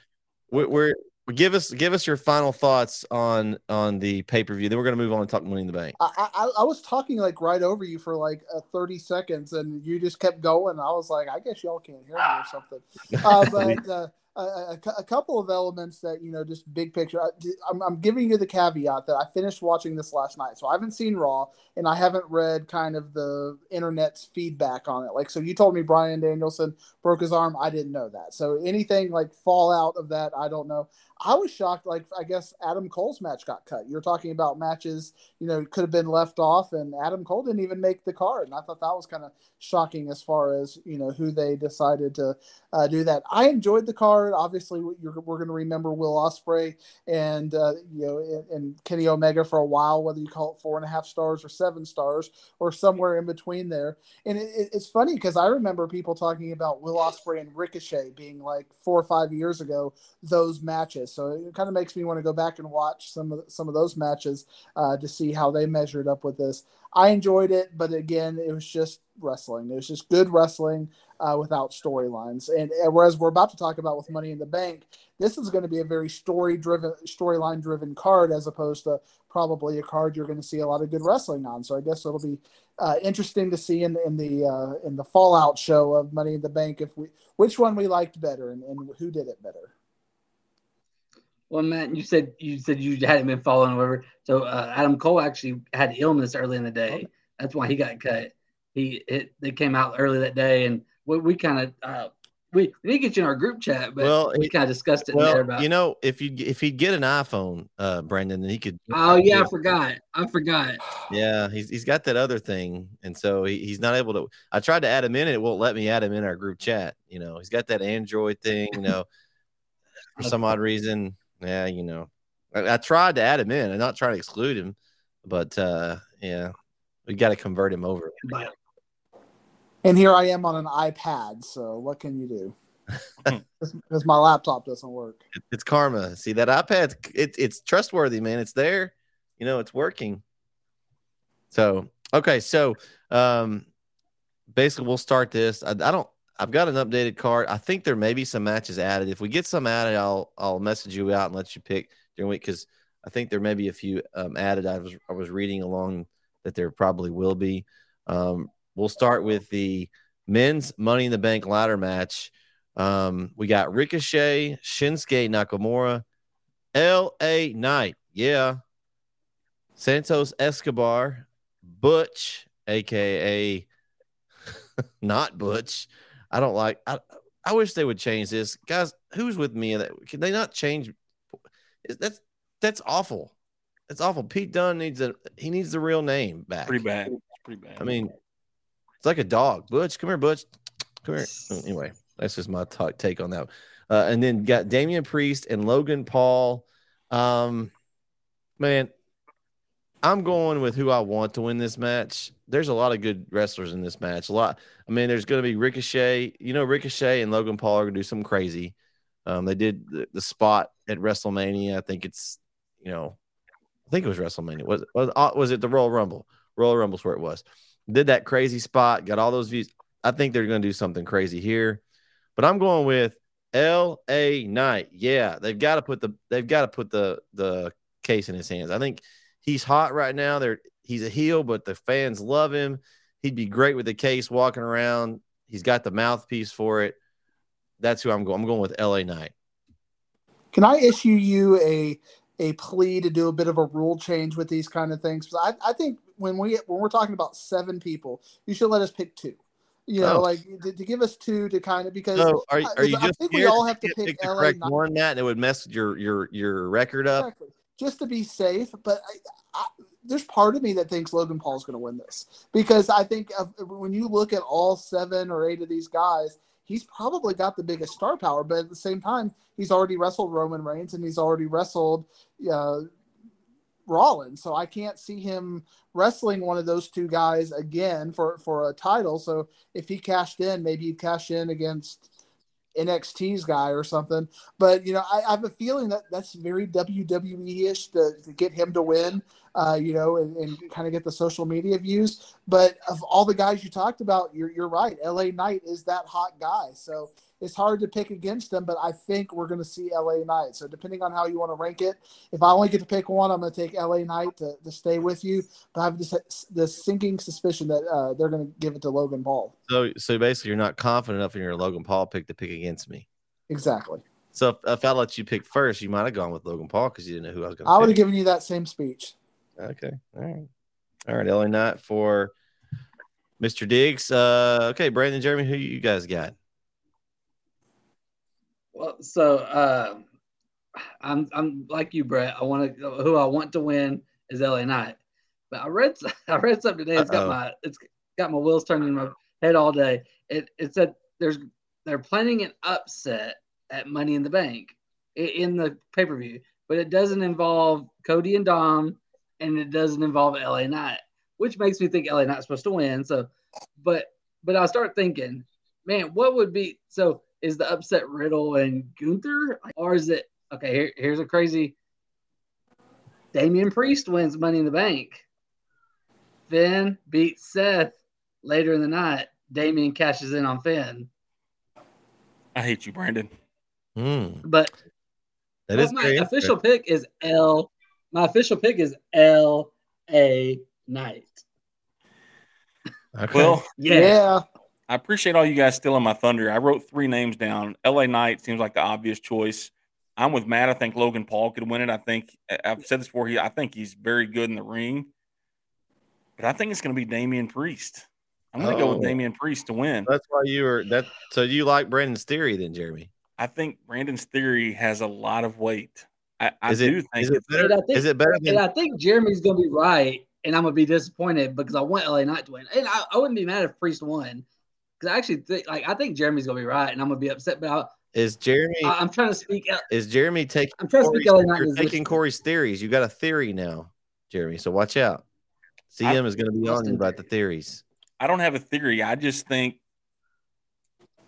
[SPEAKER 1] We're, we're give us give us your final thoughts on on the pay per view. Then we're gonna move on and talk Money in the Bank.
[SPEAKER 4] I, I, I was talking like right over you for like uh, thirty seconds, and you just kept going. I was like, I guess y'all can't hear me or something. Uh, but uh, a, a, couple of elements that you know just big picture I'm, I'm, giving you the caveat that i finished watching this last night so i haven't seen raw and i haven't read kind of the internet's feedback on it like so you told me bryan danielson broke his arm i didn't know that so anything like fallout of that i don't know I was shocked. Like I guess Adam Cole's match got cut. You're talking about matches, you know, could have been left off, and Adam Cole didn't even make the card. And I thought that was kind of shocking as far as you know who they decided to uh, do that. I enjoyed the card. Obviously, we're going to remember Will Ospreay and uh, you know and, and, Kenny Omega for a while, whether you call it four and a half stars or seven stars or somewhere in between there. And it, it's funny because I remember people talking about Will Ospreay and Ricochet being like four or five years ago those matches so it kind of makes me want to go back and watch some of some of those matches uh, to see how they measured up with this. I enjoyed it, but again, it was just wrestling. It was just good wrestling uh, without storylines. And, and, whereas we're about to talk about with Money in the Bank, this is going to be a very story driven, storyline driven card as opposed to probably a card you're going to see a lot of good wrestling on. So I guess it'll be uh, interesting to see in, in the uh, in the Fallout show of Money in the Bank if we which one we liked better and, and who did it better.
[SPEAKER 5] Well, Matt, you said you said you hadn't been following whatever. So uh, Adam Cole actually had illness early in the day. That's why he got cut. He it, they came out early that day, and we, we kind of uh, we, we didn't get you in our group chat, but well, we kind of discussed it well, there about
[SPEAKER 1] you know if you if he'd get an iPhone, uh, Brandon, then he could.
[SPEAKER 5] Oh yeah, I forgot. I forgot.
[SPEAKER 1] Yeah, he's he's got that other thing, and so he, he's not able to. I tried to add him in, and it won't let me add him in our group chat. You know, he's got that Android thing. You know, for some odd reason yeah, you know, I, I, tried to add him in and not try to exclude him, but uh, yeah, we got to convert him over.
[SPEAKER 4] And here I am on an iPad, so what can you do? Because my laptop doesn't work.
[SPEAKER 1] It's karma. See that iPad? It, it's trustworthy, man. It's there. You know, it's working. So okay, so um, basically, we'll start this. I, I don't. I've got an updated card. I think there may be some matches added. If we get some added, I'll I'll message you out and let you pick during week because I think there may be a few um, added. I was I was reading along that there probably will be. Um, we'll start with the men's Money in the Bank ladder match. Um, we got Ricochet, Shinsuke Nakamura, L.A. Knight, yeah, Santos Escobar, Butch, aka not Butch, I don't like. I I wish they would change this, guys. Who's with me? That can they not change? That's that's awful. That's awful. Pete Dunne needs a he needs the real name back.
[SPEAKER 2] Pretty bad. pretty bad.
[SPEAKER 1] I mean, it's like a dog. Butch, come here, Butch. Come here. Anyway, That's just my t- take on that. Uh, and then got Damian Priest and Logan Paul. Um, man, I'm going with who I want to win this match. There's a lot of good wrestlers in this match. A lot. I mean, there's going to be Ricochet. You know, Ricochet and Logan Paul are going to do something crazy. Um, they did the, the, spot at WrestleMania. I think it's, you know, I think it was WrestleMania. Was was uh, was it the Royal Rumble? Royal Rumble's where it was. Did that crazy spot, got all those views. I think they're going to do something crazy here, but I'm going with L.A. Knight. Yeah, they've got to put the they've got to put the the case in his hands. I think he's hot right now. They're he's a heel, but the fans love him. He'd be great with the case walking around. He's got the mouthpiece for it. That's who I'm going. I'm going with LA Knight.
[SPEAKER 4] Can I issue you a a plea to do a bit of a rule change with these kind of things? I, I think when we when we're talking about seven people, you should let us pick two. You know, oh. like to, to, give us two to kind of because
[SPEAKER 1] so are, are you I just think we all have to pick, pick the correct Knight. one, Matt, and it would mess your your your record up. Exactly
[SPEAKER 4] just to be safe. But I, I, there's part of me that thinks Logan Paul's going to win this because I think of, when you look at all seven or eight of these guys, he's probably got the biggest star power. But at the same time, he's already wrestled Roman Reigns and he's already wrestled uh, Rollins. So I can't see him wrestling one of those two guys again for for a title. So if he cashed in, maybe he'd cash in against NXT's guy or something. But you know, I, I have a feeling that that's very WWE-ish to, to get him to win. Uh, you know, and, and kind of get the social media views. But of all the guys you talked about, you're you're right. LA Knight is that hot guy. So it's hard to pick against them, but I think we're going to see LA Knight. So depending on how you want to rank it, if I only get to pick one, I'm going to take LA Knight to, to stay with you. But I have this, this sinking suspicion that uh, they're going to give it to Logan Paul.
[SPEAKER 1] So, so basically, you're not confident enough in your Logan Paul pick to pick against me.
[SPEAKER 4] Exactly.
[SPEAKER 1] So if, if I let you pick first, you might have gone with Logan Paul because you didn't know who I was going to.
[SPEAKER 4] I would have given you that same speech.
[SPEAKER 1] Okay. All right. All right. LA Knight for Mr. Diggs. Uh, okay, Brandon, Jereme, who you guys got?
[SPEAKER 5] Well, so uh, I'm I'm like you, Bret. I want to who I want to win is LA Knight. But I read I read something today. It's got my it's got my wheels turning in my head all day. It it said there's they're planning an upset at Money in the Bank in the pay per view, but it doesn't involve Cody and Dom, and it doesn't involve LA Knight, which makes me think LA Knight's supposed to win. So, but but I start thinking, man, what would be so is the upset Riddle and Gunther, or is it okay? Here, here's a crazy. Damian Priest wins Money in the Bank. Finn beats Seth later in the night. Damian cashes in on Finn.
[SPEAKER 2] I hate you, Brandon.
[SPEAKER 1] Mm.
[SPEAKER 5] But
[SPEAKER 1] that is
[SPEAKER 5] my official pick is L. My official pick is L A Knight.
[SPEAKER 1] Okay.
[SPEAKER 2] Well,
[SPEAKER 4] yeah. yeah.
[SPEAKER 2] I appreciate all you guys stealing my thunder. I wrote three names down. LA Knight seems like the obvious choice. I'm with Matt. I think Logan Paul could win it. I think I've said this before. He, I think he's very good in the ring, but I think it's going to be Damian Priest. I'm going to oh. go with oh. Damian Priest to win.
[SPEAKER 1] That's why you were that. So you like Brandon's theory then, Jereme?
[SPEAKER 2] I think Brandon's theory has a lot lot of weight. I, I do
[SPEAKER 1] it,
[SPEAKER 2] think,
[SPEAKER 1] is it better. Think, is it better?
[SPEAKER 5] Than, and I think Jereme's going to be right, and I'm going to be disappointed because I want LA Knight to win, and I, I wouldn't be mad if Priest won because I actually think like I think Jereme's gonna be right, and I'm gonna be upset. But I'll,
[SPEAKER 1] is Jereme?
[SPEAKER 5] I, am trying to speak.
[SPEAKER 1] Is Jereme taking?
[SPEAKER 5] I'm trying Corey's, to speak.
[SPEAKER 1] LA You're taking Corey's theories. You got a theory now, Jereme. So watch out. CM I, is going to be on you about the theories.
[SPEAKER 2] I don't have a theory. I just think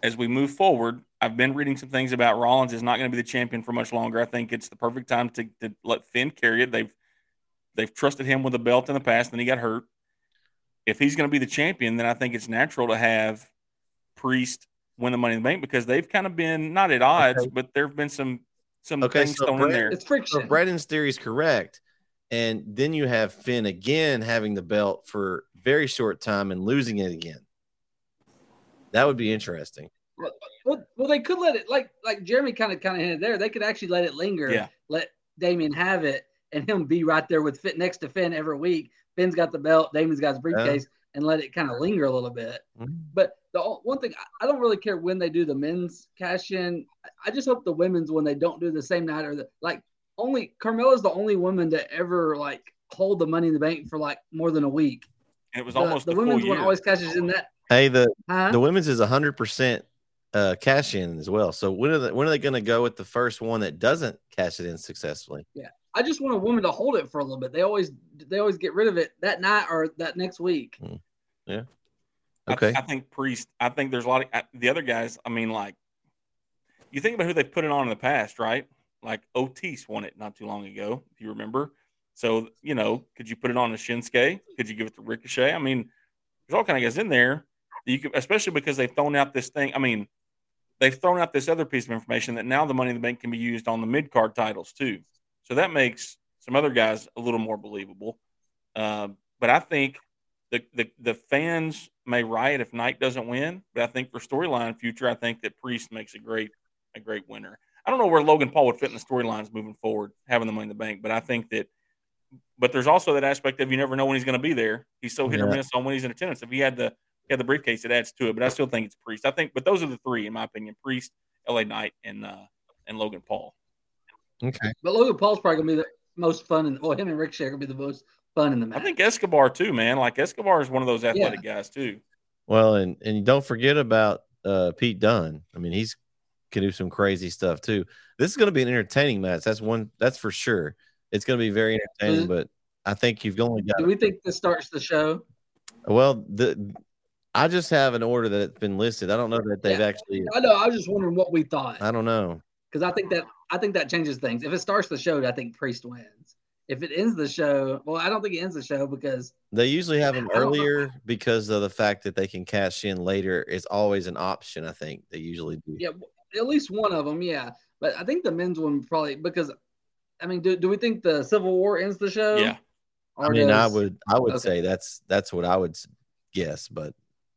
[SPEAKER 2] as we move forward, I've been reading some things about Rollins is not going to be the champion for much longer. I think it's the perfect time to, to let Finn carry it. They've they've trusted him with a belt in the past, and he got hurt. If he's going to be the champion, then I think it's natural to have Priest win the Money in the Bank because they've kind of been not at odds, okay. but there have been some some okay, things so thrown Brandon, in there.
[SPEAKER 5] It's friction.
[SPEAKER 1] So Brandon's theory is correct, and then you have Finn again having the belt for very short time and losing it again. That would be interesting.
[SPEAKER 5] Well, well, well they could let it like like Jereme kind of kind of hinted there. They could actually let it linger.
[SPEAKER 2] Yeah.
[SPEAKER 5] Let Damian have it and him be right there with Fit next to Finn every week. Finn's got the belt, Damian's got his briefcase, yeah. and let it kind of linger a little bit. Mm-hmm. But the one thing I don't really care when they do the men's cash in. I just hope the women's when they don't do the same night or the like. Only Carmella's the only woman to ever like hold the Money in the Bank for like more than a week.
[SPEAKER 2] And it was
[SPEAKER 5] the,
[SPEAKER 2] almost
[SPEAKER 5] the women's one always cashes in that.
[SPEAKER 1] Hey, the huh? the women's is hundred percent uh, cash in as well. So when are they, when are they going to go with the first one that doesn't cash it in successfully?
[SPEAKER 5] Yeah, I just want a woman to hold it for a little bit. They always they always get rid of it that night or that next week.
[SPEAKER 1] Mm. Yeah.
[SPEAKER 2] Okay. I, I, think Priest. I think there's a lot of the other guys. I mean, like you think about who they've put it on in the past, right? Like Otis won it not too long ago, if you remember. So you know, could you put it on a Shinsuke? Could you give it to Ricochet? I mean, there's all kind of guys in there. You could, especially because they've thrown out this thing. I mean, they've thrown out this other piece of information that now the Money in the Bank can be used on the mid card titles too. So that makes some other guys a little more believable. Uh, but I think the, the the fans may riot if Knight doesn't win, but I think for storyline future, I think that Priest makes a great a great winner. I don't know where Logan Paul would fit in the storylines moving forward, having the money in the bank, but I think that. But there's also that aspect of you never know when he's going to be there. He's so hit yeah. or miss on when he's in attendance. If he had the had the briefcase, it adds to it. But I still think it's Priest. I think, but those are the three in my opinion: Priest, LA Knight, and uh, and Logan Paul.
[SPEAKER 1] Okay.
[SPEAKER 5] But Logan Paul's probably gonna be the most fun, and well, him and Ricochet are gonna be the most fun in the match.
[SPEAKER 2] I think Escobar too, man. Like Escobar is one of those athletic yeah. guys too.
[SPEAKER 1] Well, and and don't forget about uh, Pete Dunne. I mean, he's can do some crazy stuff too. This is going to be an entertaining match. That's one. That's for sure. It's going to be very entertaining. But I think you've only got.
[SPEAKER 5] Do we think this starts the show?
[SPEAKER 1] Well, the I just have an order that's been listed. I don't know that they've yeah. actually.
[SPEAKER 5] I know. I was just wondering what we thought.
[SPEAKER 1] I don't know
[SPEAKER 5] because I think that I think that changes things. If it starts the show, I think Priest wins. If it ends the show, well, I don't think it ends the show because
[SPEAKER 1] they usually have them earlier because of the fact that they can cash in later. Is always an option. I think they usually do.
[SPEAKER 5] Yeah, at least one of them. Yeah, but I think the men's one probably because, I mean, do, do we think the Civil War ends the show?
[SPEAKER 2] Yeah.
[SPEAKER 1] I mean, does, I would I would okay. say that's that's what I would guess, but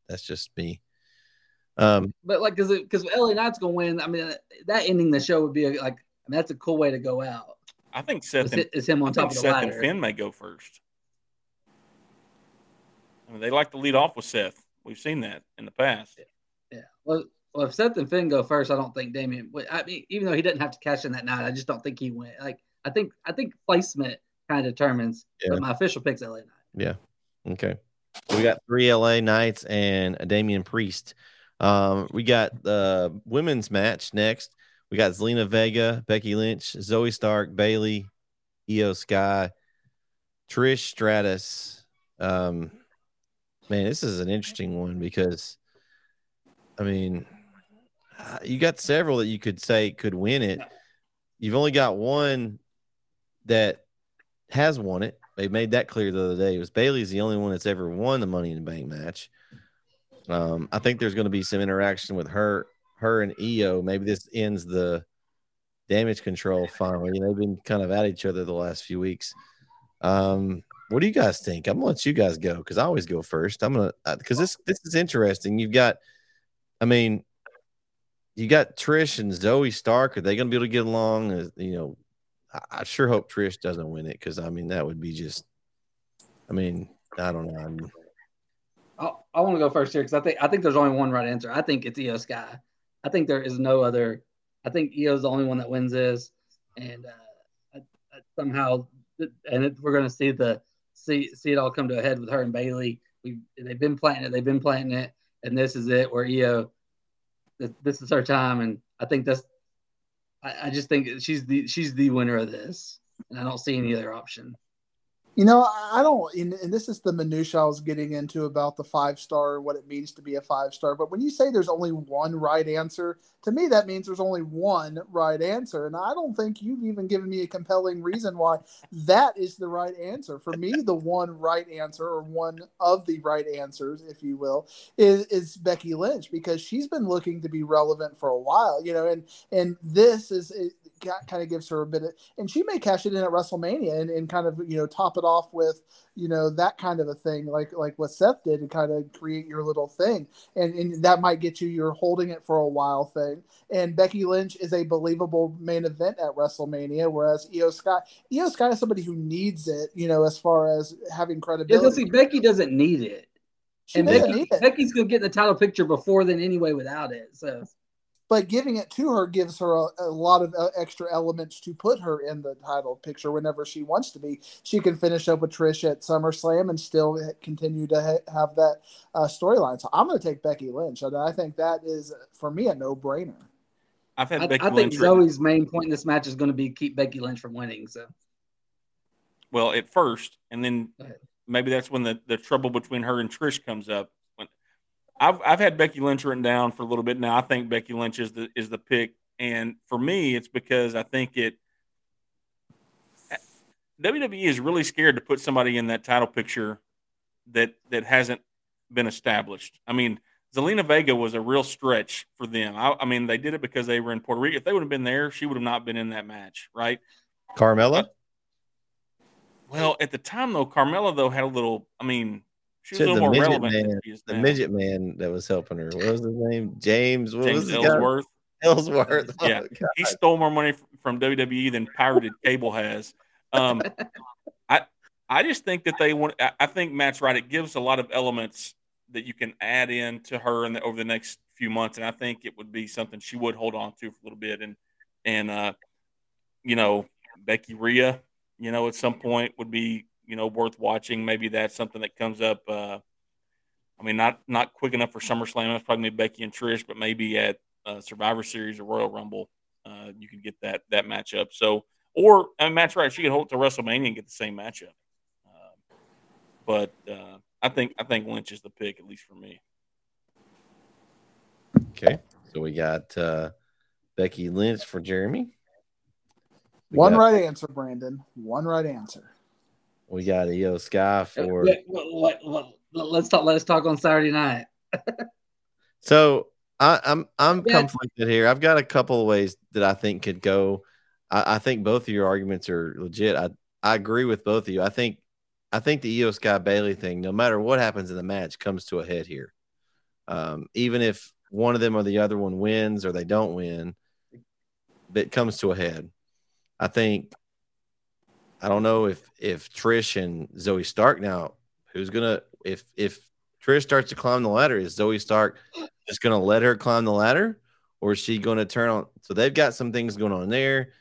[SPEAKER 1] that's just me. Um,
[SPEAKER 5] but like, cause because LA Knight's gonna win. I mean, that ending the show would be a, like, I mean, that's a cool way to go out.
[SPEAKER 2] I think Seth and,
[SPEAKER 5] is him on top of the
[SPEAKER 2] Seth
[SPEAKER 5] ladder.
[SPEAKER 2] and Finn may go first. I mean, they like to lead off with Seth. We've seen that in the past.
[SPEAKER 5] Yeah. Well, well, if Seth and Finn go first, I don't think Damian. I mean, even though he didn't have to cash in that night, I just don't think he went. Like, I think I think placement kind of determines. Yeah. But my official pick's LA Knight.
[SPEAKER 1] Yeah. Okay. We got three LA Knights and a Damian Priest. Um, we got the women's match next. We got Zelina Vega, Becky Lynch, Zoey Stark, Bayley, Iyo Sky, Trish Stratus. Um, man, this is an interesting one because, I mean, you got several that you could say could win it. You've only got one that has won it. They made that clear the other day. It was Bayley's the only one that's ever won the Money in the Bank match. Um, I think there's going to be some interaction with her, her and Iyo. Maybe this ends the damage control finally. You know, They've been kind of at each other the last few weeks. Um, what do you guys think? I'm gonna let you guys go because I always go first. I'm gonna because uh, this this is interesting. You've got, I mean, you got Trish and Zoey Stark. Are they gonna be able to get along? You know, I, I sure hope Trish doesn't win it because I mean that would be just. I mean, I don't know. I'm,
[SPEAKER 5] I, I want to go first here because I think I think there's only one right answer. I think it's Iyo Sky. I think there is no other. I think Iyo's the only one that wins this, and uh, I, I somehow, and it, we're going to see the see see it all come to a head with her and Bayley. We they've been planting it. They've been planting it, and this is it where Iyo. This, this is her time, and I think that's. I, I just think she's the she's the winner of this, and I don't see any other option.
[SPEAKER 4] You know, I don't, and, this is the minutia I was getting into about the five star, what it means to be a five star. But when you say there's only one right answer, to me that means there's only one right answer, and I don't think you've even given me a compelling reason why that is the right answer. For me, the one right answer, or one of the right answers, if you will, is, is Becky Lynch because she's been looking to be relevant for a while. You know, and and this is kind of gives her a bit of, and she may cash it in at WrestleMania and, and kind of you know top it off with you know that kind of a thing like like what Seth did and kind of create your little thing and, and that might get you your holding it for a while thing and Becky Lynch is a believable main event at WrestleMania whereas Iyo Sky Iyo Sky is somebody who needs it you know as far as having credibility.
[SPEAKER 5] Yeah, see, Becky doesn't need it. She and Becky, Becky's gonna get the title picture before then anyway without it. So
[SPEAKER 4] but giving it to her gives her a, a, lot of uh, extra elements to put her in the title picture whenever she wants to be. She can finish up with Trish at SummerSlam and still continue to ha- have that uh, storyline. So I'm going to take Becky Lynch. And I think that is, for me, a no brainer.
[SPEAKER 2] I've had
[SPEAKER 5] I,
[SPEAKER 2] Becky
[SPEAKER 5] I
[SPEAKER 2] Lynch
[SPEAKER 5] think Zoey's main point in this match is going to be keep Becky Lynch from winning. So,
[SPEAKER 2] well, at first, and then maybe that's when the, the trouble between her and Trish comes up. I've I've had Becky Lynch written down for a little bit now. I think Becky Lynch is the is the pick, and for me, it's because I think it. WWE is really scared to put somebody in that title picture that that hasn't been established. I mean, Zelina Vega was a real stretch for them. I, I, mean, they did it because they were in Puerto Rico. If they would have been there, she would have not been in that match, right?
[SPEAKER 1] Carmella.
[SPEAKER 2] Well, at the time though, Carmella though had a little. I mean, she was a little more relevant.
[SPEAKER 1] Man, the now. midget man that was helping her. What was his name? James. What
[SPEAKER 2] James
[SPEAKER 1] was
[SPEAKER 2] Ellsworth.
[SPEAKER 1] Guy? Ellsworth.
[SPEAKER 2] Oh, yeah, God. he stole more money from WWE than pirated cable has. Um, I I just think that they want. I think Matt's right. It gives a lot of elements that you can add in to her in the, over the next few months, and I think it would be something she would hold on to for a little bit. And and uh, you know, Becky Rhea you know, at some point would be, you know, worth watching. Maybe that's something that comes up. Uh, I mean, not not quick enough for SummerSlam. That's probably Becky and Trish, but maybe at uh, Survivor Series or Royal Rumble, uh, you can get that that matchup. So, or I mean, Matt's right. She could hold it to WrestleMania and get the same matchup. Uh, but uh, I think I think Lynch is the pick, at least for me.
[SPEAKER 1] Okay, so we got uh, Becky Lynch for Jereme.
[SPEAKER 4] One got, right answer, Brandon. One right answer.
[SPEAKER 1] We got Iyo Sky uh, for.
[SPEAKER 5] let's talk. Let's talk on Saturday night.
[SPEAKER 1] so I, am I'm, I'm yeah. conflicted here. I've got a couple of ways that I think could go. I, I, think both of your arguments are legit. I I agree with both of you. I think I think the Iyo Sky Bayley thing, no matter what happens in the match, comes to a head here. Um, even if one of them or the other one wins or they don't win, it comes to a head. I think I don't know if if Trish and Zoey Stark now who's gonna if if Trish starts to climb the ladder, is Zoey Stark just gonna let her climb the ladder, or is she gonna turn on? So they've got some things going on there.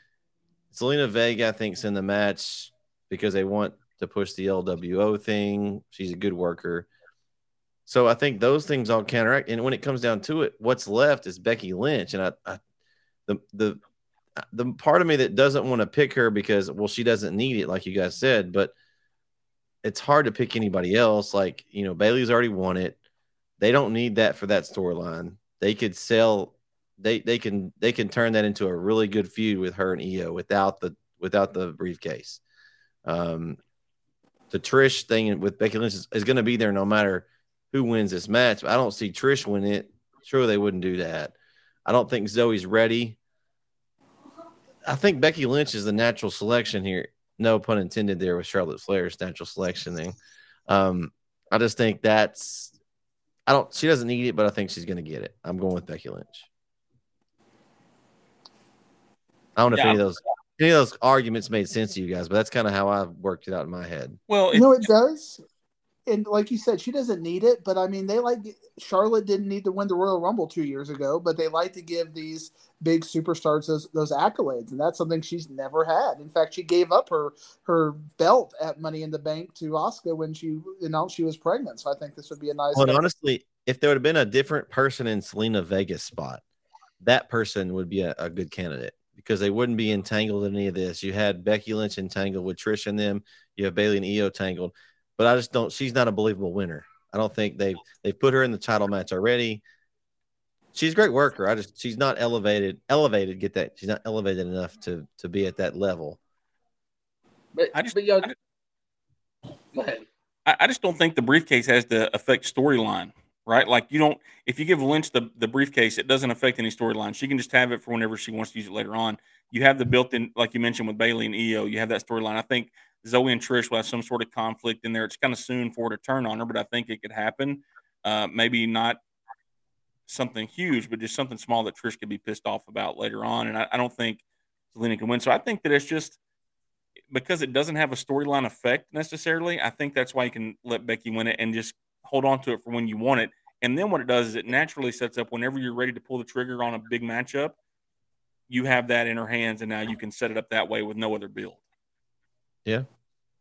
[SPEAKER 1] Zelina Vega, I think, is in the match because they want to push the LWO thing. She's a good worker. So I think those things all counteract. And when it comes down to it, what's left is Becky Lynch. And I, I the the the part of me that doesn't want to pick her because well she doesn't need it like you guys said but it's hard to pick anybody else. Like you know Bayley's already won it. They don't need that for that storyline. They could sell they they can they can turn that into a really good feud with her and Iyo without the without the briefcase. Um the trish thing with becky lynch is, is going to be there no matter who wins this match. But i don't see trish win it. Sure they wouldn't do that. I don't think Zoey's ready I think Becky Lynch is the natural selection here. No pun intended there with Charlotte Flair's natural selection thing. Um, I just think that's I don't she doesn't need it, but I think she's gonna get it. I'm going with Becky Lynch. I don't know yeah, if any of those any of those arguments made sense to you guys, but that's kind of how I worked it out in my head.
[SPEAKER 2] Well,
[SPEAKER 4] no, it does and like you said, she doesn't need it. But I mean, they like Charlotte didn't need to win the Royal Rumble two years ago, but they like to give these big superstars those those accolades, and that's something she's never had. In fact, she gave up her her belt at Money in the Bank to Asuka when she announced she was pregnant. So I think this would be a nice.
[SPEAKER 1] Well, honestly, if there would have been a different person in Zelina Vega's spot, that person would be a, a good candidate because they wouldn't be entangled in any of this. You had Becky Lynch entangled with Trish and them. You have Bayley and Iyo tangled but I just don't. She's not a believable winner. I don't think they've they've put her in the title match already. She's a great worker. I just she's not elevated. Elevated, get that? She's not elevated enough to to be at that level.
[SPEAKER 5] But I just, but y'all, go ahead.
[SPEAKER 2] I, I just don't think the briefcase has to affect storyline, right? Like you don't. If you give Lynch the the briefcase, it doesn't affect any storyline. She can just have it for whenever she wants to use it later on. You have the built-in, like you mentioned with Bayley and Iyo. You have that storyline. I think Zoey and Trish will have some sort of conflict in there. It's kind of soon for her to turn on her, but I think it could happen. Uh, maybe not something huge, but just something small that Trish could be pissed off about later on. And I, I don't think Zelina can win. So I think that it's just because it doesn't have a storyline effect necessarily. I think that's why you can let Becky win it and just hold on to it for when you want it. And then what it does is it naturally sets up whenever you're ready to pull the trigger on a big matchup, you have that in her hands, and now you can set it up that way with no other build.
[SPEAKER 1] Yeah,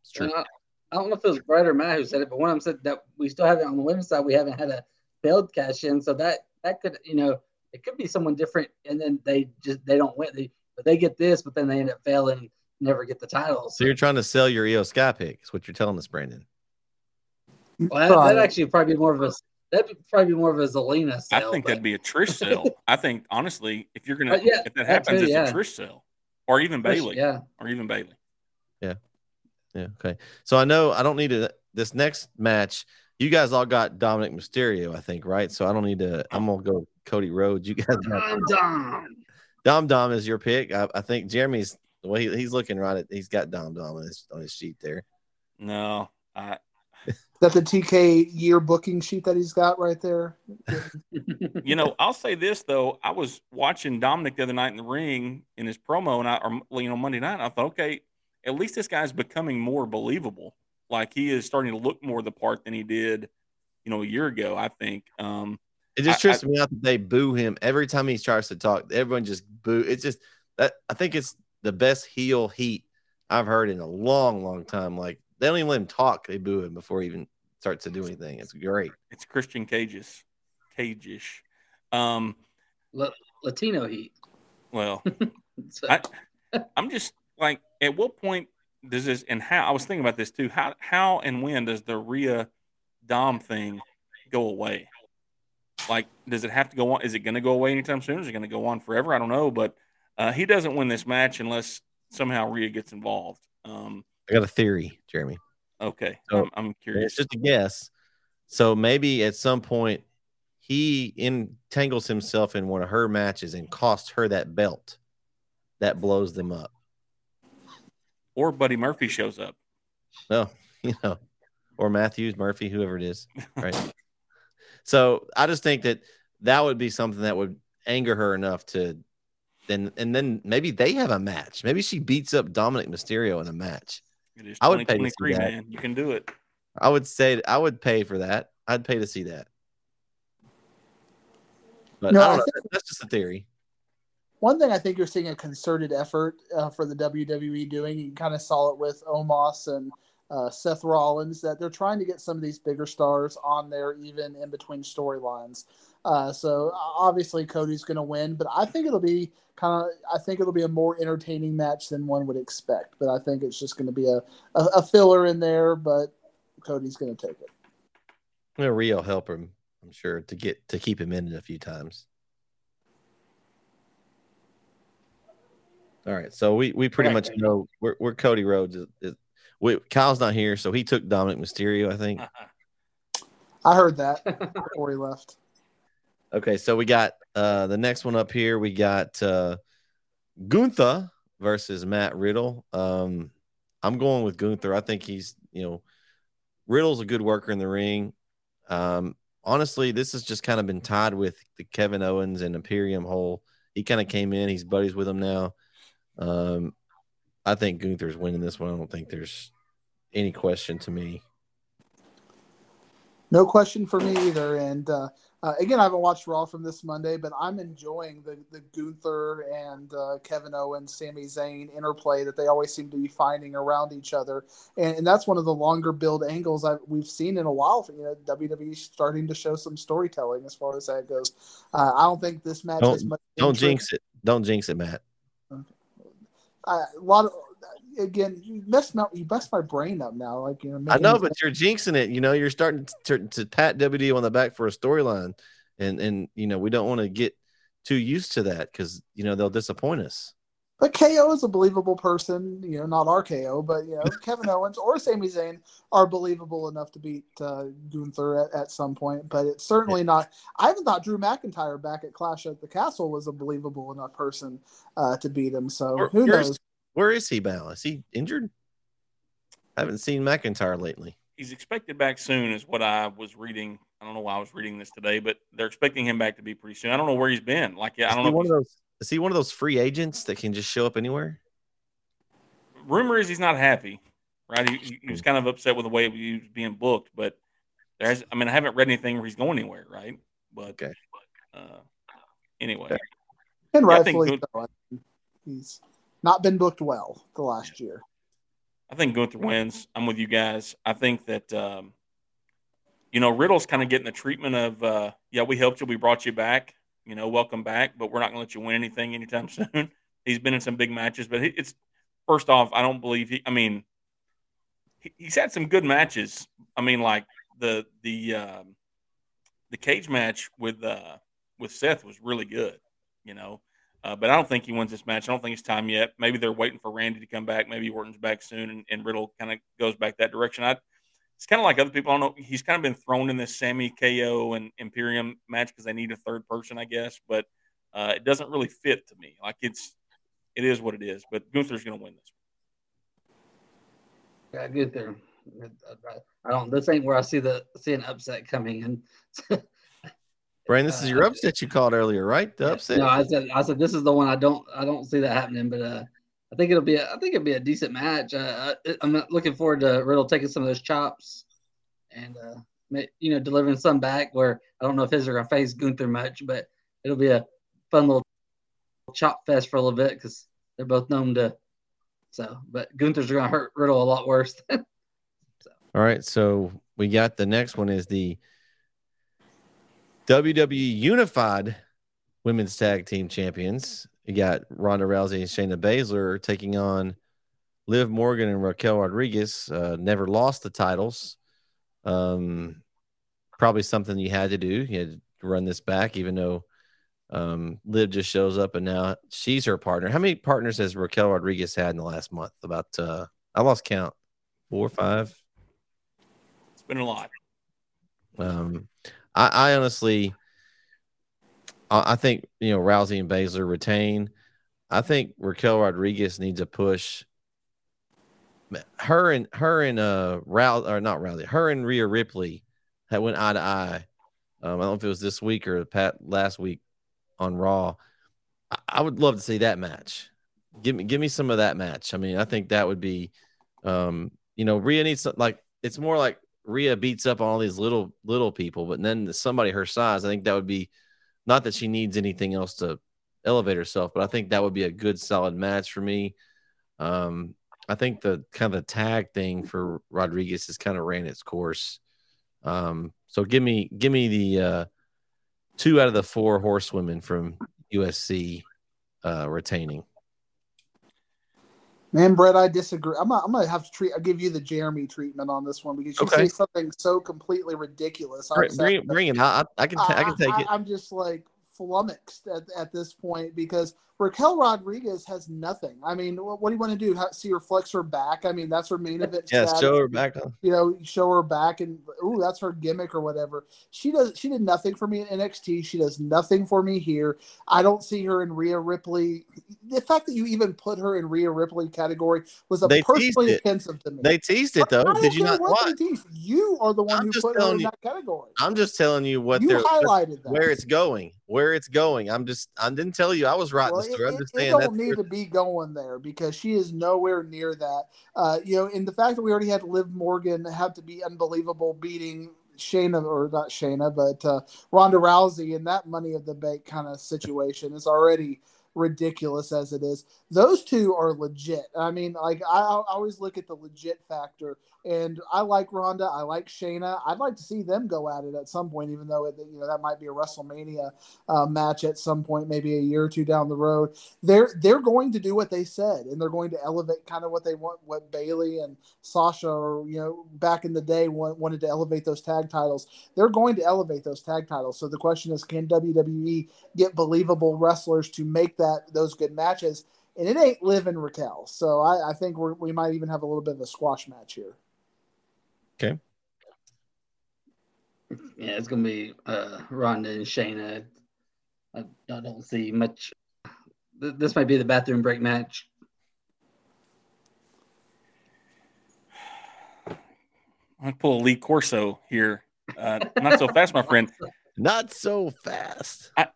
[SPEAKER 1] it's true.
[SPEAKER 5] I, I, don't know if it was Bret or Matt who said it, but one of them said that we still haven't on the women's side. We haven't had a failed cash in, so that that could you know it could be someone different, and then they just they don't win. They but they get this, but then they end up failing, never get the titles.
[SPEAKER 1] So you're trying to sell your Iyo Sky pick, is what you're telling us, Brandon.
[SPEAKER 5] Well, that, that'd actually probably be more of a that'd probably be more of a Zelina
[SPEAKER 2] sale. I think but... that'd be a Trish sale. I think honestly, if you're gonna uh, yeah, if that happens, too, it's a Trish sale, or even Trish, Bayley,
[SPEAKER 5] yeah,
[SPEAKER 2] or even Bayley.
[SPEAKER 1] Yeah, yeah. Okay. So I know I don't need to. This next match, you guys all got Dominik Mysterio, I think, right? So I don't need to. I'm gonna go Cody Rhodes. You guys
[SPEAKER 5] Dom Dom.
[SPEAKER 1] Dom Dom is your pick. I, I think Jereme's the way he, he's looking right at. He's got Dom Dom on his on his sheet there.
[SPEAKER 2] No, I
[SPEAKER 4] that the TK year booking sheet that he's got right there?
[SPEAKER 2] you know, I'll say this though. I was watching Dominik the other night in the ring in his promo, and I, or you know, Monday night. I thought, okay, at least this guy's becoming more believable. Like he is starting to look more the part than he did, you know, a year ago. I think. Um,
[SPEAKER 1] it just trips me out that they boo him every time he starts to talk. Everyone just boo. It's just that I think it's the best heel heat I've heard in a long, long time. Like they don't even let him talk; they boo him before he even starts to do anything. It's great.
[SPEAKER 2] It's Christian Cage's Cage-ish. Um,
[SPEAKER 5] Latino heat.
[SPEAKER 2] Well, I, I'm just like, at what point does this and how? I was thinking about this too. How how and when does the Rhea Dom thing go away? Like, does it have to go on? Is it going to go away anytime soon? Is it going to go on forever? I don't know, but uh, he doesn't win this match unless somehow Rhea gets involved. Um,
[SPEAKER 1] I got a theory, Jereme.
[SPEAKER 2] Okay, so, I'm, I'm curious.
[SPEAKER 1] It's just a guess. So maybe at some point he entangles himself in one of her matches and costs her that belt. That blows them up.
[SPEAKER 2] Or Buddy Murphy shows up.
[SPEAKER 1] No, you know, or Matthews, Murphy, whoever it is, right? so I just think that that would be something that would anger her enough to then and then maybe they have a match. Maybe she beats up Dominik Mysterio in a match.
[SPEAKER 2] It is I would pay to see that. man. You can do it.
[SPEAKER 1] I would say I would pay for that. I'd pay to see that. But no, I think, that's just a theory.
[SPEAKER 4] One thing I think you're seeing a concerted effort uh, for the WWE doing. You kind of saw it with Omos and uh, Seth Rollins that they're trying to get some of these bigger stars on there, even in between storylines. Uh, so obviously Cody's going to win, but I think it'll be kind of. I think it'll be a more entertaining match than one would expect. But I think it's just going to be a, a, a filler in there. But Cody's going to take it.
[SPEAKER 1] Rio help him, I'm sure, to get to keep him in it a few times. All right, so we we pretty much know we're Cody Rhodes is, is. We, Kyle's not here, so he took Dominik Mysterio, I think.
[SPEAKER 4] I heard that before he left.
[SPEAKER 1] Okay, so we got uh the next one up here. We got uh Gunther versus Matt Riddle. Um I'm going with Gunther. I think he's, you know, Riddle's a good worker in the ring. Um honestly, this has just kind of been tied with the Kevin Owens and Imperium whole. He kind of came in, he's buddies with him now. Um I think Gunther's winning this one. I don't think there's any question to me.
[SPEAKER 4] No question for me either. And uh, uh, again, I haven't watched Raw from this Monday, but I'm enjoying the the Gunther and uh, Kevin Owens, Sami Zayn interplay that they always seem to be finding around each other, and, and that's one of the longer build angles I've, we've seen in a while. You know, WWE starting to show some storytelling as far as that goes. Uh, I don't think this match
[SPEAKER 1] don't, much. Don't jinx it. Don't jinx it, Matt.
[SPEAKER 4] A lot of again, you messed my you messed my brain up now. Like you know,
[SPEAKER 1] I know, but you're jinxing it. You know, you're starting to, to pat WD on the back for a storyline, and and you know we don't want to get too used to that because you know they'll disappoint us.
[SPEAKER 4] But KO is a believable person, you know, not RKO, but you know, Kevin Owens or Sami Zayn are believable enough to beat uh, Gunther at, at some point. But it's certainly yeah. not. I even thought Drew McIntyre back at Clash at the Castle was a believable enough person uh, to beat him. So or, who knows?
[SPEAKER 1] Where is he, Bal? Is he injured? I haven't seen McIntyre lately.
[SPEAKER 2] He's expected back soon, is what I was reading. I don't know why I was reading this today, but they're expecting him back to be pretty soon. I don't know where he's been. Like, I don't know.
[SPEAKER 1] One of those, is he one of those free agents that can just show up anywhere?
[SPEAKER 2] Rumor is he's not happy, right? He, he was kind of upset with the way he was being booked, but There's, I mean, I haven't read anything where he's going anywhere, right? But
[SPEAKER 1] okay.
[SPEAKER 2] Uh, anyway,
[SPEAKER 4] and rightfully so. He's not been booked well the last year.
[SPEAKER 2] I think Gunther wins. I'm with you guys. I think that um, you know Riddle's kind of getting the treatment of uh, yeah, we helped you, we brought you back, you know, welcome back, but we're not going to let you win anything anytime soon. He's been in some big matches, but it's first off, I don't believe he. I mean, he, he's had some good matches. I mean, like the the um, the cage match with uh, with Seth was really good, you know. Uh, but I don't think he wins this match. I don't think it's time yet. Maybe they're waiting for Randy to come back. Maybe Orton's back soon, and, and Riddle kind of goes back that direction. I, it's kind of like other people. I don't know. He's kind of been thrown in this Sami KO and Imperium match because they need a third person, I guess. But uh, it doesn't really fit to me. Like it's, it is what it is. But Gunther's going to win this.
[SPEAKER 5] Yeah, Gunther. I don't. This ain't where I see the see an upset coming, and
[SPEAKER 1] Brian, this is your uh, upset you called earlier, right? The upset.
[SPEAKER 5] No, I said I said this is the one I don't I don't see that happening, but uh, I think it'll be a, I think it'll be a decent match. Uh, I'm looking forward to Riddle taking some of those chops and uh, you know delivering some back. Where I don't know if his are gonna face Gunther much, but it'll be a fun little chop fest for a little bit because they're both known to. So, but Gunther's gonna hurt Riddle a lot worse. so.
[SPEAKER 1] All right, so we got the next one is the WWE Unified Women's Tag Team Champions. You got Ronda Rousey and Shayna Baszler taking on Liv Morgan and Raquel Rodriguez. Uh, never lost the titles. Um, probably something you had to do. You had to run this back, even though um, Liv just shows up and now she's her partner. How many partners has Raquel Rodriguez had in the last month? About uh, I lost count. Four or five.
[SPEAKER 2] It's been a lot.
[SPEAKER 1] Um, I, I honestly, I, think you know Rousey and Baszler retain. I think Raquel Rodriguez needs a push. Her and her and uh Rousey or not Rousey, her and Rhea Ripley had went eye to eye. Um, I don't know if it was this week or Pat last week on Raw. I, I would love to see that match. Give me give me some of that match. I mean, I think that would be um, you know, Rhea needs like it's more like Rhea beats up all these little little people, but then somebody her size, I think that would be not that she needs anything else to elevate herself, but I think that would be a good solid match for me. Um, I think the kind of the tag thing for Rodriguez has kind of ran its course. Um, so give me give me the uh, two out of the four horsewomen from UFC uh, retaining.
[SPEAKER 4] Man, Bret, I disagree. I'm, I'm gonna have to treat. I'll give you the Jereme treatment on this one because you okay. say something so completely ridiculous.
[SPEAKER 1] Bring, bring, bring it. I, I can. T- I, I can uh, take
[SPEAKER 4] I,
[SPEAKER 1] it.
[SPEAKER 4] I'm just like flummoxed at, at this point because Raquel Rodriguez has nothing. I mean, what, what do you want to do? see her flex her back? I mean, that's her main event.
[SPEAKER 1] Yeah, status. show her back.
[SPEAKER 4] You know, show her back, and ooh, that's her gimmick or whatever. She does. She did nothing for me in NXT. She does nothing for me here. I don't see her in Rhea Ripley. The fact that you even put her in Rhea Ripley category was a they personally offensive to me.
[SPEAKER 1] They teased it though. Did you not watch?
[SPEAKER 4] You are the one I'm who put her in you, that category.
[SPEAKER 1] I'm just telling you what
[SPEAKER 4] you
[SPEAKER 1] they're
[SPEAKER 4] highlighted that.
[SPEAKER 1] where it's going. Where it's going. I'm just. I didn't tell you I was right. Well,
[SPEAKER 4] I'm just saying don't need to be going there because she is nowhere near that. Uh, you know, and the fact that we already had Liv Morgan have to be unbelievable beating Shayna or not Shayna, but uh, Ronda Rousey in that Money of the Bank kind of situation is already ridiculous as it is. Those two are legit. I mean, like I, I always look at the legit factor and I like Ronda. I like Shayna. I'd like to see them go at it at some point, even though it, you know that might be a WrestleMania uh, match at some point, maybe a year or two down the road. They're they're going to do what they said, and they're going to elevate kind of what they want, what Bayley and Sasha, or you know, back in the day wanted to elevate those tag titles. They're going to elevate those tag titles. So the question is, can WWE get believable wrestlers to make that those good matches? And it ain't Liv and Raquel. So I, I think we might even have a little bit of a squash match here.
[SPEAKER 1] Okay.
[SPEAKER 5] Yeah, it's gonna be uh, Ronda and Shayna. I, I don't see much. This might be the bathroom break match.
[SPEAKER 2] I pull a Lee Corso here. Uh, not so fast, my friend.
[SPEAKER 1] Not so fast.
[SPEAKER 2] I,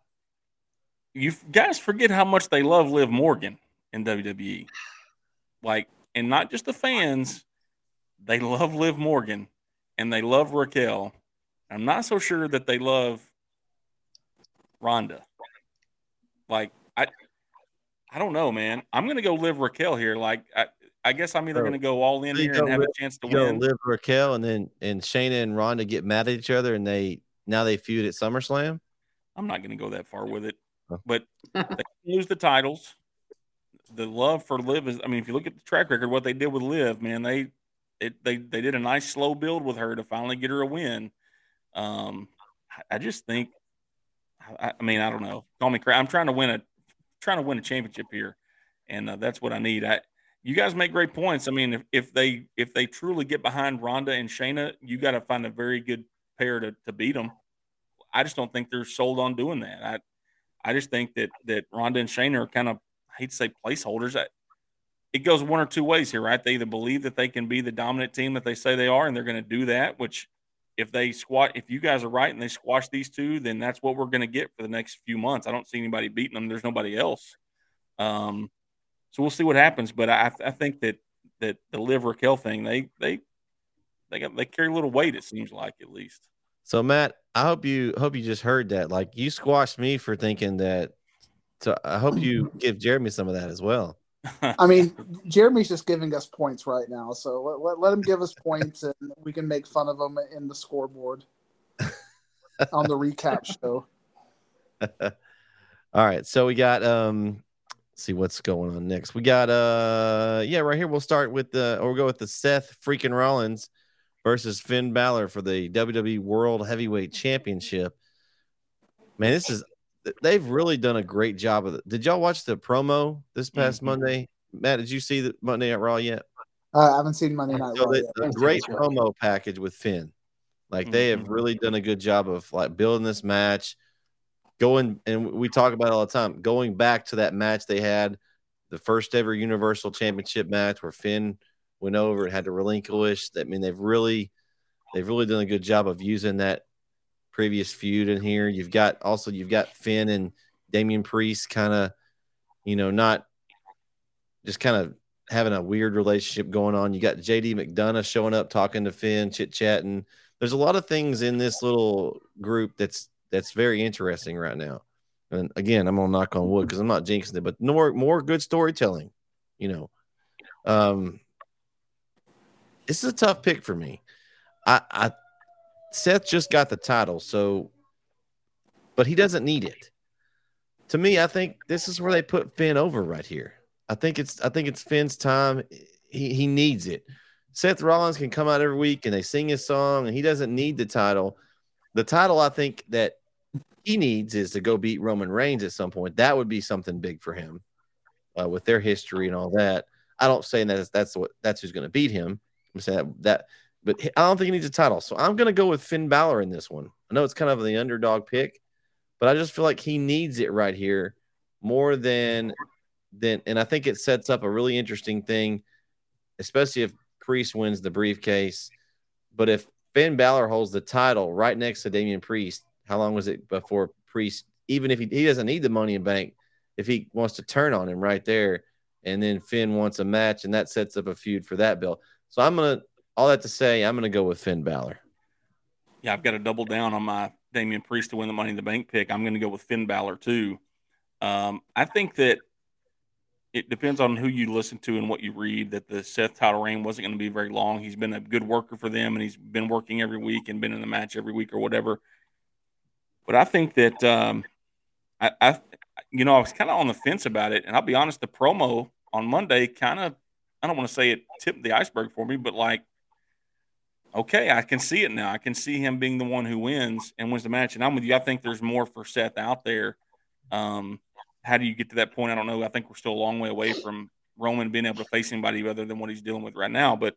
[SPEAKER 2] you guys forget how much they love Liv Morgan in WWE. Like, and not just the fans, they love Liv Morgan and they love Raquel. I'm not so sure that they love Ronda. Like I, I don't know, man. I'm gonna go Liv Raquel here. Like I, I guess I'm either gonna go all in here and have live, a chance to win.
[SPEAKER 1] Liv Raquel, and then and Shayna and Ronda get mad at each other, and they now they feud at SummerSlam.
[SPEAKER 2] I'm not gonna go that far with it, oh. but they lose the titles. The love for Liv is. I mean, if you look at the track record, what they did with Liv, man, they it, they they did a nice slow build with her to finally get her a win. Um, I just think, I, I mean, I don't know. Call me crazy. I'm trying to win a trying to win a championship here, and uh, that's what I need. I you guys make great points. I mean, if, if they if they truly get behind Ronda and Shayna, you got to find a very good pair to, to beat them. I just don't think they're sold on doing that. I I just think that that Ronda and Shayna are kind of I hate to say placeholders. I, it goes one or two ways here, right? They either believe that they can be the dominant team that they say they are, and they're going to do that. Which, if they squat, if you guys are right and they squash these two, then that's what we're going to get for the next few months. I don't see anybody beating them. There's nobody else. Um, so we'll see what happens. But I, I think that that the Liv Raquel thing, they they they got they carry a little weight. It seems like at least.
[SPEAKER 1] So Matt, I hope you hope you just heard that. Like you squashed me for thinking that. So I hope you give Jereme some of that as well.
[SPEAKER 4] I mean, Jereme's just giving us points right now, so let, let, let him give us points, and we can make fun of him in the scoreboard on the recap show.
[SPEAKER 1] All right, so we got um, see what's going on next. We got uh, yeah, right here we'll start with the or we'll go with the Seth freaking Rollins versus Finn Balor for the WWE World Heavyweight Championship. Man, this is they've really done a great job of it. Did y'all watch the promo this past mm-hmm. Monday? Matt, did you see the Monday at Raw yet?
[SPEAKER 4] Uh, I haven't seen Monday Night so Raw
[SPEAKER 1] they, yet. A great promo package with Finn. Like mm-hmm. they have mm-hmm. really done a good job of like building this match, going and we talk about it all the time. Going back to that match they had, the first ever Universal Championship match where Finn went over and had to relinquish. I mean, they've really, they've really done a good job of using that previous feud in here. You've got also you've got Finn and Damian Priest kind of, you know, not just kind of having a weird relationship going on. You got JD McDonagh showing up, talking to Finn, chit chatting. There's a lot of things in this little group that's that's very interesting right now. And again, I'm gonna knock on wood because I'm not jinxing it, but more more good storytelling. You know, um, this is a tough pick for me. I I Seth just got the title, so but he doesn't need it. To me, I think this is where they put Finn over right here. I think it's I think it's Finn's time. He he needs it. Seth Rollins can come out every week and they sing his song, and he doesn't need the title. The title I think that he needs is to go beat Roman Reigns at some point. That would be something big for him uh, with their history and all that. I don't say that that's what that's who's going to beat him. I'm saying that, that but I don't think he needs a title. So I'm going to go with Finn Balor in this one. I know it's kind of the underdog pick, but I just feel like he needs it right here more than than and I think it sets up a really interesting thing, especially if Priest wins the briefcase. But if Finn Balor holds the title right next to Damian Priest, how long was it before Priest, even if he, he doesn't need the money in bank, if he wants to turn on him right there, and then Finn wants a match, and that sets up a feud for that belt. So I'm gonna all that to say, I'm going to go with Finn Balor.
[SPEAKER 2] Yeah, I've got to double down on my Damian Priest to win the Money in the Bank pick. I'm going to go with Finn Balor too. Um, I think that it depends on who you listen to and what you read. That the Seth title reign wasn't going to be very long. He's been a good worker for them, and he's been working every week and been in the match every week or whatever. But I think that um, I, I, you know, I was kind of on the fence about it, and I'll be honest. The promo on Monday kind of, I don't want to say it tipped the iceberg for me, but like okay, I can see it now. I can see him being the one who wins and wins the match. And I'm with you. I think there's more for Seth out there. Um, how do you get to that point? I don't know. I think we're still a long way away from Roman being able to face anybody other than what he's dealing with right now. But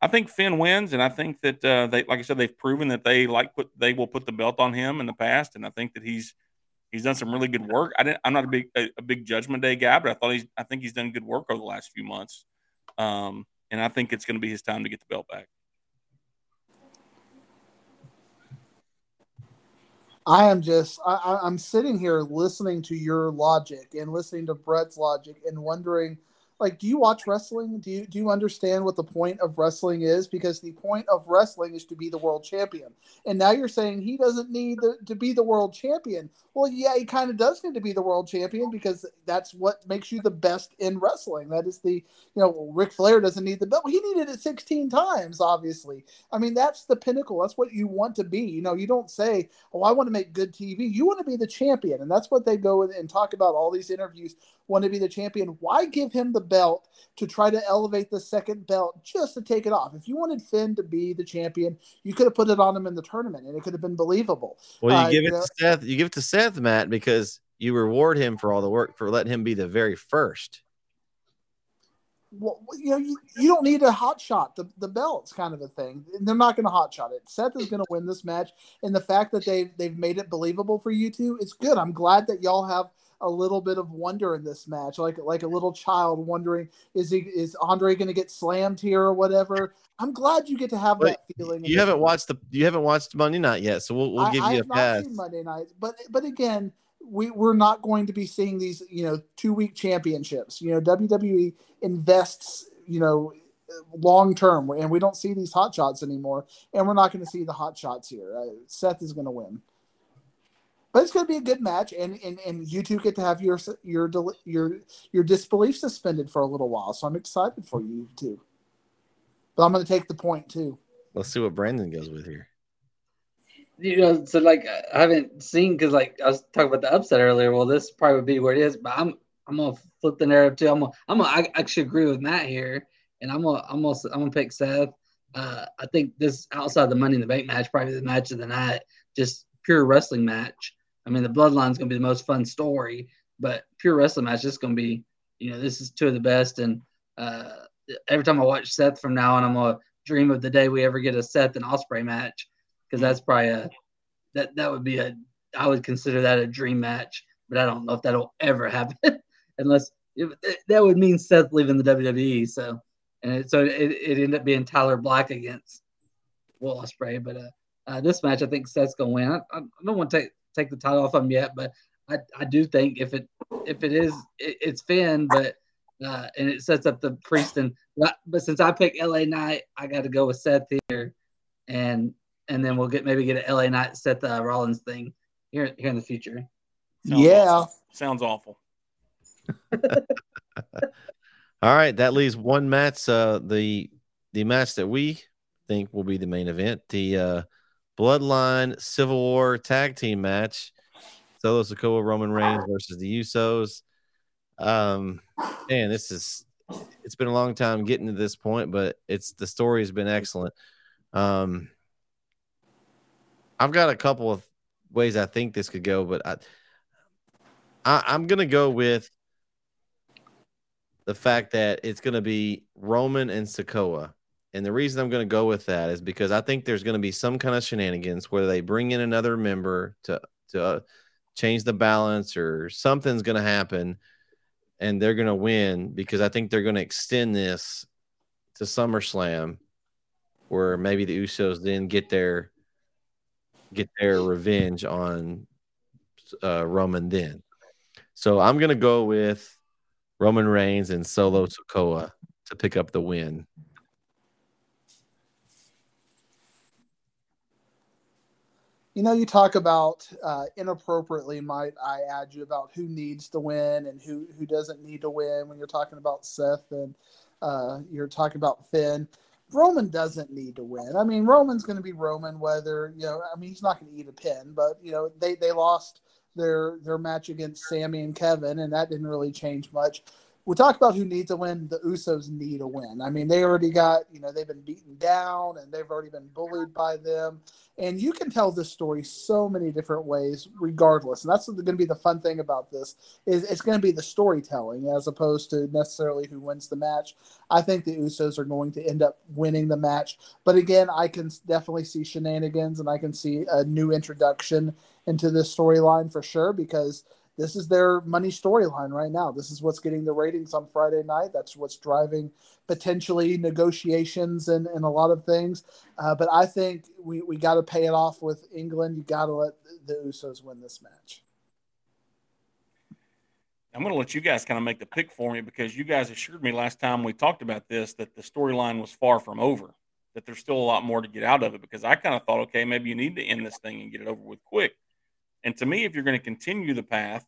[SPEAKER 2] I think Finn wins, and I think that uh, they, like I said, they've proven that they like put they will put the belt on him in the past, and I think that he's he's done some really good work. I didn't, I'm not a big a, a big Judgment Day guy, but I thought he's I think he's done good work over the last few months, um, and I think it's going to be his time to get the belt back.
[SPEAKER 4] I am just I, I'm sitting here listening to your logic and listening to Bret's logic and wondering, like do you watch wrestling? Do you do you understand what the point of wrestling is? Because the point of wrestling is to be the world champion. And now you're saying he doesn't need the, to be the world champion. Well yeah he kind of does need to be the world champion because that's what makes you the best in wrestling. That is the you know Ric Flair doesn't need the belt. He needed it 16 times obviously. I mean that's the pinnacle. That's what you want to be. You know you don't say oh i want to make good tv you want to be the champion. And that's what they go and talk about all these interviews want to be the champion. Why give him the belt to try to elevate the second belt just to take it off. If you wanted Finn to be the champion, you could have put it on him in the tournament and it could have been believable.
[SPEAKER 1] Well, you uh, give it know, to Seth. You give it to Seth, Matt, because you reward him for all the work for letting him be the very first.
[SPEAKER 4] Well, you know, you, you don't need a hot shot. The, the belt's kind of a thing. They're not going to hot shot it. Seth is going to win this match, and the fact that they they've made it believable for you two, it's good. I'm glad that y'all have a little bit of wonder in this match, like like a little child wondering, is he is Andre going to get slammed here or whatever? I'm glad you get to have but that feeling.
[SPEAKER 1] You haven't watched the you haven't watched Monday Night yet, so we'll we'll give I, you I a pass.
[SPEAKER 4] Monday Night, but but again, we we're not going to be seeing these you know two week championships. You know WWE invests you know long term, and we don't see these hot shots anymore, and we're not going to see the hot shots here. Uh, Seth is going to win but it's going to be a good match, and, and and you two get to have your your your your disbelief suspended for a little while. So I'm excited for you too. But I'm going to take the point too.
[SPEAKER 1] Let's see what Brandon goes with here.
[SPEAKER 5] You know, so like I haven't seen because like I was talking about the upset earlier. Well, this probably would be where it is, but I'm I'm gonna flip the narrative too. I'm gonna, I'm gonna, I actually agree with Matt here, and I'm gonna I'm gonna I'm gonna pick Seth. Uh, I think this outside the Money in the Bank match, probably the match of the night, just pure wrestling match. I mean, the bloodline is going to be the most fun story, but pure wrestling match is going to be, you know, this is two of the best. And uh, every time I watch Seth from now on, I'm going to dream of the day we ever get a Seth and Ospreay match because that's probably a that that would be a I would consider that a dream match, but I don't know if that'll ever happen unless it, that would mean Seth leaving the WWE. So and it, so it, it ended up being Tyler Black against Will Ospreay, but uh, uh, this match I think Seth's gonna win. I, I don't want to take take the title off him yet, but I, I do think if it if it is it, it's Finn, but uh, and it sets up the priest and but, but since I picked LA Knight, I got to go with Seth here, and and then we'll get maybe get an LA Knight Seth uh, Rollins thing here here in the future.
[SPEAKER 4] Sounds yeah,
[SPEAKER 2] awful. sounds awful.
[SPEAKER 1] All right, that leaves one match. Uh, the the match that we think will be the main event. The uh, Bloodline Civil War tag team match. Solo Sikoa, Roman Reigns versus the Usos. Um, man, this is it's been a long time getting to this point, but it's the story has been excellent. Um, I've got a couple of ways I think this could go, but I, I I'm gonna go with the fact that it's gonna be Roman and Sikoa. And the reason I'm going to go with that is because I think there's going to be some kind of shenanigans where they bring in another member to to uh, change the balance or something's going to happen and they're going to win because I think they're going to extend this to SummerSlam where maybe the Usos then get their get their revenge on uh, Roman then. So I'm going to go with Roman Reigns and Solo Sikoa to pick up the win.
[SPEAKER 4] You know, you talk about uh, inappropriately, might I add you about who needs to win and who who doesn't need to win when you're talking about Seth and uh, you're talking about Finn. Roman doesn't need to win. I mean, Roman's going to be Roman, whether you know. I mean, he's not going to eat a pin, but you know, they they lost their their match against Sami and Kevin, and that didn't really change much we talk about who needs a win. The Usos need a win. I mean, they already got, you know, they've been beaten down and they've already been bullied by them. And you can tell this story so many different ways, regardless. And that's going to be the fun thing about this is it's going to be the storytelling as opposed to necessarily who wins the match. I think the Usos are going to end up winning the match. But again, I can definitely see shenanigans and I can see a new introduction into this storyline for sure because – this is their money storyline right now. This is what's getting the ratings on Friday night. That's what's driving potentially negotiations and, and a lot of things. Uh, but I think we, we got to pay it off with England. You got to let the Usos win this match.
[SPEAKER 2] I'm going to let you guys kind of make the pick for me because you guys assured me last time we talked about this that the storyline was far from over, that there's still a lot more to get out of it. Because I kind of thought, okay, maybe you need to end this thing and get it over with quick. And to me, if you're going to continue the path,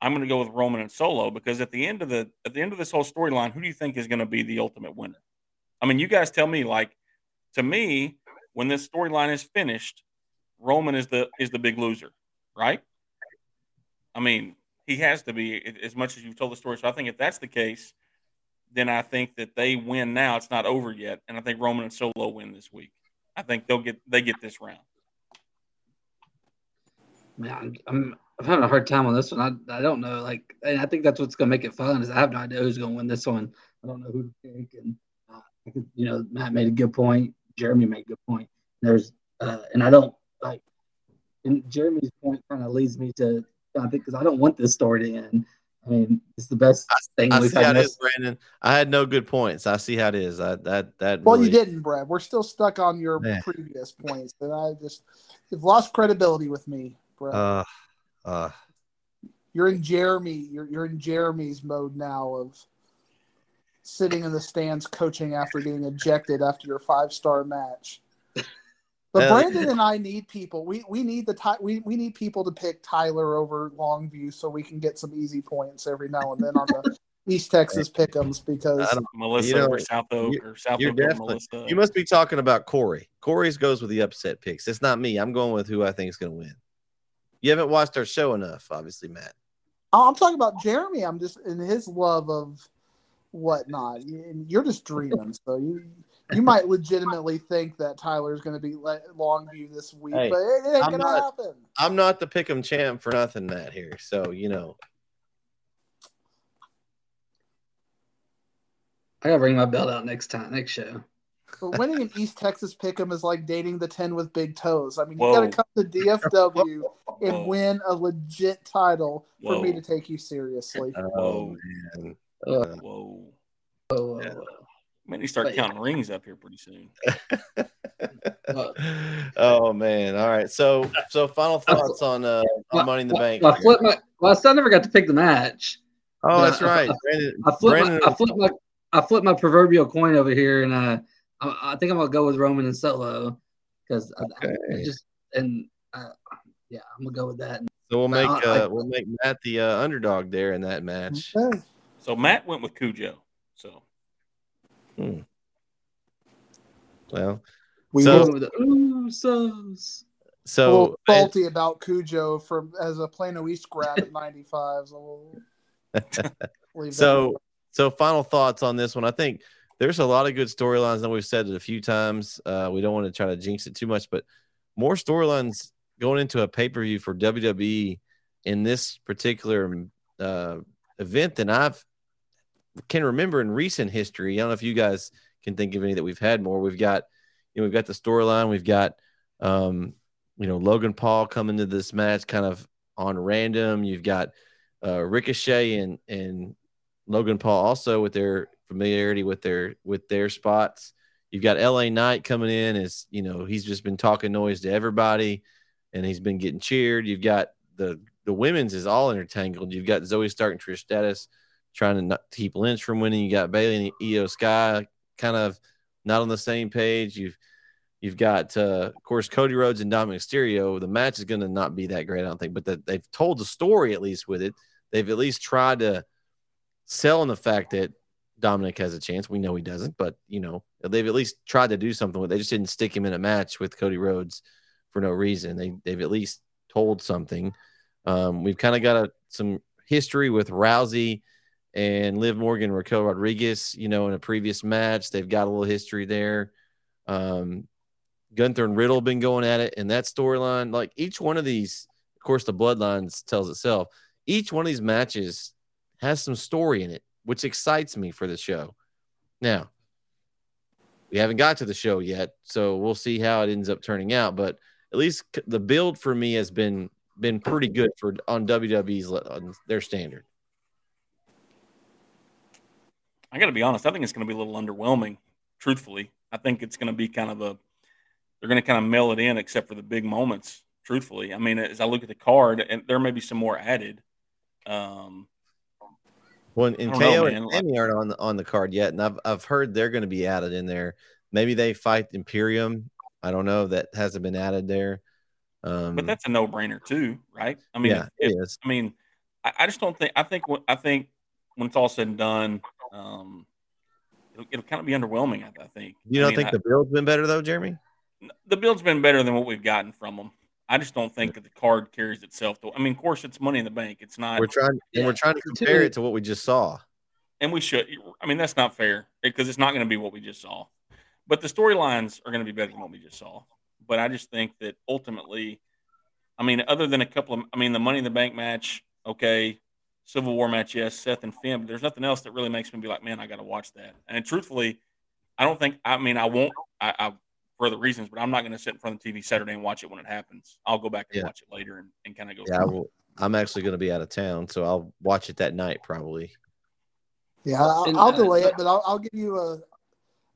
[SPEAKER 2] I'm going to go with Roman and Solo because at the end of the at the end of this whole storyline, who do you think is going to be the ultimate winner? I mean, you guys tell me. Like to me, when this storyline is finished, Roman is the is the big loser, right? I mean, he has to be as much as you've told the story. So I think if that's the case, then I think that they win now. It's not over yet, and I think Roman and Solo win this week. I think they'll get they get this round.
[SPEAKER 5] Man, I'm I'm having a hard time on this one. I, I don't know. Like, and I think that's what's going to make it fun is I have no idea who's going to win this one. I don't know who to pick. And uh, you know, Matt made a good point. Jereme made a good point. There's, uh, and I don't like, and Jereme's point kind of leads me to I think because I don't want this story to end. I mean, it's the best thing
[SPEAKER 1] I
[SPEAKER 5] we've
[SPEAKER 1] see how
[SPEAKER 5] had.
[SPEAKER 1] it is, Brandon. I had no good points. I see how it is. I, that that.
[SPEAKER 4] Well,
[SPEAKER 1] really-
[SPEAKER 4] you didn't, Bret. We're still stuck on your
[SPEAKER 1] Yeah.
[SPEAKER 4] previous points, and I just you've lost credibility with me, Bret.
[SPEAKER 1] Uh, uh,
[SPEAKER 4] you're in Jereme. You're you're in Jereme's mode now of sitting in the stands coaching after being ejected after your five star match. But Brandon and I need people. We we need the Ty- we we need people to pick Tyler over Longview so we can get some easy points every now and then on the East Texas pickums because
[SPEAKER 2] Melissa
[SPEAKER 1] You know,
[SPEAKER 2] or South Oak
[SPEAKER 1] you-
[SPEAKER 2] or South Oak or Melissa.
[SPEAKER 1] you must be talking about Corey. Corey's goes with the upset picks. It's not me. I'm going with who I think is going to win. You haven't watched our show enough, obviously, Matt.
[SPEAKER 4] Oh, I'm talking about Jereme. I'm just in his love of whatnot. You- You're just dreaming, so you you might legitimately think that Tyler's going to be let Longview this week,
[SPEAKER 1] Hey,
[SPEAKER 4] but it, it ain't
[SPEAKER 1] I'm
[SPEAKER 4] going to
[SPEAKER 1] not-
[SPEAKER 4] happen.
[SPEAKER 1] I'm not the pick'em champ for nothing, Matt. Here, so you know.
[SPEAKER 5] I gotta bring my belt out next time, next show.
[SPEAKER 4] But winning an East Texas pick'em is like dating the ten with big toes. I mean, you got to come to DFW and win a legit title for me to take you seriously.
[SPEAKER 1] Oh
[SPEAKER 2] Whoa.
[SPEAKER 1] man.
[SPEAKER 5] Uh,
[SPEAKER 2] Whoa.
[SPEAKER 5] oh,
[SPEAKER 1] Yeah.
[SPEAKER 2] Man, you start
[SPEAKER 5] But-
[SPEAKER 2] counting rings up here pretty soon.
[SPEAKER 5] oh.
[SPEAKER 1] man. All right. So so final thoughts on uh on Money in the
[SPEAKER 5] Well,
[SPEAKER 1] Bank.
[SPEAKER 5] well, I flipped my. Well, I still never got to pick the match.
[SPEAKER 1] Oh, that's right.
[SPEAKER 5] I-
[SPEAKER 1] Brandon,
[SPEAKER 5] I flipped,
[SPEAKER 1] Brandon,
[SPEAKER 5] my, I flipped my, I flipped my proverbial coin over here, and uh, I, I think I'm gonna go with Roman and Solo because I, I
[SPEAKER 1] Okay.
[SPEAKER 5] just and uh, yeah, I'm gonna go with that.
[SPEAKER 1] so we'll make
[SPEAKER 5] I- I-
[SPEAKER 1] uh we'll make Matt the uh, underdog there in that match.
[SPEAKER 4] Okay.
[SPEAKER 2] So Matt went with Cujo. So Hmm.
[SPEAKER 1] Well,
[SPEAKER 4] We
[SPEAKER 1] So-
[SPEAKER 4] were
[SPEAKER 5] Go with the Usos.
[SPEAKER 4] a
[SPEAKER 1] so
[SPEAKER 4] little salty about Cujo for as a Plano East grad at 95. So we'll
[SPEAKER 1] So, so final thoughts on this one. I think there's a lot of good storylines, and we've said it a few times. Uh, we don't want to try to jinx it too much, but more storylines going into a pay per view for WWE in this particular uh, event than I've can remember in recent history. I don't know if you guys can think of any that we've had more. We've got, you know, we've got the storyline. We've got, um, you know, Logan Paul coming to this match kind of on random. You've got uh, Ricochet and and Logan Paul also with their familiarity with their with their spots. You've got LA Knight coming in as you know he's just been talking noise to everybody, and he's been getting cheered. You've got the the women's is all intertangled. You've got Zoey Stark and Trish Stratus trying to keep Lynch from winning. You got Bayley and Iyo Sky kind of not on the same page. You've You've got, uh, of course, Cody Rhodes and Dominik Mysterio. The match is going to not be that great, I don't think, but that they've told the story at least with it. They've at least tried to sell on the fact that Dominik has a chance. We know he doesn't, but you know they've at least tried to do something with. It. They just didn't stick him in a match with Cody Rhodes for no reason. They they've at least told something. Um, we've kind of got a, some history with Rousey and Liv Morgan, Raquel Rodriguez. You know, in a previous match, they've got a little history there. Um, Gunther and Riddle been going at it, and that storyline, like each one of these, of course, the Bloodlines tells itself. Each one of these matches has some story in it, which excites me for the show. Now, we haven't got to the show yet, so we'll see how it ends up turning out. But at least the build for me has been been pretty good for on WWE's on their standard.
[SPEAKER 2] I got to be honest. I think it's going to be a little underwhelming. Truthfully, I think it's going to be kind of a. They're going to kind of mail it in, except for the big moments. Truthfully, I mean, as I look at the card, and there may be some more added. Um,
[SPEAKER 1] Well, and KO and Sami aren't on the on the card yet, and I've I've heard they're going to be added in there. Maybe they fight Imperium. I don't know. That hasn't been added there.
[SPEAKER 2] Um, but that's a no brainer too, right? I mean, yeah, if. I mean, I, I, just don't think. I think. I think when it's all said and done, um, it'll, it'll kind of be underwhelming. I, I think.
[SPEAKER 1] You don't I mean, think the build's been better though, Jereme?
[SPEAKER 2] The build's been better than what we've gotten from them. I just don't think that the card carries itself. To, I mean, of course, it's money in the bank. It's not.
[SPEAKER 1] We're trying, yeah, and we're trying to compare it to what we just saw.
[SPEAKER 2] And we should. I mean, that's not fair because it's not going to be what we just saw. But the storylines are going to be better than what we just saw. But I just think that ultimately, I mean, other than a couple of, I mean, the Money in the Bank match, okay, Civil War match, yes, Seth and Finn, but there's nothing else that really makes me be like, man, I got to watch that. And truthfully, I don't think, I mean, I won't, I, I for other reasons, but I'm not going to sit in front of the TV Saturday and watch it when it happens. I'll go back and yeah. watch it later and, and kind of go.
[SPEAKER 1] Yeah, well, I'm actually going to be out of town, so I'll watch it that night probably.
[SPEAKER 4] Yeah, I'll, I'll delay it, but I'll, I'll give you a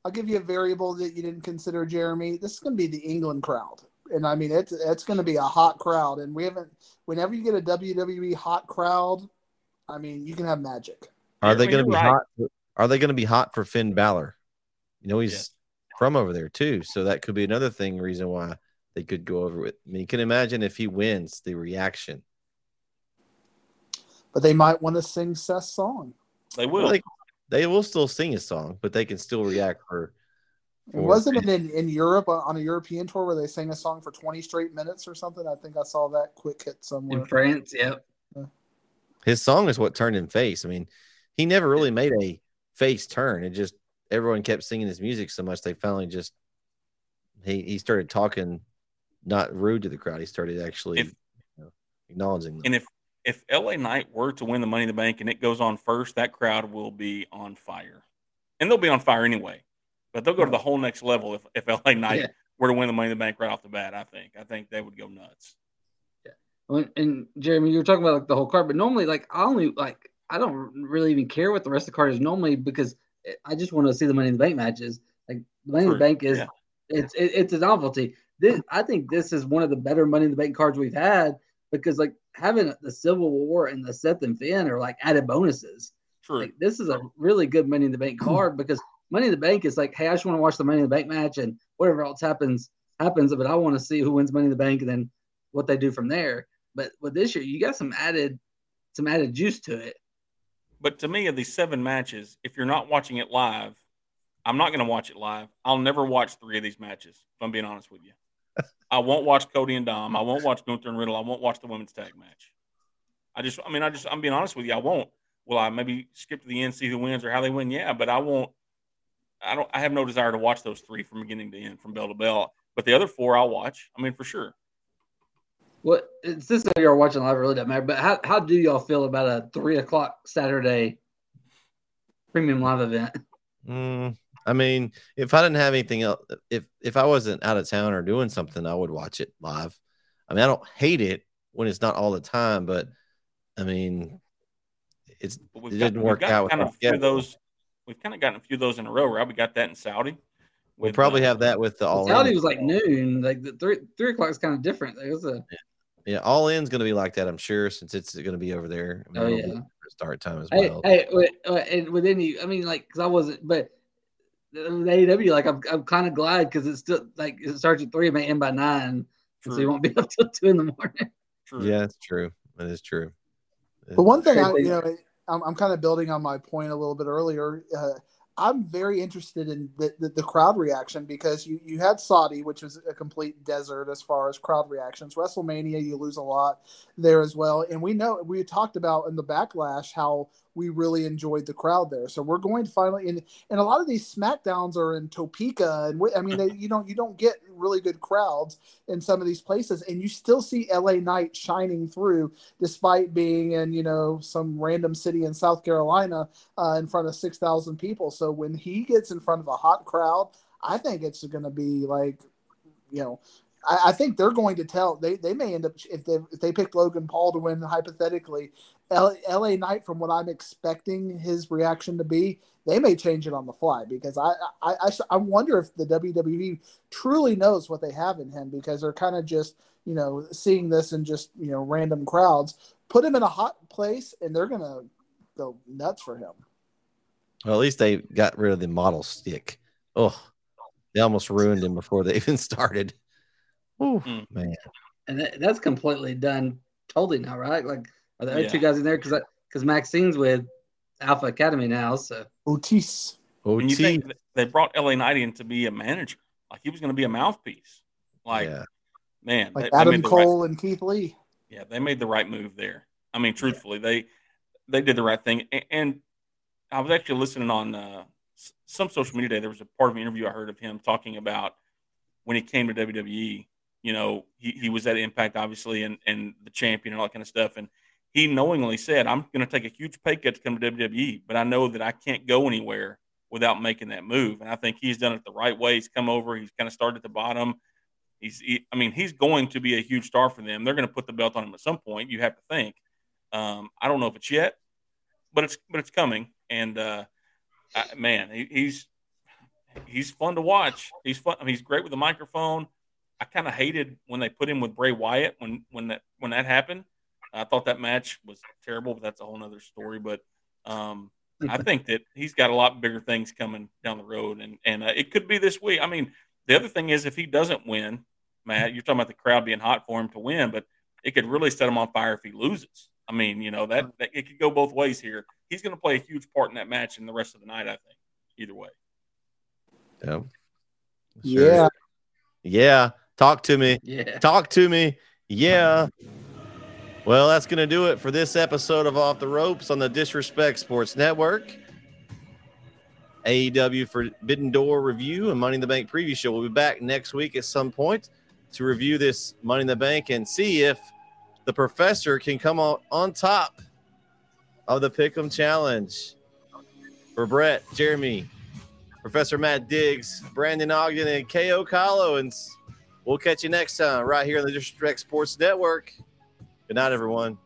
[SPEAKER 4] I'll give you a variable that you didn't consider, Jereme. This is going to be the England crowd, and I mean it's it's going to be a hot crowd. And we haven't. Whenever you get a WWE hot crowd, I mean you can have magic.
[SPEAKER 1] Are they going to be right. hot? Are they going to be hot for Finn Balor? You know he's yeah. From over there too, so that could be another thing reason why they could go over with. I mean, you can imagine if he wins, the reaction.
[SPEAKER 4] But they might want to sing Seth's song.
[SPEAKER 2] They will. Well, they,
[SPEAKER 1] they will still sing a song, but they can still react for.
[SPEAKER 4] for Wasn't it in, in Europe uh, on a European tour where they sang a song for 20 straight minutes or something? I think I saw that quick hit somewhere.
[SPEAKER 5] In France, yep. Yeah.
[SPEAKER 1] His song is what turned him face. I mean, he never really made a face turn. It just everyone kept singing his music so much they finally just he he started talking not rude to the crowd. He started actually if, you know, acknowledging them.
[SPEAKER 2] And if if LA Knight were to win the Money in the Bank and it goes on first, that crowd will be on fire, and they'll be on fire anyway. But they'll go to the whole next level if if LA Knight yeah. were to win the Money in the Bank right off the bat. I think I think they would go nuts.
[SPEAKER 5] Yeah, and Jereme, you were talking about like the whole card, but normally like I only like I don't really even care what the rest of the card is normally because I just want to see the Money in the Bank matches. Like the Money in the Bank is yeah. it's it, it's a novelty. This I think this is one of the better Money in the Bank cards we've had because like having the Civil War and the Seth and Finn are like added bonuses.
[SPEAKER 2] True.
[SPEAKER 5] Like, this is a really good Money in the Bank card because Money in the Bank is like, hey, I just want to watch the Money in the Bank match and whatever else happens happens, but I want to see who wins Money in the Bank and then what they do from there. But with this year, you got some added some added juice to it.
[SPEAKER 2] But to me, of these seven matches, if you're not watching it live, I'm not going to watch it live. I'll never watch three of these matches. If I'm being honest with you. I won't watch Cody and Dom. I won't watch Gunther and Riddle. I won't watch the women's tag match. I just, I mean, I just, I'm being honest with you. I won't. Will I maybe skip to the end, see who wins or how they win? Yeah, but I won't. I don't. I have no desire to watch those three from beginning to end, from bell to bell. But the other four, I'll watch. I mean, for sure.
[SPEAKER 5] What since this that you're watching live really doesn't matter. But how how do y'all feel about a three o'clock Saturday premium live event?
[SPEAKER 1] Mm, I mean, if I didn't have anything else, if if I wasn't out of town or doing something, I would watch it live. I mean, I don't hate it when it's not all the time, but I mean, it's it didn't work out.
[SPEAKER 2] Kind of few those. We've kind of gotten a few of those in a row, right? We got that in Saudi.
[SPEAKER 1] We'll probably uh, have that with the all.
[SPEAKER 5] Saudi was like noon. Like the three three o'clock is kind of different. It was a.
[SPEAKER 1] Yeah, all in's going to be like that, I'm sure, since it's going to be over there.
[SPEAKER 5] I mean, oh yeah,
[SPEAKER 1] start time as
[SPEAKER 5] well. Hey, hey uh, and with any, I mean, like, because I wasn't, but the AEW, like I'm, I'm kind of glad because it's still like it starts at three, it may end by nine, so you won't be up till two in the morning.
[SPEAKER 1] True. Yeah, it's true. That is true.
[SPEAKER 4] But one thing I, you know, I'm, I'm kind of building on my point a little bit earlier. Uh, I'm very interested in the, the, the, crowd reaction because you, you had Saudi, which was a complete desert as far as crowd reactions. WrestleMania, you lose a lot there as well. And we know we talked about in the backlash how we really enjoyed the crowd there. So we're going to finally and and a lot of these Smackdowns are in Topeka and we, I mean they, you don't you don't get really good crowds in some of these places and you still see LA Knight shining through despite being in you know some random city in South Carolina uh, in front of six thousand people. So when he gets in front of a hot crowd, I think it's going to be like you know I, I, think they're going to tell they, they may end up if they if they pick Logan Paul to win hypothetically, L, LA Knight from what I'm expecting his reaction to be, they may change it on the fly because I I, I, I wonder if the WWE truly knows what they have in him because they're kind of just you know seeing this in just you know random crowds. Put him in a hot place and they're gonna go nuts for him.
[SPEAKER 1] Well, at least they got rid of the model stick. Oh, they almost ruined him before they even started. Oh mm. man.
[SPEAKER 5] And that, that's completely done totally now, right? Like, are there yeah. two guys in there? Because because Maxxine's with Alpha Academy now, so
[SPEAKER 4] Otis.
[SPEAKER 2] Otis. And you think they brought LA Knight in to be a manager, like he was going to be a mouthpiece. Like, yeah. man,
[SPEAKER 4] like they, Adam they Cole right, and Keith Lee.
[SPEAKER 2] Yeah, they made the right move there. I mean, truthfully, they they did the right thing. And, and I was actually listening on uh, some social media day. There was a part of an interview I heard of him talking about when he came to WWE. You know, he, he was at Impact, obviously, and and the champion and all that kind of stuff. And he knowingly said, "I'm going to take a huge pay cut to come to WWE, but I know that I can't go anywhere without making that move." And I think he's done it the right way. He's come over. He's kind of started at the bottom. He's, he, I mean, he's going to be a huge star for them. They're going to put the belt on him at some point. You have to think. Um, I don't know if it's yet, but it's but it's coming. And uh, I, man, he, he's he's fun to watch. He's fun. I mean, he's great with the microphone. I kind of hated when they put him with Bray Wyatt when when that when that happened. I thought that match was terrible, but that's a whole other story. But um, I think that he's got a lot bigger things coming down the road, and and uh, it could be this week. I mean, the other thing is if he doesn't win, Matt, you're talking about the crowd being hot for him to win, but it could really set him on fire if he loses. I mean, you know that, that it could go both ways here. He's going to play a huge part in that match and the rest of the night. I think either way.
[SPEAKER 1] Yeah.
[SPEAKER 4] Sure. Yeah.
[SPEAKER 1] Yeah. Talk to me.
[SPEAKER 5] Yeah.
[SPEAKER 1] Talk to me. Yeah. Well, that's going to do it for this episode of Off the Ropes on the Disrespect Sports Network. AEW Forbidden Door review and Money in the Bank preview show. We'll be back next week at some point to review this Money in the Bank and see if the professor can come on, on top of the Pick'em Challenge. For Bret, Jereme, Professor Matt Diggs, Brandon Ogden, and KO Collins. We'll catch you next time right here on the Disrespect Sports Network. Good night, everyone.